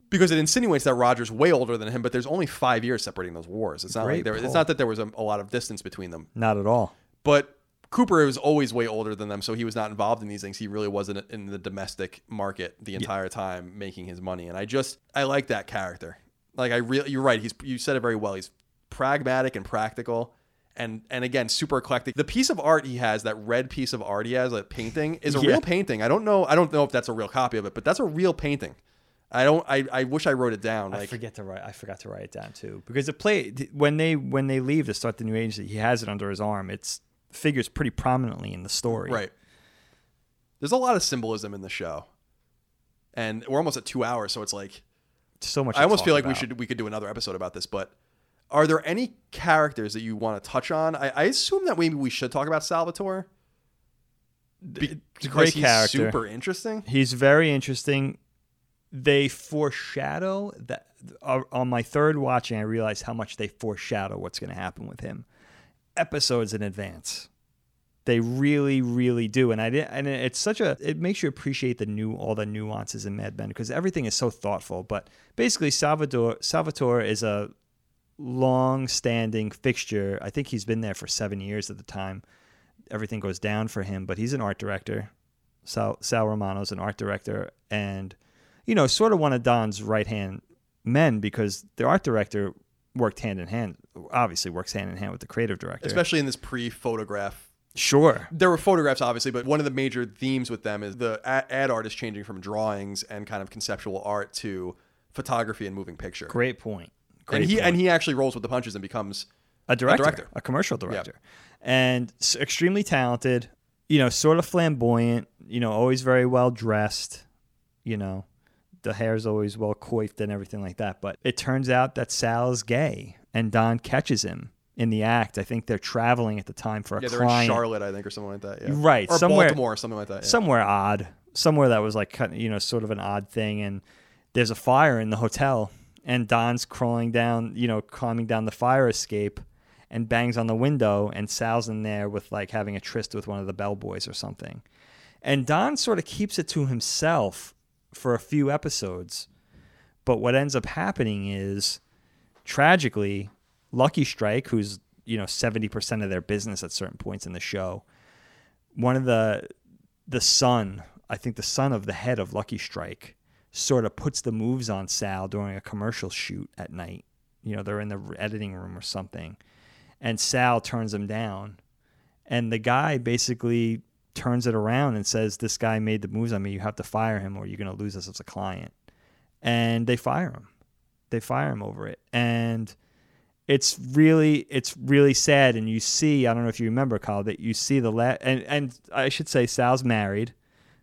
because it insinuates that Roger's way older than him, but there's only 5 years separating those wars. It's not Great like there, it's not that there was a, a lot of distance between them. Not at all. But Cooper was always way older than them, so he was not involved in these things. He really wasn't in the domestic market the entire time making his money. And I just I like that character. Like I really, you're right. He's you said it very well. He's pragmatic and practical, and and again super eclectic. The piece of art he has, that red piece of art he has, that painting, is a Yeah. real painting. I don't know. I don't know if that's a real copy of it, but that's a real painting. I don't. I, I wish I wrote it down. I forget to write. I forgot to write it down too because the play when they when they leave to start the new agency, he has it under his arm. It's figures pretty prominently in the story. Right. There's a lot of symbolism in the show, and we're almost at two hours, so it's like So much. I almost feel like we should we could do another episode about this. But are there any characters that you want to touch on? I, I assume that maybe we should talk about Salvatore. Be- It's a because great he's character. super interesting. He's very interesting. They foreshadow that uh, on my third watching, I realized how much they foreshadow what's going to happen with him episodes in advance. They really, really do, and I did, and it's such a. It makes you appreciate the new, all the nuances in Mad Men because everything is so thoughtful. But basically, Salvador Salvatore is a long-standing fixture. I think he's been there for seven years at the time. Everything goes down for him, but he's an art director. Sal, Sal Romano's an art director, and you know, sort of one of Don's right hand men because the art director worked hand in hand. Obviously, works hand in hand with the creative director. Especially in this pre-photograph. sure, There were photographs, obviously, but one of the major themes with them is the a- ad art is changing from drawings and kind of conceptual art to photography and moving picture. great point. Great and he point. and he actually rolls with the punches and becomes a director, a, director. commercial director, and extremely talented. You know, sort of flamboyant. You know, always very well dressed. You know, the hair's always well coiffed and everything like that. But it turns out that Sal's gay, and Don catches him in the act. I think they're traveling at the time for a yeah they're in. Charlotte, I think, or something like that. Yeah. Right, or somewhere- Baltimore, or something like that. Yeah. somewhere odd, somewhere that was like you know sort of an odd thing. And there's a fire in the hotel, and Don's crawling down, you know, climbing down the fire escape, and bangs on the window, and Sal's in there with like having a tryst with one of the bellboys or something. And Don sort of keeps it to himself for a few episodes, but what ends up happening is tragically, Lucky Strike, who's you know seventy percent of their business at certain points in the show, one of the the son, I think the son of the head of Lucky Strike, sort of puts the moves on Sal during a commercial shoot at night. You know, they're in the editing room or something, and Sal turns him down, and the guy basically turns it around and says, "This guy made the moves on me. You have to fire him, or you're going to lose us as a client." And they fire him. They fire him over it, and it's really it's really sad and you see i don't know if you remember Kyle that you see the la- and and i should say sal's married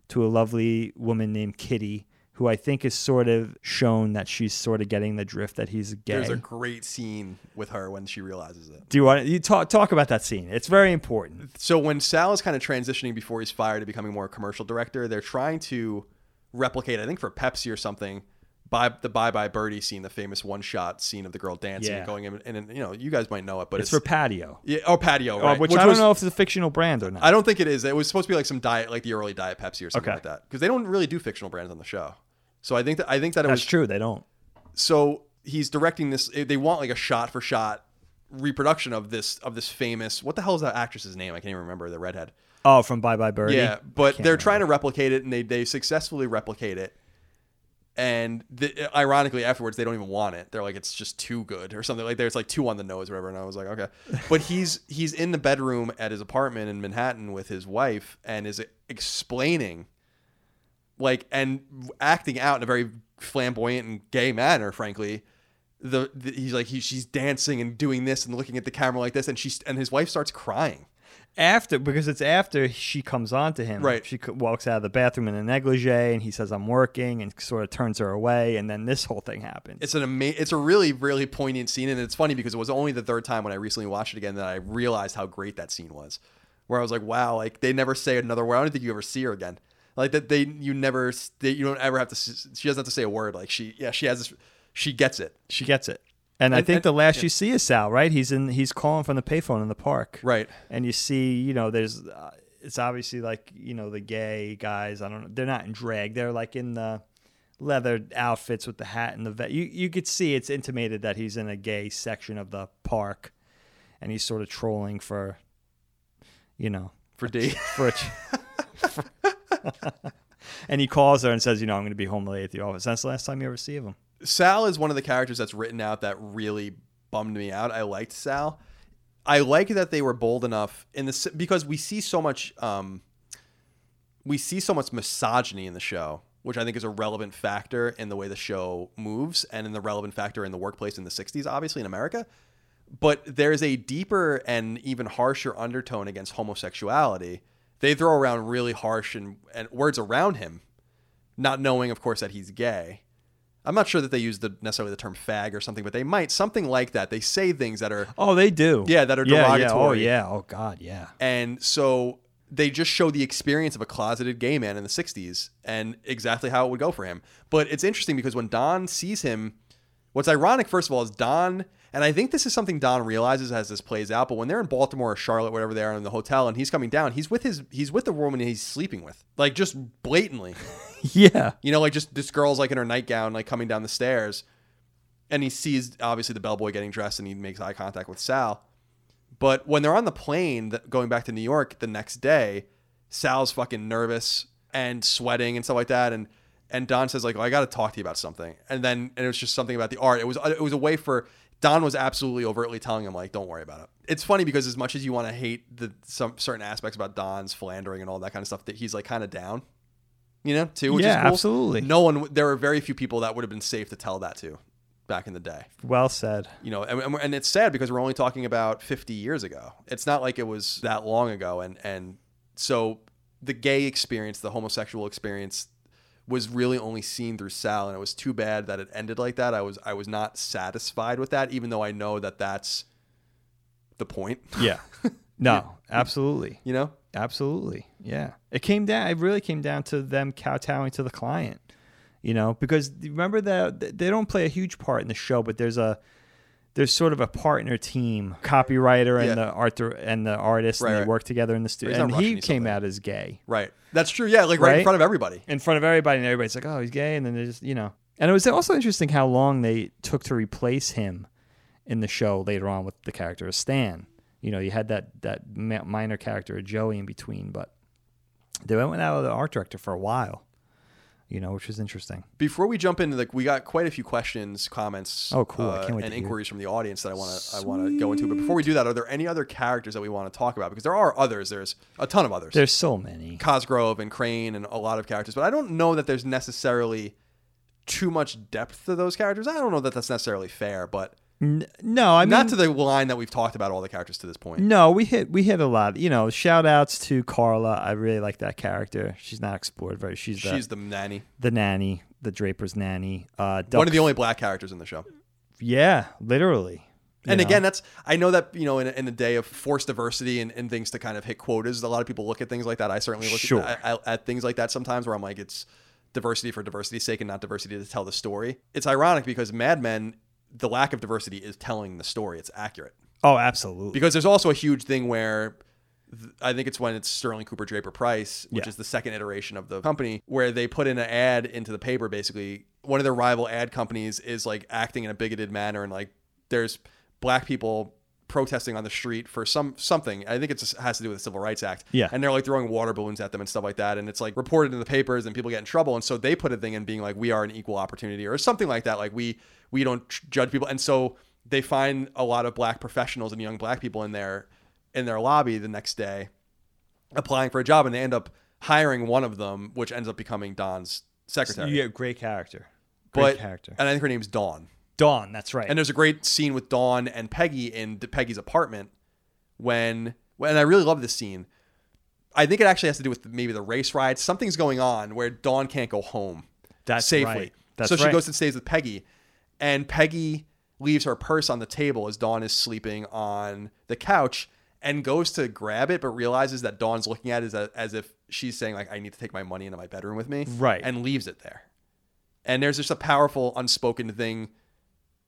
to a lovely woman named kitty who I think is sort of shown that she's sort of getting the drift that he's gay. There's a great scene with her when she realizes it. Do you want you talk talk about that scene? It's very important. So when Sal is kind of transitioning before he's fired to becoming more a commercial director, they're trying to replicate, I think for Pepsi or something, by the Bye Bye Birdie scene, the famous one shot scene of the girl dancing Yeah. and going in, and, you know, you guys might know it, but It's it's, for patio, yeah, oh patio, Uh, right? which, Which I don't was- know if it's a fictional brand or not. I don't think it is. It was supposed to be like some diet, like the early diet Pepsi or something Okay. like that, because they don't really do fictional brands on the show. So I think that I think that it That's was true. They don't. so he's directing this. Eh, they want like a shot for shot reproduction of this of this famous. What the hell is that actress's name? I can't even remember. The redhead. Oh, from Bye Bye Birdie. Yeah, but they're remember. trying to replicate it, and they they successfully replicate it. And the, eh, ironically, afterwards, they don't even want it. They're like, it's just too good, or something like. There's like two on the nose, or whatever. And I was like, okay. But he's he's in the bedroom at his apartment in Manhattan with his wife, and is explaining, like, and acting out in a very flamboyant and gay manner, frankly. The, the he's like he, she's dancing and doing this and looking at the camera like this, and she's and his wife starts crying. after because it's after she comes on to him. Right. She walks out of the bathroom in a negligee, and he says, "I'm working," and sort of turns her away, and then this whole thing happens. it's an ama- it's a really really poignant scene and it's funny because it was only the third time when I recently watched it again that I realized how great that scene was where I was like wow like they never say another word I don't think you ever see her again like that they you never they, you don't ever have to she doesn't have to say a word like she yeah she has this she gets it she gets it. And I think and- the last you see is Sal, right? He's in. He's calling from the payphone in the park, right and you see, you know, there's. Uh, it's obviously like you know the gay guys. I don't know. They're not in drag. They're like in the leather outfits with the hat and the vet. You you could see it's intimated that he's in a gay section of the park, and he's sort of trolling for, you know, for D for a. and he calls her and says, you know, I'm going to be home late at the office. That's the last time you ever see of him. Sal is one of the characters that's written out that really bummed me out. I liked Sal. I like that they were bold enough in this because we see so much um, we see so much misogyny in the show, which I think is a relevant factor in the way the show moves and in the relevant factor in the workplace in the 60s obviously in America. But there's a deeper and even harsher undertone against homosexuality. They throw around really harsh and, and words around him, not knowing of course that he's gay. I'm not sure that they use the necessarily the term fag or something, but they might something like that. They say things that are Oh, they do. Yeah, that are Yeah, yeah. Oh, derogatory. yeah. Oh, God, yeah. and so they just show the experience of a closeted gay man in the 60s and exactly how it would go for him. But it's interesting because when Don sees him, what's ironic, first of all, is Don, and I think this is something Don realizes as this plays out, but when they're in Baltimore or Charlotte, whatever they are in the hotel, and he's coming down, he's with his he's with the woman he's sleeping with. Like just blatantly. Yeah. You know, like just this girl's like in her nightgown, like coming down the stairs, and he sees obviously the bellboy getting dressed, and he makes eye contact with Sal. But when they're on the plane that, going back to New York the next day, Sal's fucking nervous and sweating and stuff like that, and and Don says like, oh, "I got to talk to you about something," and then and it was just something about the art. It was it was a way for Don was absolutely overtly telling him like, "Don't worry about it." It's funny because as much as you want to hate the some certain aspects about Don's philandering and all that kind of stuff, that he's like kind of down, you know, too. Which Yeah, is cool. absolutely. No one, there were very few people that would have been safe to tell that to back in the day Well said. you know and, and- and it's sad because we're only talking about 50 years ago it's not like it was that long ago and and so the gay experience the homosexual experience was really only seen through Sal and it was too bad that it ended like that I was I was not satisfied with that even though I know that that's the point Yeah. No, absolutely. you know Absolutely. Yeah. It came down, it really came down to them kowtowing to the client, you know, because remember that they don't play a huge part in the show, but there's a, there's sort of a partner team, copywriter and Yeah. the art and the artist, Right, and they right. work together in the studio. And he came out as gay right that's true yeah like right, in front of everybody in front of everybody, and everybody's like, "Oh, he's gay," and then they just, you know. And it was also interesting how long they took to replace him in the show later on with the character of Stan. You know, you had that that minor character of Joey in between, but they went out with the art director for a while. You know, which was interesting. before we jump into like we got quite a few questions comments Oh, cool. I uh, can't wait and hear. inquiries from the audience that i want to i want to go into but before we do that are there any other characters that we want to talk about because there are others there's a ton of others There's so many. cosgrove and crane and a lot of characters but i don't know that there's necessarily too much depth to those characters i don't know that that's necessarily fair but N- no, I mean, not to the line that we've talked about all the characters to this point no, we hit we hit a lot. You know, shout outs to Carla. I really like that character. She's not explored very. She's the, she's the nanny the nanny, the Draper's nanny. Uh, Duck, One of the only black characters in the show. yeah, literally. and know? again, that's I know that you know in, a- in the day of forced diversity and, and things to kind of hit quotas, a lot of people look at things like that. I certainly look Sure. at, at, at things like that sometimes where I'm like, it's diversity for diversity's sake and not diversity to tell the story. It's ironic because Mad Men, the lack of diversity is telling the story. It's accurate oh, absolutely. because there's also a huge thing where th- I think it's when it's Sterling Cooper Draper Pryce, which Yeah. is the second iteration of the company, where they put in an ad into the paper. Basically, one of their rival ad companies is like acting in a bigoted manner, and like there's black people protesting on the street for some something. I think it has to do with the Civil Rights Act. Yeah. and they're like throwing water balloons at them and stuff like that, and it's like reported in the papers, and people get in trouble, and so they put a thing in being like, we are an equal opportunity or something like that. Like we we don't judge people, and so they find a lot of black professionals and young black people in their in their lobby the next day applying for a job and they end up hiring one of them which ends up becoming Don's secretary. yeah, great character. Great but character. and I think her name's Dawn. Dawn, that's right. And there's a great scene with Dawn and Peggy in Peggy's apartment when when I really love this scene. I think it actually has to do with maybe the race ride. Something's going on where Dawn can't go home That's safely. right. That's so she right. goes and stays with Peggy, and Peggy leaves her purse on the table as Dawn is sleeping on the couch and goes to grab it, but realizes that Dawn's looking at it as, as if she's saying like, "I need to take my money into my bedroom with me," Right. And leaves it there. And there's just a powerful unspoken thing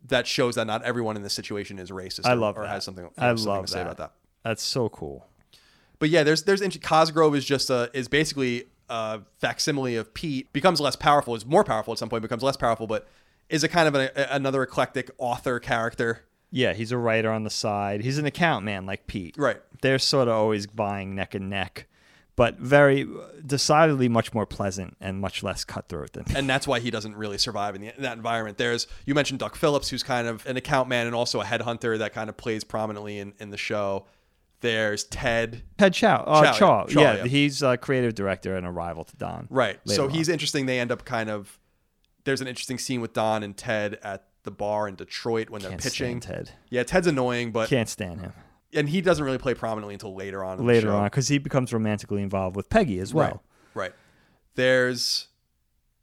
that shows that not everyone in this situation is racist. I love or that. has something. I something love to say that. about that. That's so cool. But yeah, there's there's Cosgrove is just a is basically a facsimile of Pete. Becomes less powerful. Is more powerful at some point. Becomes less powerful, but is a kind of a, a- another eclectic author character. Yeah, he's a writer on the side. He's an account man like Pete. Right. They're sort of always buying neck and neck, but very decidedly much more pleasant and much less cutthroat than And that's why he doesn't really survive in, the, in that environment. There's you mentioned Duck Phillips, who's kind of an account man and also a headhunter that kind of plays prominently in, in the show. There's Ted. Ted Chow. Uh, Chow, Chaw. yeah. Chaw, yeah, yeah. he's a creative director and a rival to Don. Right. so on. he's interesting. They end up kind of there's an interesting scene with Don and Ted at the bar in Detroit when they're pitching. stand Ted. Yeah, Ted's annoying, but Can't stand him. and he doesn't really play prominently until later on. in the Later show. on, because he becomes romantically involved with Peggy as well. Right. Right. There's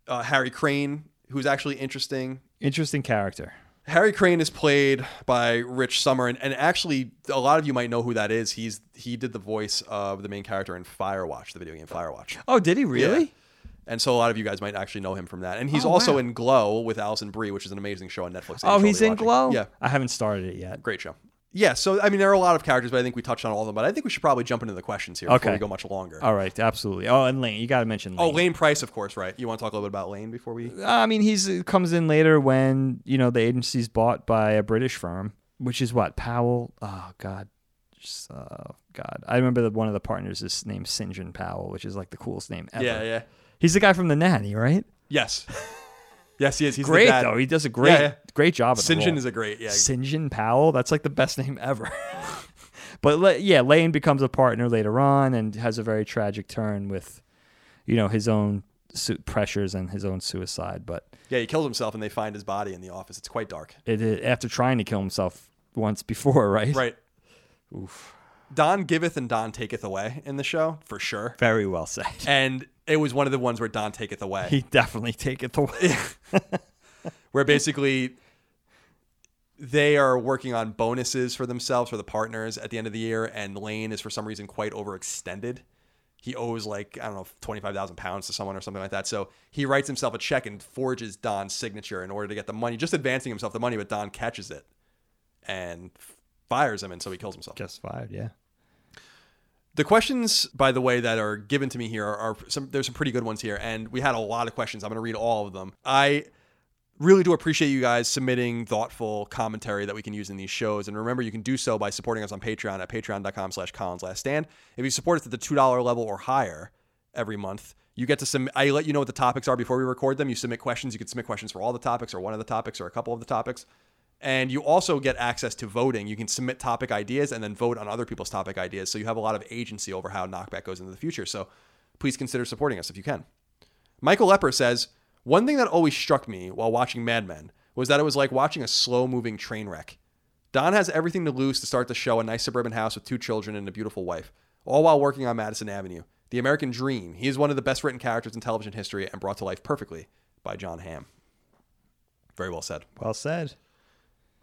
uh, Harry Crane, who's actually interesting. Interesting character. Harry Crane is played by Rich Sommer, and, and actually, a lot of you might know who that is. He's he did the voice of the main character in Firewatch, the video game Firewatch. Oh, did he really? Yeah. And so a lot of you guys might actually know him from that. And he's Oh, also wow. in Glow with Alison Brie, which is an amazing show on Netflix. Oh, he's in watching. Glow. Yeah, I haven't started it yet. great show. Yeah, so I mean, there are a lot of characters, but I think we touched on all of them. But I think we should probably jump into the questions here before Okay. we go much longer. All right, absolutely. Oh, and Lane, you got to mention Lane. Oh, Lane. Lane Pryce, of course, right? You want to talk a little bit about Lane before we? I mean, he's uh, comes in later when you know the agency's bought by a British firm, which is what Powell. Oh God, Just, oh God, I remember that one of the partners is named St. John Powell, which is like the coolest name ever. Yeah, yeah. He's the guy from the Nanny, right? Yes. yes, he is. He's great the dad. though. He does a great, Yeah, yeah. great job. John is a great, yeah. John Powell. That's like the best name ever. but La- yeah, Lane becomes a partner later on and has a very tragic turn with, you know, his own su- pressures and his own suicide. But Yeah, he kills himself and they find his body in the office. It's quite dark. it, it after trying to kill himself once before, right? Right. Oof. Don giveth and Don taketh away in the show, for sure. Very well said. And it was one of the ones where Don taketh away. He definitely taketh away. where basically they are working on bonuses for themselves for the partners at the end of the year, and Lane is for some reason quite overextended. He owes like I don't know twenty five thousand pounds to someone or something like that. So he writes himself a check and forges Don's signature in order to get the money, just advancing himself the money. But Don catches it and fires him, and so he kills himself. Just fired, yeah. The questions, by the way, that are given to me here are, are some. There's some pretty good ones here, and we had a lot of questions. I'm going to read all of them. I really do appreciate you guys submitting thoughtful commentary that we can use in these shows. And remember, you can do so by supporting us on Patreon at patreon.com slash Colin's Last Stand. If you support us at the $2 level or higher every month, you get to submit, I let you know what the topics are before we record them. You submit questions. You can submit questions for all the topics or one of the topics or a couple of the topics. And you also get access to voting. You can submit topic ideas and then vote on other people's topic ideas. So you have a lot of agency over how Knockback goes into the future. So please consider supporting us if you can. Michael Lepper says, One thing that always struck me while watching Mad Men was that it was like watching a slow moving train wreck. Don has everything to lose to start the show a nice suburban house with two children and a beautiful wife, all while working on Madison Avenue. The American dream. He is one of the best written characters in television history and brought to life perfectly. by Jon Hamm. Very well said. Well said.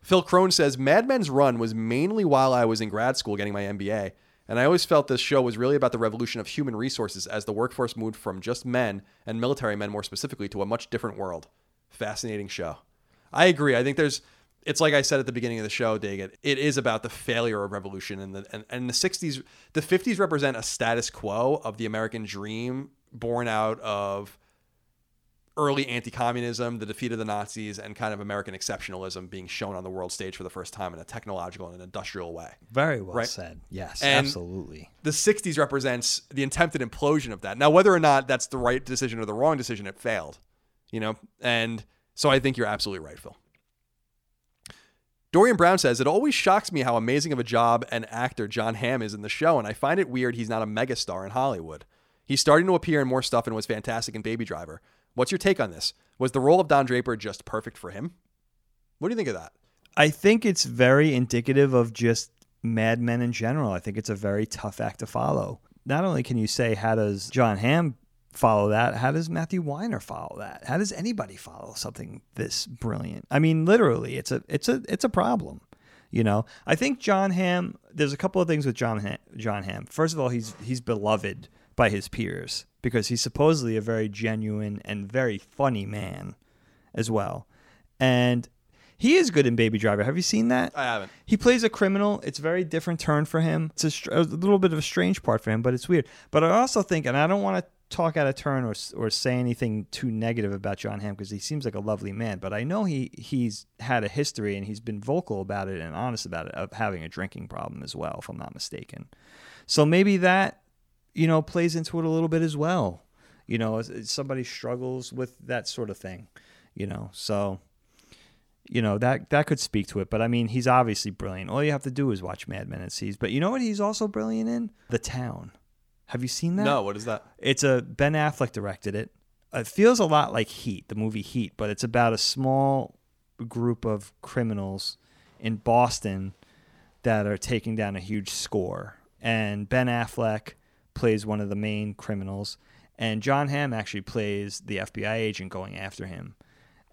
Phil Crone says Mad Men's run was mainly while I was in grad school getting my MBA, and I always felt this show was really about the revolution of human resources as the workforce moved from just men and military men more specifically to a much different world. Fascinating show. I agree. I think there's it's like I said at the beginning of the show, Daggett. It is about the failure of revolution, and the and, and the '60s, the '50s represent a status quo of the American dream born out of early anti-communism, the defeat of the Nazis, and kind of American exceptionalism being shown on the world stage for the first time in a technological and an industrial way. Very well Right. said. Yes, And- absolutely. The '60s represents the attempted implosion of that. Now, whether or not that's the right decision or the wrong decision, it failed. You know, and so I think you're absolutely right, Phil. Dorian Brown says, It always shocks me how amazing of a job an actor Jon Hamm is in the show, and I find it weird he's not a megastar in Hollywood. He's starting to appear in more stuff and was fantastic in Baby Driver. What's your take on this? Was the role of Don Draper just perfect for him? What do you think of that? I think it's very indicative of just Mad Men in general. I think it's a very tough act to follow. Not only can you say how does Jon Hamm follow that, how does Matthew Weiner follow that? How does anybody follow something this brilliant? I mean, literally, it's a it's a it's a problem. You know, I think Jon Hamm. There's a couple of things with Jon Hamm, Jon Hamm. First of all, he's he's beloved by his peers because he's supposedly a very genuine and very funny man, as well, and he is good in Baby Driver. Have you seen that? I haven't. He plays a criminal. It's a very different turn for him. It's a, str- a little bit of a strange part for him, but it's weird. But I also think, and I don't want to talk out of turn or or say anything too negative about Jon Hamm because he seems like a lovely man. But I know he he's had a history and he's been vocal about it and honest about it of having a drinking problem as well, if I'm not mistaken. So maybe that you know plays into it a little bit as well. You know, somebody struggles with that sort of thing. You know, so you know that that could speak to it. But I mean, he's obviously brilliant. All you have to do is watch Mad Men and see. But you know what? He's also brilliant in The Town. Have you seen that? No, what is that? It's a Ben Affleck directed it. It feels a lot like Heat, the movie Heat, but it's about a small group of criminals in Boston that are taking down a huge score. And Ben Affleck plays one of the main criminals, and Jon Hamm actually plays the FBI agent going after him.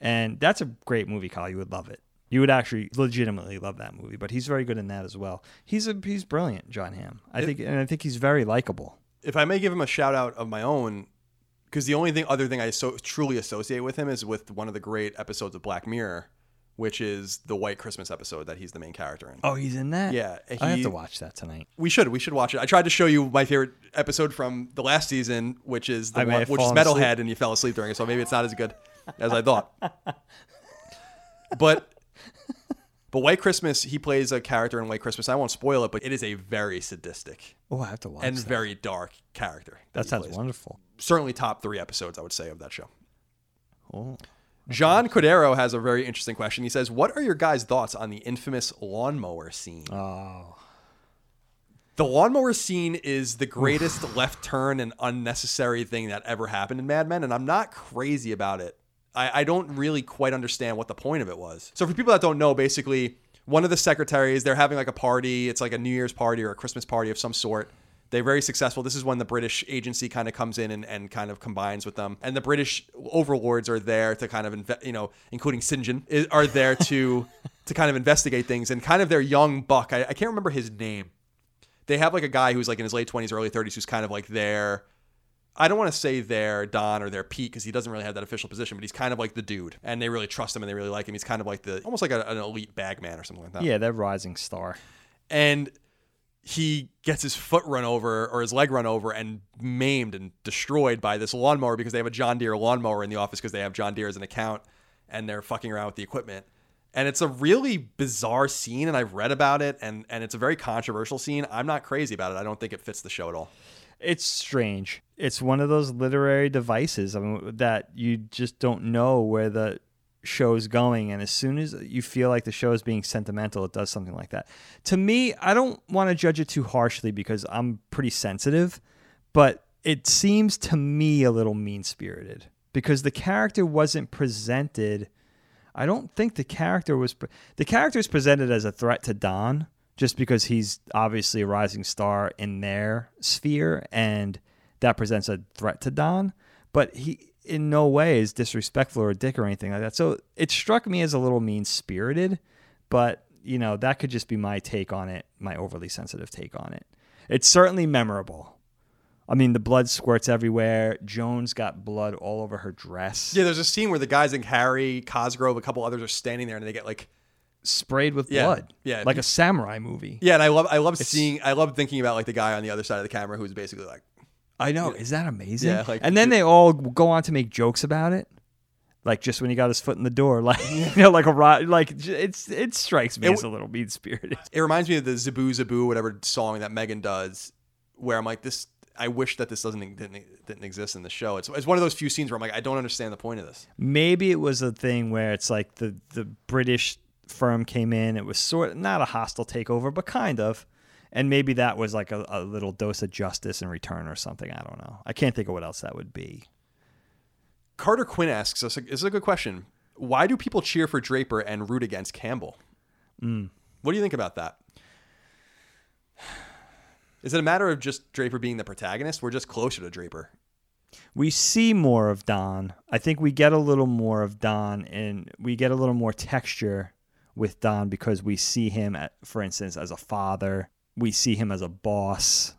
And that's a great movie, Kyle. You would love it. You would actually legitimately love that movie. But he's very good in that as well. He's a he's brilliant, Jon Hamm. I think, and I think he's very likable. if I may give him a shout out of my own, because the only thing other thing I so truly associate with him is with one of the great episodes of Black Mirror, which is the White Christmas episode that he's the main character in. Oh, he's in that. Yeah, I have to watch that tonight. We should we should watch it. I tried to show you my favorite episode from the last season, which is the I one, which is Metalhead, asleep. and you fell asleep during it, so maybe it's not as good as I thought. but but White Christmas, he plays a character in White Christmas. I won't spoil it, but it is a very sadistic Oh, I have to watch and that. very dark character. That he sounds plays. wonderful. certainly top three episodes, I would say, of that show. Oh. John Cordero has a very interesting question. He says, What are your guys' thoughts on the infamous lawnmower scene? Oh. The lawnmower scene is the greatest left turn and unnecessary thing that ever happened in Mad Men, and I'm not crazy about it. I, I don't really quite understand what the point of it was. So, for people that don't know, basically, one of the secretaries, they're having like a party. It's like a New Year's party or a Christmas party of some sort. They're very successful. This is when the British agency kind of comes in and, and kind of combines with them. And the British overlords are there to kind of, inve- you know, including St. John, are there to to kind of investigate things. And kind of their young buck, I, I can't remember his name they have like a guy who's like in his late 20s early 30s who's kind of like their i don't want to say their don or their pete because he doesn't really have that official position but he's kind of like the dude and they really trust him and they really like him he's kind of like the almost like a, an elite bagman or something like that Yeah, that rising star. and he gets his foot run over or his leg run over and maimed and destroyed by this lawnmower because they have a John Deere lawnmower in the office because they have John Deere as an account and they're fucking around with the equipment. And it's a really bizarre scene and I've read about it and and it's a very controversial scene. I'm not crazy about it. I don't think it fits the show at all. It's strange. It's one of those literary devices I mean, that you just don't know where the show's going. And as soon as you feel like the show is being sentimental, it does something like that. To me, I don't want to judge it too harshly because I'm pretty sensitive, but it seems to me a little mean spirited because the character wasn't presented. I don't think the character was pre- the character is presented as a threat to Don just because he's obviously a rising star in their sphere and that presents a threat to Don but he in no way is disrespectful or a dick or anything like that. So it struck me as a little mean spirited, but you know that could just be my take on it, my overly sensitive take on it. It's certainly memorable. I mean, the blood squirts everywhere. Joan's got blood all over her dress. Yeah, there's a scene where the guys like Harry, Cosgrove, a couple others are standing there and they get like sprayed with Yeah, blood. yeah. Like a samurai movie. Yeah, and I love I love seeing I love thinking about like the guy on the other side of the camera who's basically like I know. Is that amazing? Yeah, like- and then they all go on to make jokes about it. Like just when he got his foot in the door, like you know, like a rot, like it's it strikes me It as a w- little mean spirited. it reminds me of the Zaboo Zaboo whatever song that Megan does, where I'm like this. I wish that this doesn't didn't, didn't exist in the show. It's, it's one of those few scenes where I'm like I don't understand the point of this. Maybe it was a thing where it's like the the British firm came in. It was sort not a hostile takeover, but kind of. And maybe that was like a, a little dose of justice in return or something. I don't know. I can't think of what else that would be. Carter Quinn asks us, this is a good question. Why do people cheer for Draper and root against Campbell? Hmm. What do you think about that? Is it a matter of just Draper being the protagonist? We're just closer to Draper. we see more of Don. I think we get a little more of Don, and we get a little more texture with Don because we see him, at, for instance, as a father. We see him as a boss,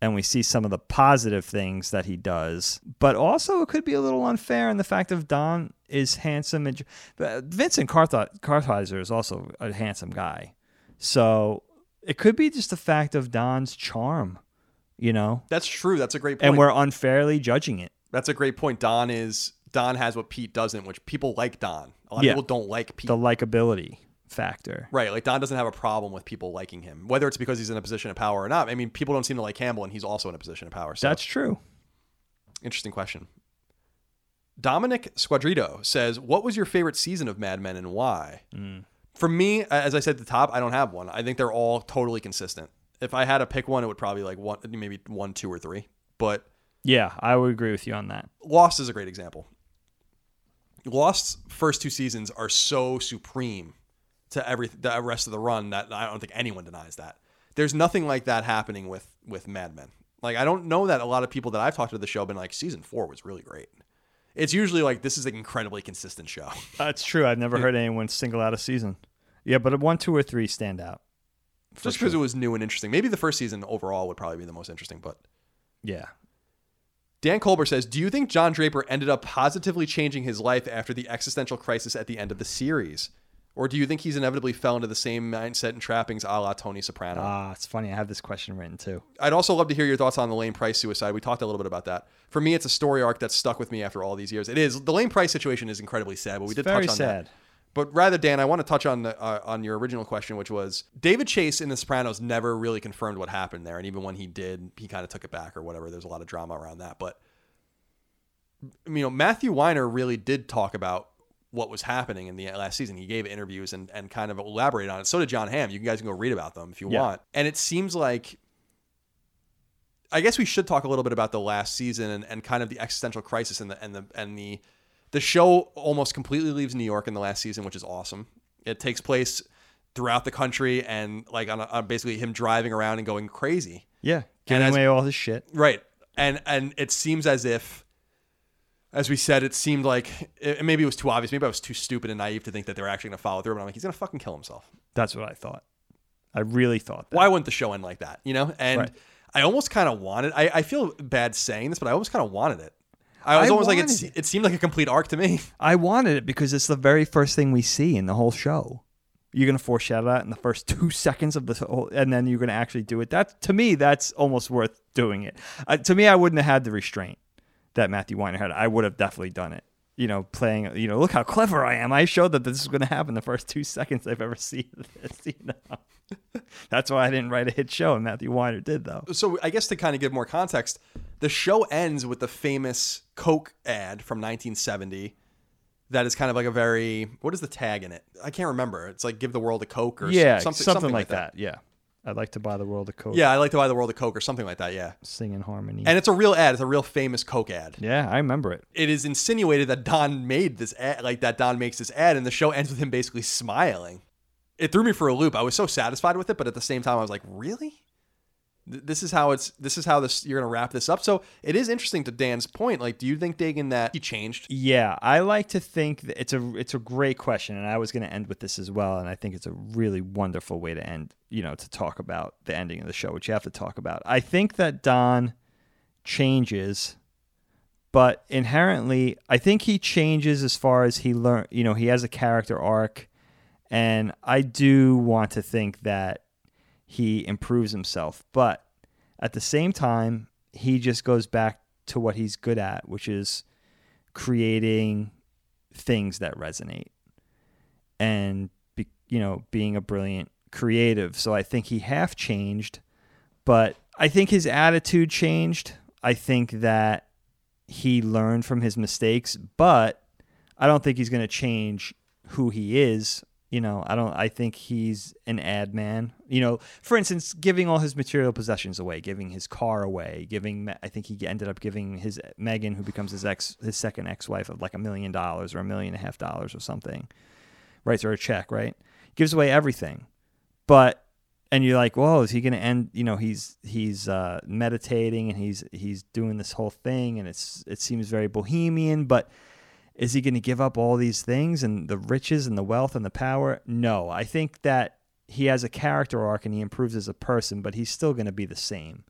and we see some of the positive things that he does. But also, it could be a little unfair in the fact of Don is handsome, and but uh, Vincent Karth- Kartheiser is also a handsome guy. So it could be just the fact of Don's charm, you know, That's true. That's a great point. and we're unfairly judging it. That's a great point. Don is Don has what Pete doesn't, which people like Don. A lot Yeah. of people don't like Pete. the likability factor. right, like Don doesn't have a problem with people liking him, whether it's because he's in a position of power or not. I mean, people don't seem to like Campbell, and he's also in a position of power. So That's true. interesting question. Dominic Squadrito says, "What was your favorite season of Mad Men and why?" Mm. For me, as I said at the top, I don't have one. I think they're all totally consistent. If I had to pick one, it would probably like one, maybe one, two, or three. But Yeah, I would agree with you on that. Lost is a great example. Lost's first two seasons are so supreme to every the rest of the run that I don't think anyone denies that. There's nothing like that happening with with Mad Men. Like I don't know that a lot of people that I've talked to the show have been like season four was really great. It's usually like this is an incredibly consistent show. That's true. I've never heard anyone single out a season. Yeah, but one, two, or three stand out. Just because it was new and interesting. Maybe the first season overall would probably be the most interesting, but Yeah. Dan Colbert says, "Do you think John Draper ended up positively changing his life after the existential crisis at the end of the series, or do you think he's inevitably fell into the same mindset and trappings a la Tony Soprano?" Ah, it's funny. I have this question written too. I'd also love to hear your thoughts on the Lane Pryce suicide. We talked a little bit about that. For me, it's a story arc that's stuck with me after all these years. It is the Lane Pryce situation is incredibly sad, but we did very touch on sad. that. But rather, Dan, I want to touch on the, uh, on your original question, which was David Chase in The Sopranos never really confirmed what happened there, and even when he did, he kind of took it back or whatever. There's a lot of drama around that, but you know, Matthew Weiner really did talk about what was happening in the last season. He gave interviews and, and kind of elaborated on it. So did Jon Hamm. You guys can go read about them if you Yeah. want. And it seems like I guess we should talk a little bit about the last season and, and kind of the existential crisis and the and the and the the show almost completely leaves New York in the last season, which is awesome. It takes place throughout the country and like on, a, on basically him driving around and going crazy. Yeah, giving as- away all his shit. Right. And and it seems as if as we said, it seemed like it, maybe it was too obvious. Maybe I was too stupid and naive to think that they're actually going to follow through. But I'm like, he's going to fucking kill himself. That's what I thought. I really thought that. Why wouldn't the show end like that? You know? And Right. I almost kind of wanted. I, I feel bad saying this, but I almost kind of wanted it. I was I almost like it. it. It seemed like a complete arc to me. I wanted it because it's the very first thing we see in the whole show. You're gonna foreshadow that in the first two seconds of the whole, and then you're gonna actually do it. That to me, that's almost worth doing it. Uh, to me, I wouldn't have had the restraint that Matthew Weiner had. I would have definitely done it. You know, playing. You know, look how clever I am. I showed that this is gonna happen the first two seconds I've ever seen this. You know, that's why I didn't write a hit show, and Matthew Weiner did though. So I guess to kind of give more context, the show ends with the famous Coke ad from 1970. That is kind of like a very what is the tag in it? I can't remember. It's like give the world a Coke or Yeah, something, something, like that. Yeah, I'd like to buy the world of coke. Yeah, I like to buy the world of Coke or something like that. Yeah, sing in harmony. and it's a real ad. It's a real famous Coke ad. yeah, I remember it. It is insinuated that Don made this ad, like that Don makes this ad, and the show ends with him basically smiling. It threw me for a loop. I was so satisfied with it, but at the same time, I was like, really? Th- this is how it's this is how this you're gonna wrap this up. So it is interesting to Dan's point. Like, do you think Dagan that he changed? Yeah, I like to think that it's a it's a great question, and I was going to end with this as well, and I think it's a really wonderful way to end. You know, to talk about the ending of the show, which you have to talk about. I think that Don changes, but inherently, I think he changes as far as he learn. You know, he has a character arc, and I do want to think that he improves himself, but at the same time, he just goes back to what he's good at, which is creating things that resonate and be, you know being a brilliant creative. So i think he half changed but i think his attitude changed. I think that he learned from his mistakes but i don't think he's going to change who he is you know i don't i think he's an ad man. You know for instance giving all his material possessions away giving his car away giving i think he ended up giving his megan who becomes his ex his second ex-wife of like a million dollars or a million and a half dollars or something. Writes her a check right? Gives away everything. But and you're like whoa is he going to end you know he's he's uh, meditating and he's he's doing this whole thing and it's it seems very bohemian but is he going to give up all these things and the riches and the wealth and the power? No, I think that he has a character arc and he improves as a person, but he's still going to be the same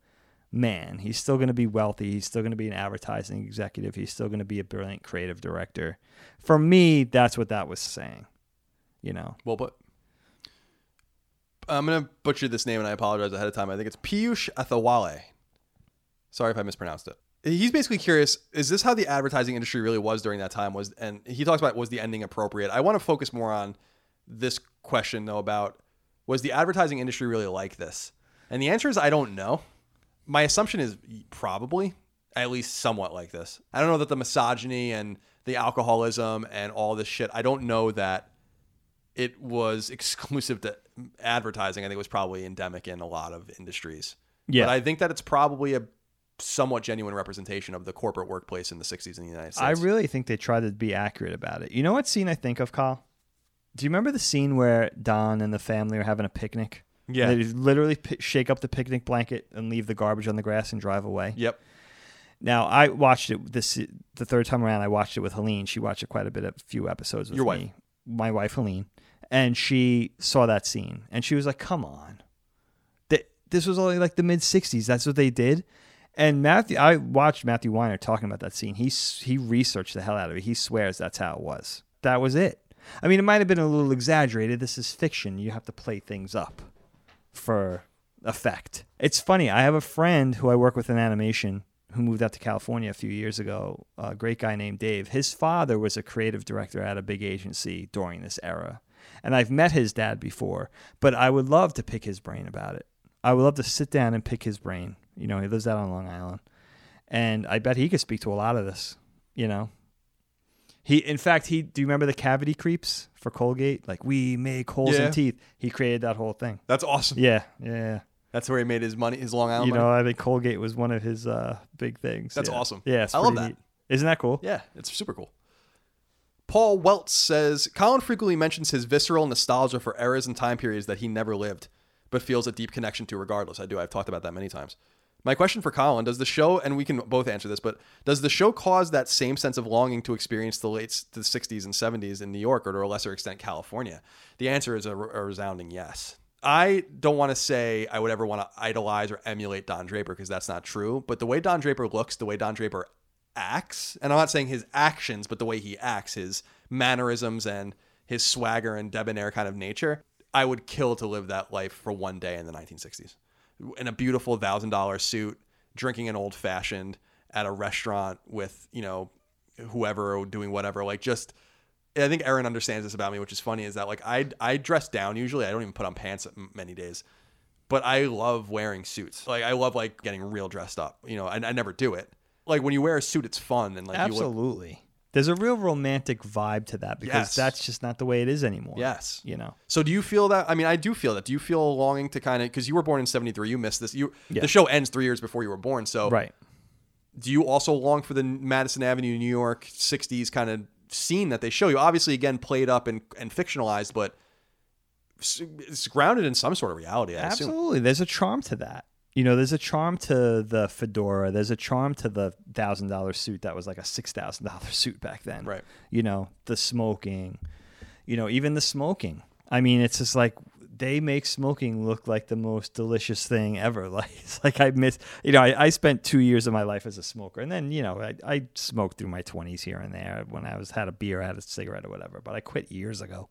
man. He's still going to be wealthy. He's still going to be an advertising executive. He's still going to be a brilliant creative director. For me, that's what that was saying. You know, Well but I'm gonna butcher this name, and I apologize ahead of time. I think it's Piyush Athawale. Sorry if I mispronounced it. He's basically curious: Is this how the advertising industry really was during that time? Was and he talks about was the ending appropriate? I want to focus more on this question though about was the advertising industry really like this? And the answer is I don't know. My assumption is probably at least somewhat like this. I don't know that the misogyny and the alcoholism and all this shit. I don't know that it was exclusive to advertising. I think it was probably endemic in a lot of industries. Yeah. But I think that it's probably a somewhat genuine representation of the corporate workplace in the 60s in the United States. I really think they tried to be accurate about it. You know what scene I think of, Kyle? Do you remember the scene where Don and the family are having a picnic? Yeah. They literally pi shake up the picnic blanket and leave the garbage on the grass and drive away. Yep. Now I watched it this the third time around. I watched it with Helene. She watched it quite a bit, of a few episodes with Your wife. me. My wife Helene, and she saw that scene and she was like, "Come on, Th- this was only like the mid '60s. That's what they did." And Matthew, I watched Matthew Weiner talking about that scene. He he researched the hell out of it. He swears that's how it was. That was it. I mean, it might have been a little exaggerated. This is fiction. You have to play things up for effect. It's funny. I have a friend who I work with in animation who moved out to California a few years ago. A great guy named Dave. His father was a creative director at a big agency during this era. And I've met his dad before, but I would love to pick his brain about it. I would love to sit down and pick his brain. You know, he lives out on Long Island. And I bet he could speak to a lot of this, you know. He in fact he do you remember the cavity creeps for Colgate? Like we make holes Yeah. in teeth. He created that whole thing. That's awesome. Yeah, yeah. That's where he made his money, his Long Island You money. know, I think Colgate was one of his uh, big things. That's yeah. awesome. Yeah, I love that. neat. Isn't that cool? Yeah, it's super cool. Paul Welts says Colin frequently mentions his visceral nostalgia for eras and time periods that he never lived, but feels a deep connection to regardless. I do. I've talked about that many times. My question for Colin does the show, and we can both answer this, but does the show cause that same sense of longing to experience the late the 60s and 70s in New York or to a lesser extent California? The answer is a, a resounding yes. I don't want to say I would ever want to idolize or emulate Don Draper because that's not true, but the way Don Draper looks, the way Don Draper acts, and I'm not saying his actions, but the way he acts, his mannerisms and his swagger and debonair kind of nature, I would kill to live that life for one day in the 1960s. In a beautiful thousand dollar suit, drinking an old fashioned at a restaurant with, you know, whoever or doing whatever. Like just I think Aaron understands this about me, which is funny, is that like I I dress down usually. I don't even put on pants many days. But I love wearing suits. Like I love like getting real dressed up. You know, I, I never do it. Like when you wear a suit, it's fun and like you look Absolutely. There's a real romantic vibe to that because Yes. that's just not the way it is anymore. Yes. You know. So do you feel that? I mean, I do feel that. Do you feel a longing to kind of because you were born in '73? You missed this. You Yeah. the show ends three years before you were born. So Right. do you also long for the Madison Avenue, New York '60s kind of scene that they show you? Obviously, again, played up and, and fictionalized, but it's grounded in some sort of reality. I assume. Absolutely. There's a charm to that. You know, there's a charm to the fedora. There's a charm to the thousand dollar suit that was like a six thousand dollar suit back then. Right. You know, the smoking. You know, even the smoking. I mean, it's just like they make smoking look like the most delicious thing ever. Like it's like I miss. You know, I, I spent two years of my life as a smoker, and then you know I, I smoked through my twenties here and there when I was had a beer, had a cigarette or whatever. But I quit years ago.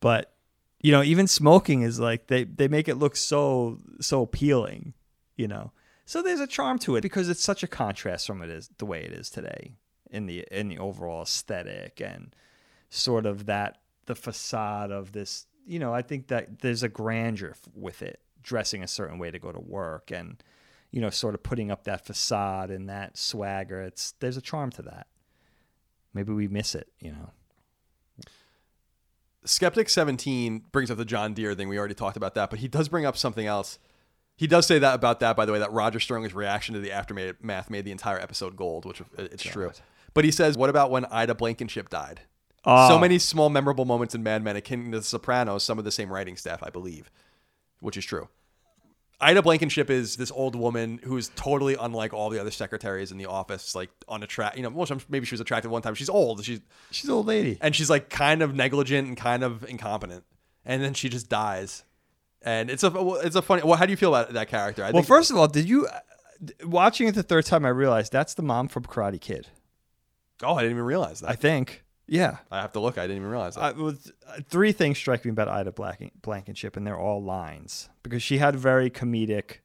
But you know, even smoking is like they they make it look so so appealing, you know. So there's a charm to it because it's such a contrast from it is the way it is today in the in the overall aesthetic and sort of that the facade of this. You know, I think that there's a grandeur with it, dressing a certain way to go to work and you know, sort of putting up that facade and that swagger. It's there's a charm to that. Maybe we miss it, you know. Skeptic 17 brings up the John Deere thing. We already talked about that, but he does bring up something else. He does say that about that, by the way, that Roger Sterling's reaction to the aftermath made the entire episode gold, which uh, it's true. But he says, what about when Ida Blankenship died? Oh. So many small, memorable moments in Mad Men, akin to The Sopranos, some of the same writing staff, I believe, which is true. Ida Blankenship is this old woman who's totally unlike all the other secretaries in the office, like unattractive. You know, well, maybe she was attractive one time. She's old. She's She's an old lady. and she's like kind of negligent and kind of incompetent, and then she just dies. And it's a it's a funny. Well, how do you feel about that character? I Well, first of all, did you watching it the third time? I realized that's the mom from Karate Kid. oh, I didn't even realize that. I think. Yeah. I, have to look. I didn't even realize that. I, was, uh, three things strike me about Ida Blanken, Blankenship, and they're all lines because she had very comedic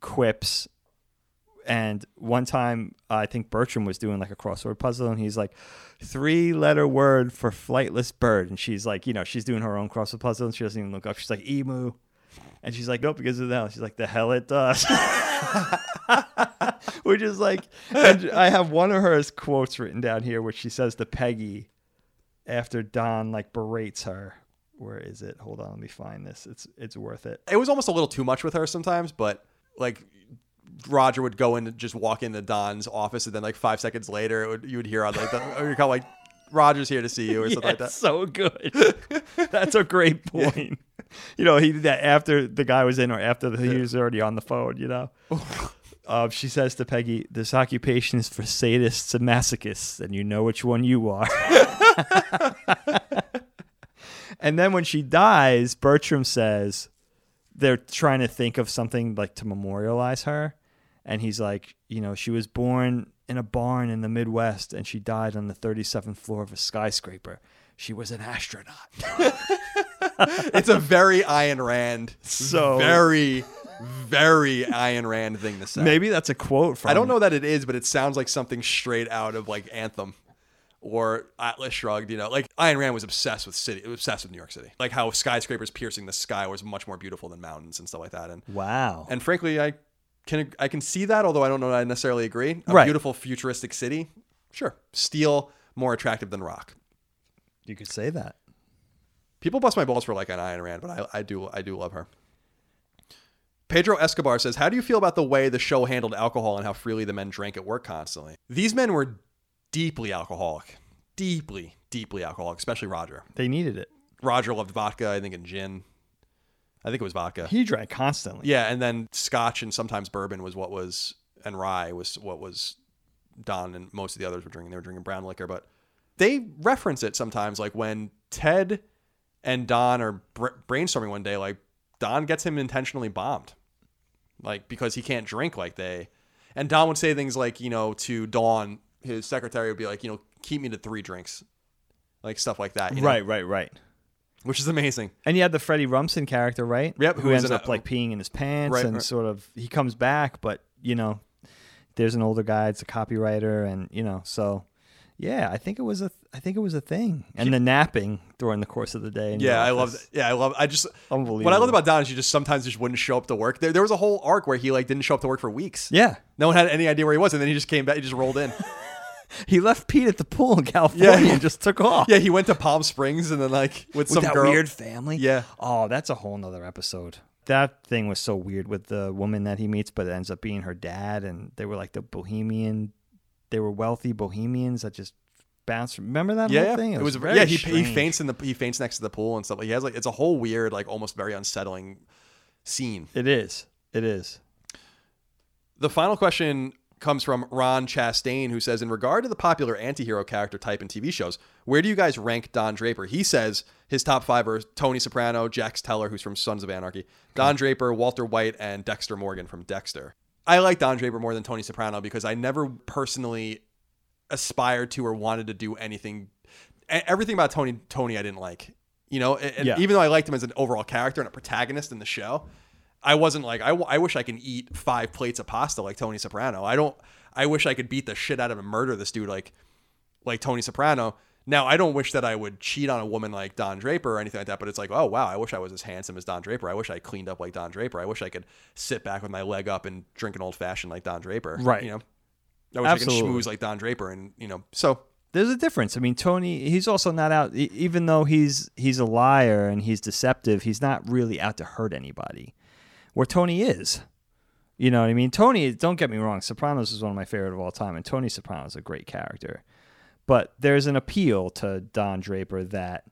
quips. And one time, I think Bertram was doing like a crossword puzzle, and he's like, three letter word for flightless bird. And she's like, you know, she's doing her own crossword puzzle, and she doesn't even look up. She's like, emu. And she's like, nope, because of that. She's like, the hell it does. Which is like, I have one of her quotes written down here, which she says to Peggy after Don like berates her. Where is it? Hold on, let me find this. It's it's worth it. it was almost a little too much with her sometimes, but like Roger would go in and just walk into Don's office, and then like five seconds later, would, you would hear on like the, you call like Roger's here to see you or something like that. so good. That's a great point. You know, he did that after the guy was in or after the, he was already on the phone. You know, uh, she says to Peggy, "This occupation is for sadists and masochists, and you know which one you are." and then when she dies, Bertram says they're trying to think of something like to memorialize her, and he's like, you know, she was born in a barn in the Midwest, and she died on the 37th floor of a skyscraper. She was an astronaut. It's a very Ayn Rand, So- very, very Ayn Rand thing to say. Maybe that's a quote from. I don't know that it is, but it sounds like something straight out of like Anthem or Atlas Shrugged. You know, like Ayn Rand was obsessed with city, obsessed with New York City. Like how skyscrapers piercing the sky was much more beautiful than mountains and stuff like that. And Wow. and frankly, I can I can see that, although I don't know that I necessarily agree. A Right. beautiful futuristic city, sure. Steel more attractive than rock. You could say that. People bust my balls for like an Ayn Rand, but I, I do I do love her. Pedro Escobar says, "How do you feel about the way the show handled alcohol and how freely the men drank at work constantly? These men were deeply alcoholic, deeply, deeply alcoholic, especially Roger. They needed it. Roger loved vodka, I think, and gin. I think it was vodka. He drank constantly. Yeah, and then Scotch and sometimes bourbon was what was, and rye was what was Don and most of the others were drinking. They were drinking brown liquor, but they reference it sometimes, like when Ted and Don are br- brainstorming one day, like Don gets him intentionally bombed, like because he can't drink like they, and Don would say things like, you know, to Dawn, his secretary would be like, you know, keep me to three drinks, like stuff like that, you know? Right, right, right. Which is amazing. And you had the Freddie Rumsen character, right? Yep, Who, who ends an- up like peeing in his pants Right, and right. sort of he comes back, but you know, there's an older guy, it's a copywriter, and you know, so yeah, I think it was a I think it was a thing. And the napping during the course of the day. Yeah, I love. Yeah, I love. I just Unbelievable. What I loved about Don is he just sometimes just wouldn't show up to work. There, there was a whole arc where he like didn't show up to work for weeks. Yeah. No one had any idea where he was, and then he just came back. He just rolled in. He left Pete at the pool in California Yeah. and just took off. yeah, he went to Palm Springs and then like with, with some that girl. weird family. Yeah. Oh, that's a whole nother episode. That thing was so weird with the woman that he meets, but it ends up being her dad, and they were like the bohemian. They were wealthy bohemians that just bounced. Remember that Yeah, whole yeah. thing? it was. very yeah, he, he strange. faints in the he faints next to the pool and stuff. He has like it's a whole weird like almost very unsettling scene. It is. It is. The final question comes from Ron Chastain, who says, In regard to the popular antihero character type in TV shows, where do you guys rank Don Draper? He says his top five are Tony Soprano, Jax Teller, who's from Sons of Anarchy, Don Draper, Walter White, and Dexter Morgan from Dexter. I like Don Draper more than Tony Soprano because I never personally aspired to or wanted to do anything. Everything about Tony, Tony, I didn't like. You know, Yeah. even though I liked him as an overall character and a protagonist in the show, I wasn't like I, w- I wish I can eat five plates of pasta like Tony Soprano. I don't. I wish I could beat the shit out of and murder this dude like like Tony Soprano. Now I don't wish that I would cheat on a woman like Don Draper or anything like that. But it's like, oh wow, I wish I was as handsome as Don Draper. I wish I cleaned up like Don Draper. I wish I could sit back with my leg up and drink an old fashioned like Don Draper. Right. You know. I wish I Absolutely. could schmooze like Don Draper, and you know. So There's a difference. I mean, Tony, he's also not out. Even though he's he's a liar and he's deceptive, he's not really out to hurt anybody. Where Tony is, you know what I mean. Tony, don't get me wrong. Sopranos is one of my favorite of all time, and Tony Soprano is a great character. But there's an appeal to Don Draper that,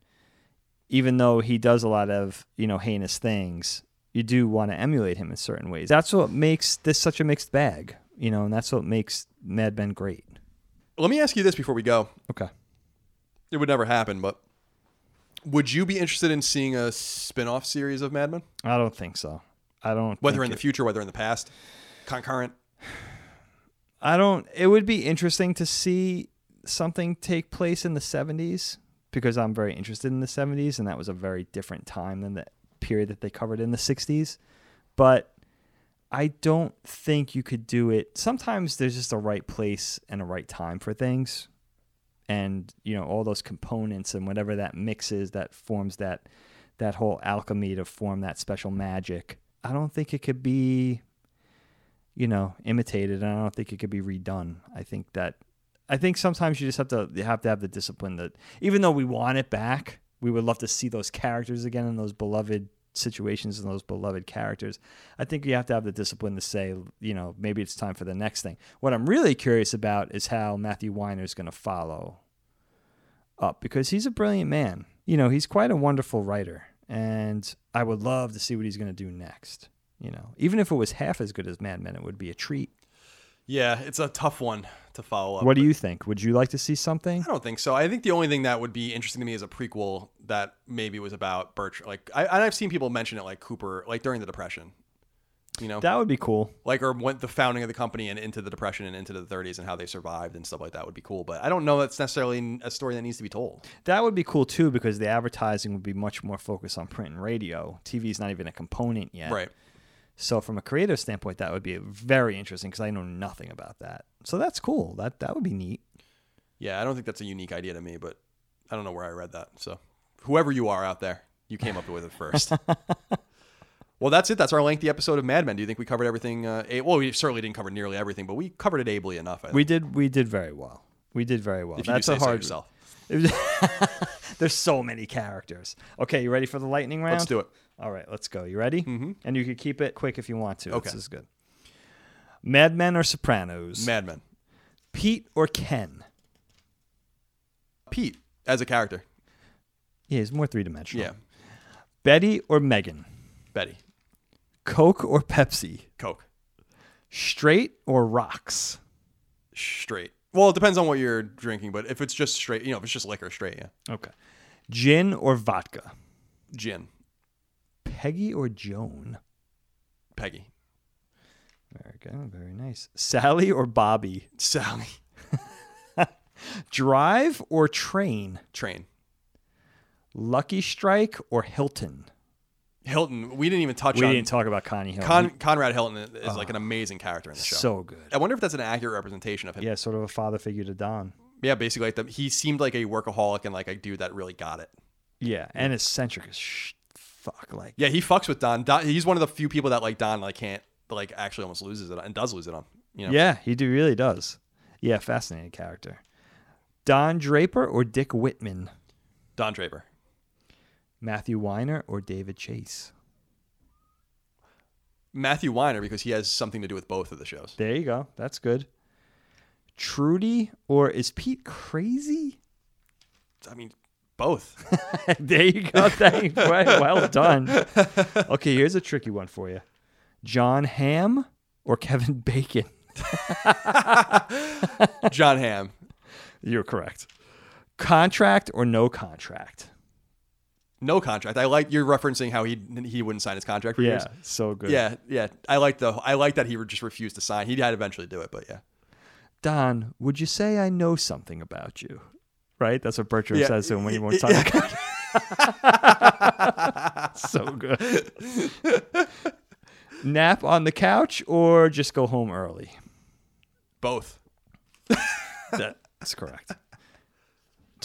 even though he does a lot of you know heinous things, you do want to emulate him in certain ways. That's what makes this such a mixed bag, you know, and that's what makes Mad Men great. let me ask you this before we go. Okay. It would never happen, but would you be interested in seeing a spin-off series of Mad Men? I don't think so. I don't. Whether in the it- future, whether in the past, concurrent. I don't. It would be interesting to see something take place in the '70s because I'm very interested in the '70s, and that was a very different time than the period that they covered in the '60s. But I don't think you could do it. Sometimes there's just a right place and a right time for things, and you know all those components and whatever that mixes that forms that that whole alchemy to form that special magic. I don't think it could be you know, imitated, and I don't think it could be redone. I think that I think sometimes you just have to have to have the discipline that even though we want it back, we would love to see those characters again in those beloved situations and those beloved characters. I think you have to have the discipline to say, you know, maybe it's time for the next thing. What I'm really curious about is how Matthew Weiner is going to follow up because he's a brilliant man. You know, he's quite a wonderful writer, and I would love to see what he's going to do next. You know, even if it was half as good as Mad Men, it would be a treat. Yeah, it's a tough one to follow up. What do you think? Would you like to see something? I don't think so. I think the only thing that would be interesting to me is a prequel that maybe was about Birch. Like, I, and I've seen people mention it, like Cooper, like during the Depression. You know, That would be cool. like or went the founding of the company and into the Depression and into the 30s and how they survived and stuff like that would be cool. But I don't know that's necessarily a story that needs to be told. That would be cool too because the advertising would be much more focused on print and radio. TV is not even a component yet. Right. So from a creative standpoint, that would be very interesting because I know nothing about that. So that's cool. That that would be neat. Yeah, I don't think that's a unique idea to me, but I don't know where I read that. So, whoever you are out there, you came up with it first. well, that's it. That's our lengthy episode of Mad Men. Do you think we covered everything? Uh, a- well, we certainly didn't cover nearly everything, but we covered it ably enough. I think. We did we did very well. We did very well. if you That's do say a hard. so yourself. There's so many characters. Okay, you ready for the lightning round? Let's do it. All right, let's go. You ready? Mm-hmm. And you can keep it quick if you want to. Okay. This is good. Mad Men or Sopranos? Mad Men. Pete or Ken? Pete as a character. Yeah, he's more three dimensional. Yeah. Betty or Megan? Betty. Coke or Pepsi? Coke. Straight or rocks? Straight. Well, it depends on what you're drinking, but if it's just straight, you know, if it's just liquor, straight, yeah. Okay. Gin or vodka? Gin. Peggy or Joan? Peggy. Very good. Very nice. Sally or Bobby? Sally. Drive or train? Train. Lucky Strike or Hilton? Hilton. We didn't even touch We on didn't talk about Connie Hilton. Con- Conrad Hilton is like oh. an amazing character in the show. so good. I wonder if that's an accurate representation of him. Yeah, sort of a father figure to Don. Yeah, basically, like the, he seemed like a workaholic and like a dude that really got it. Yeah, and eccentric as sh- fuck. Like, Yeah, he fucks with Don. Don. He's one of the few people that like Don like can't like actually almost loses it and does lose it on. You know, yeah, he do really does. Yeah, fascinating character. Don Draper or Dick Whitman? Don Draper. Matthew Weiner or David Chase? Matthew Weiner because he has something to do with both of the shows. There you go. That's good. Trudy or is Pete crazy? I mean, both. there you go. Thank well, well done. Okay, here's a tricky one for you. Jon Hamm or Kevin Bacon? Jon Hamm. You're correct. Contract or no contract? No contract. I like you're referencing how he he wouldn't sign his contract for years. Yeah, so good. Yeah, yeah. I like the I like that he just refused to sign. He had eventually do it, but yeah. Don, would you say I know something about you? Right? That's what Bertram Yeah. says to him when he won't Yeah. sign the contract. so good. Nap on the couch or just go home early? Both. That's correct.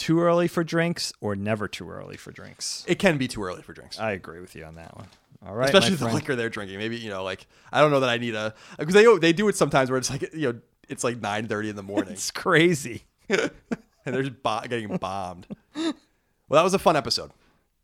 Too early for drinks or never too early for drinks? It can be too early for drinks. I agree with you on that one. All right, Especially the liquor they're drinking. Maybe, you know, like I don't know that I need a because they they do it sometimes where it's like you know, it's like nine thirty in the morning. It's crazy. and they're just bo- getting bombed. Well, that was a fun episode.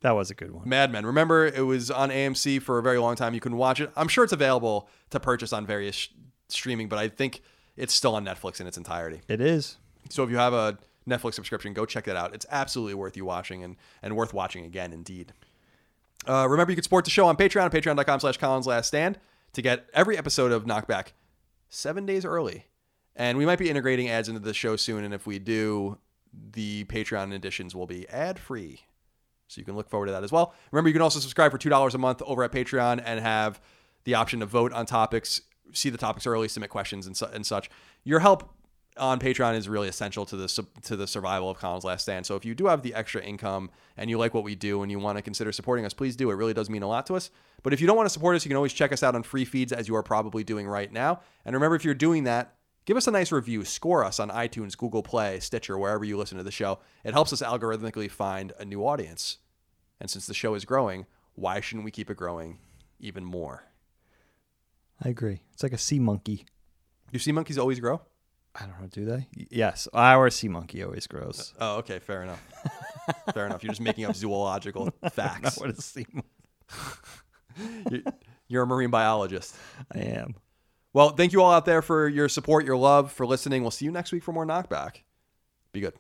That was a good one. Mad Men. Remember, it was on AMC for a very long time. You couldn't watch it. I'm sure it's available to purchase on various sh- streaming, but I think it's still on Netflix in its entirety. It is. So if you have a Netflix subscription, go check that out. It's absolutely worth you watching and, and worth watching again, indeed. Uh, remember, you can support the show on Patreon, patreon.com slash Colin's Last Stand, to get every episode of Knockback seven days early. And we might be integrating ads into the show soon. And if we do, the Patreon editions will be ad free. So you can look forward to that as well. Remember, you can also subscribe for $2 a month over at Patreon and have the option to vote on topics, see the topics early, submit questions, and, su- and such. Your help on Patreon is really essential to the to the survival of Colin's Last Stand. So if you do have the extra income and you like what we do and you want to consider supporting us, please do. It really does mean a lot to us. But if you don't want to support us, you can always check us out on free feeds as you are probably doing right now. And remember, if you're doing that, give us a nice review. Score us on iTunes, Google Play, Stitcher, wherever you listen to the show. It helps us algorithmically find a new audience. And since the show is growing, why shouldn't we keep it growing even more? I agree. It's like a sea monkey. You see monkeys always grow? I don't know, do they? Yes. Our sea monkey always grows. Uh, oh, okay, fair enough. fair enough. You're just making up zoological facts. What a sea monkey. You're, a marine biologist. I am. Well, thank you all out there for your support, your love, for listening. We'll see you next week for more Knockback. Be good.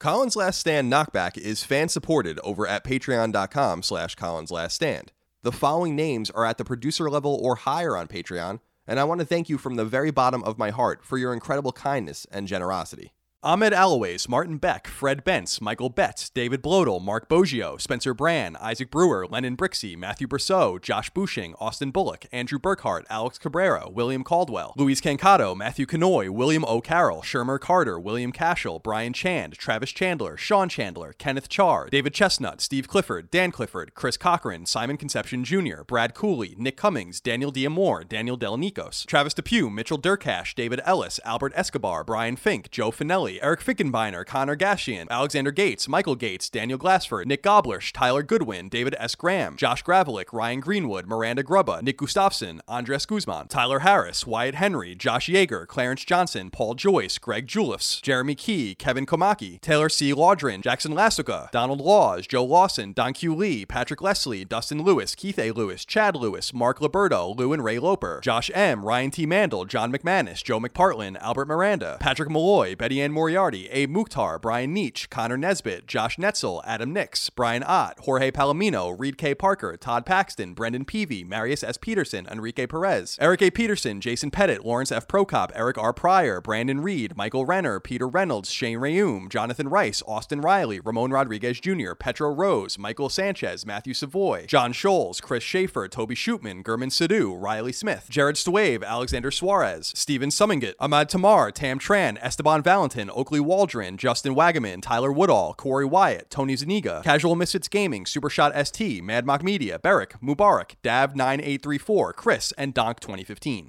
Colin's Last Stand Knockback is fan supported over at patreon.com slash Colin's Last Stand. The following names are at the producer level or higher on Patreon, and I want to thank you from the very bottom of my heart for your incredible kindness and generosity. Ahmed Alloways, Martin Beck, Fred Bentz, Michael Betts, David Blodel, Mark Boggio, Spencer Brand, Isaac Brewer, Lennon Brixey, Matthew Brousseau, Josh Bushing, Austin Bullock, Andrew Burkhart, Alex Cabrera, William Caldwell, Luis Cancato, Matthew Canoy, William O'Carroll, Shermer Carter, William Cashel, Brian Chand, Travis Chandler, Sean Chandler, Kenneth Char, David Chestnut, Steve Clifford, Dan Clifford, Chris Cochran, Simon Conception Jr., Brad Cooley, Nick Cummings, Daniel Diamore, Daniel Delanikos, Travis Depew, Mitchell Durkash, David Ellis, Albert Escobar, Brian Fink, Joe Finelli, Eric Fickenbeiner, Connor Gashian, Alexander Gates, Michael Gates, Daniel Glassford, Nick Goblersh, Tyler Goodwin, David S. Graham, Josh Gravelick, Ryan Greenwood, Miranda Grubba, Nick Gustafson, Andres Guzman, Tyler Harris, Wyatt Henry, Josh Yeager, Clarence Johnson, Paul Joyce, Greg Juliffs, Jeremy Key, Kevin Komaki, Taylor C. Laudrin, Jackson Lastuka, Donald Laws, Joe Lawson, Don Q. Lee, Patrick Leslie, Dustin Lewis, Keith A. Lewis, Chad Lewis, Mark Liberto, Lou and Ray Loper, Josh M., Ryan T. Mandel, John McManus, Joe McPartlin, Albert Miranda, Patrick Malloy, Betty Ann Moriarty, A. Mukhtar, Brian Nietzsche, Connor Nesbitt, Josh Netzel, Adam Nix, Brian Ott, Jorge Palomino, Reed K. Parker, Todd Paxton, Brendan Peavy, Marius S. Peterson, Enrique Perez, Eric A. Peterson, Jason Pettit, Lawrence F. Prokop, Eric R. Pryor, Brandon Reed, Michael Renner, Peter Reynolds, Shane Rayum, Jonathan Rice, Austin Riley, Ramon Rodriguez Jr., Petro Rose, Michael Sanchez, Matthew Savoy, John Scholes, Chris Schaefer, Toby Schutman, Gurman Sidhu, Riley Smith, Jared Stwave, Alexander Suarez, Steven Summinget, Ahmad Tamar, Tam Tran, Esteban Valentin, Oakley Waldron, Justin Wagaman, Tyler Woodall, Corey Wyatt, Tony Zaniga, Casual Misfits Gaming, Supershot ST, Mad Mock Media, Beric, Mubarak, Dav9834, Chris, and Donk 2015.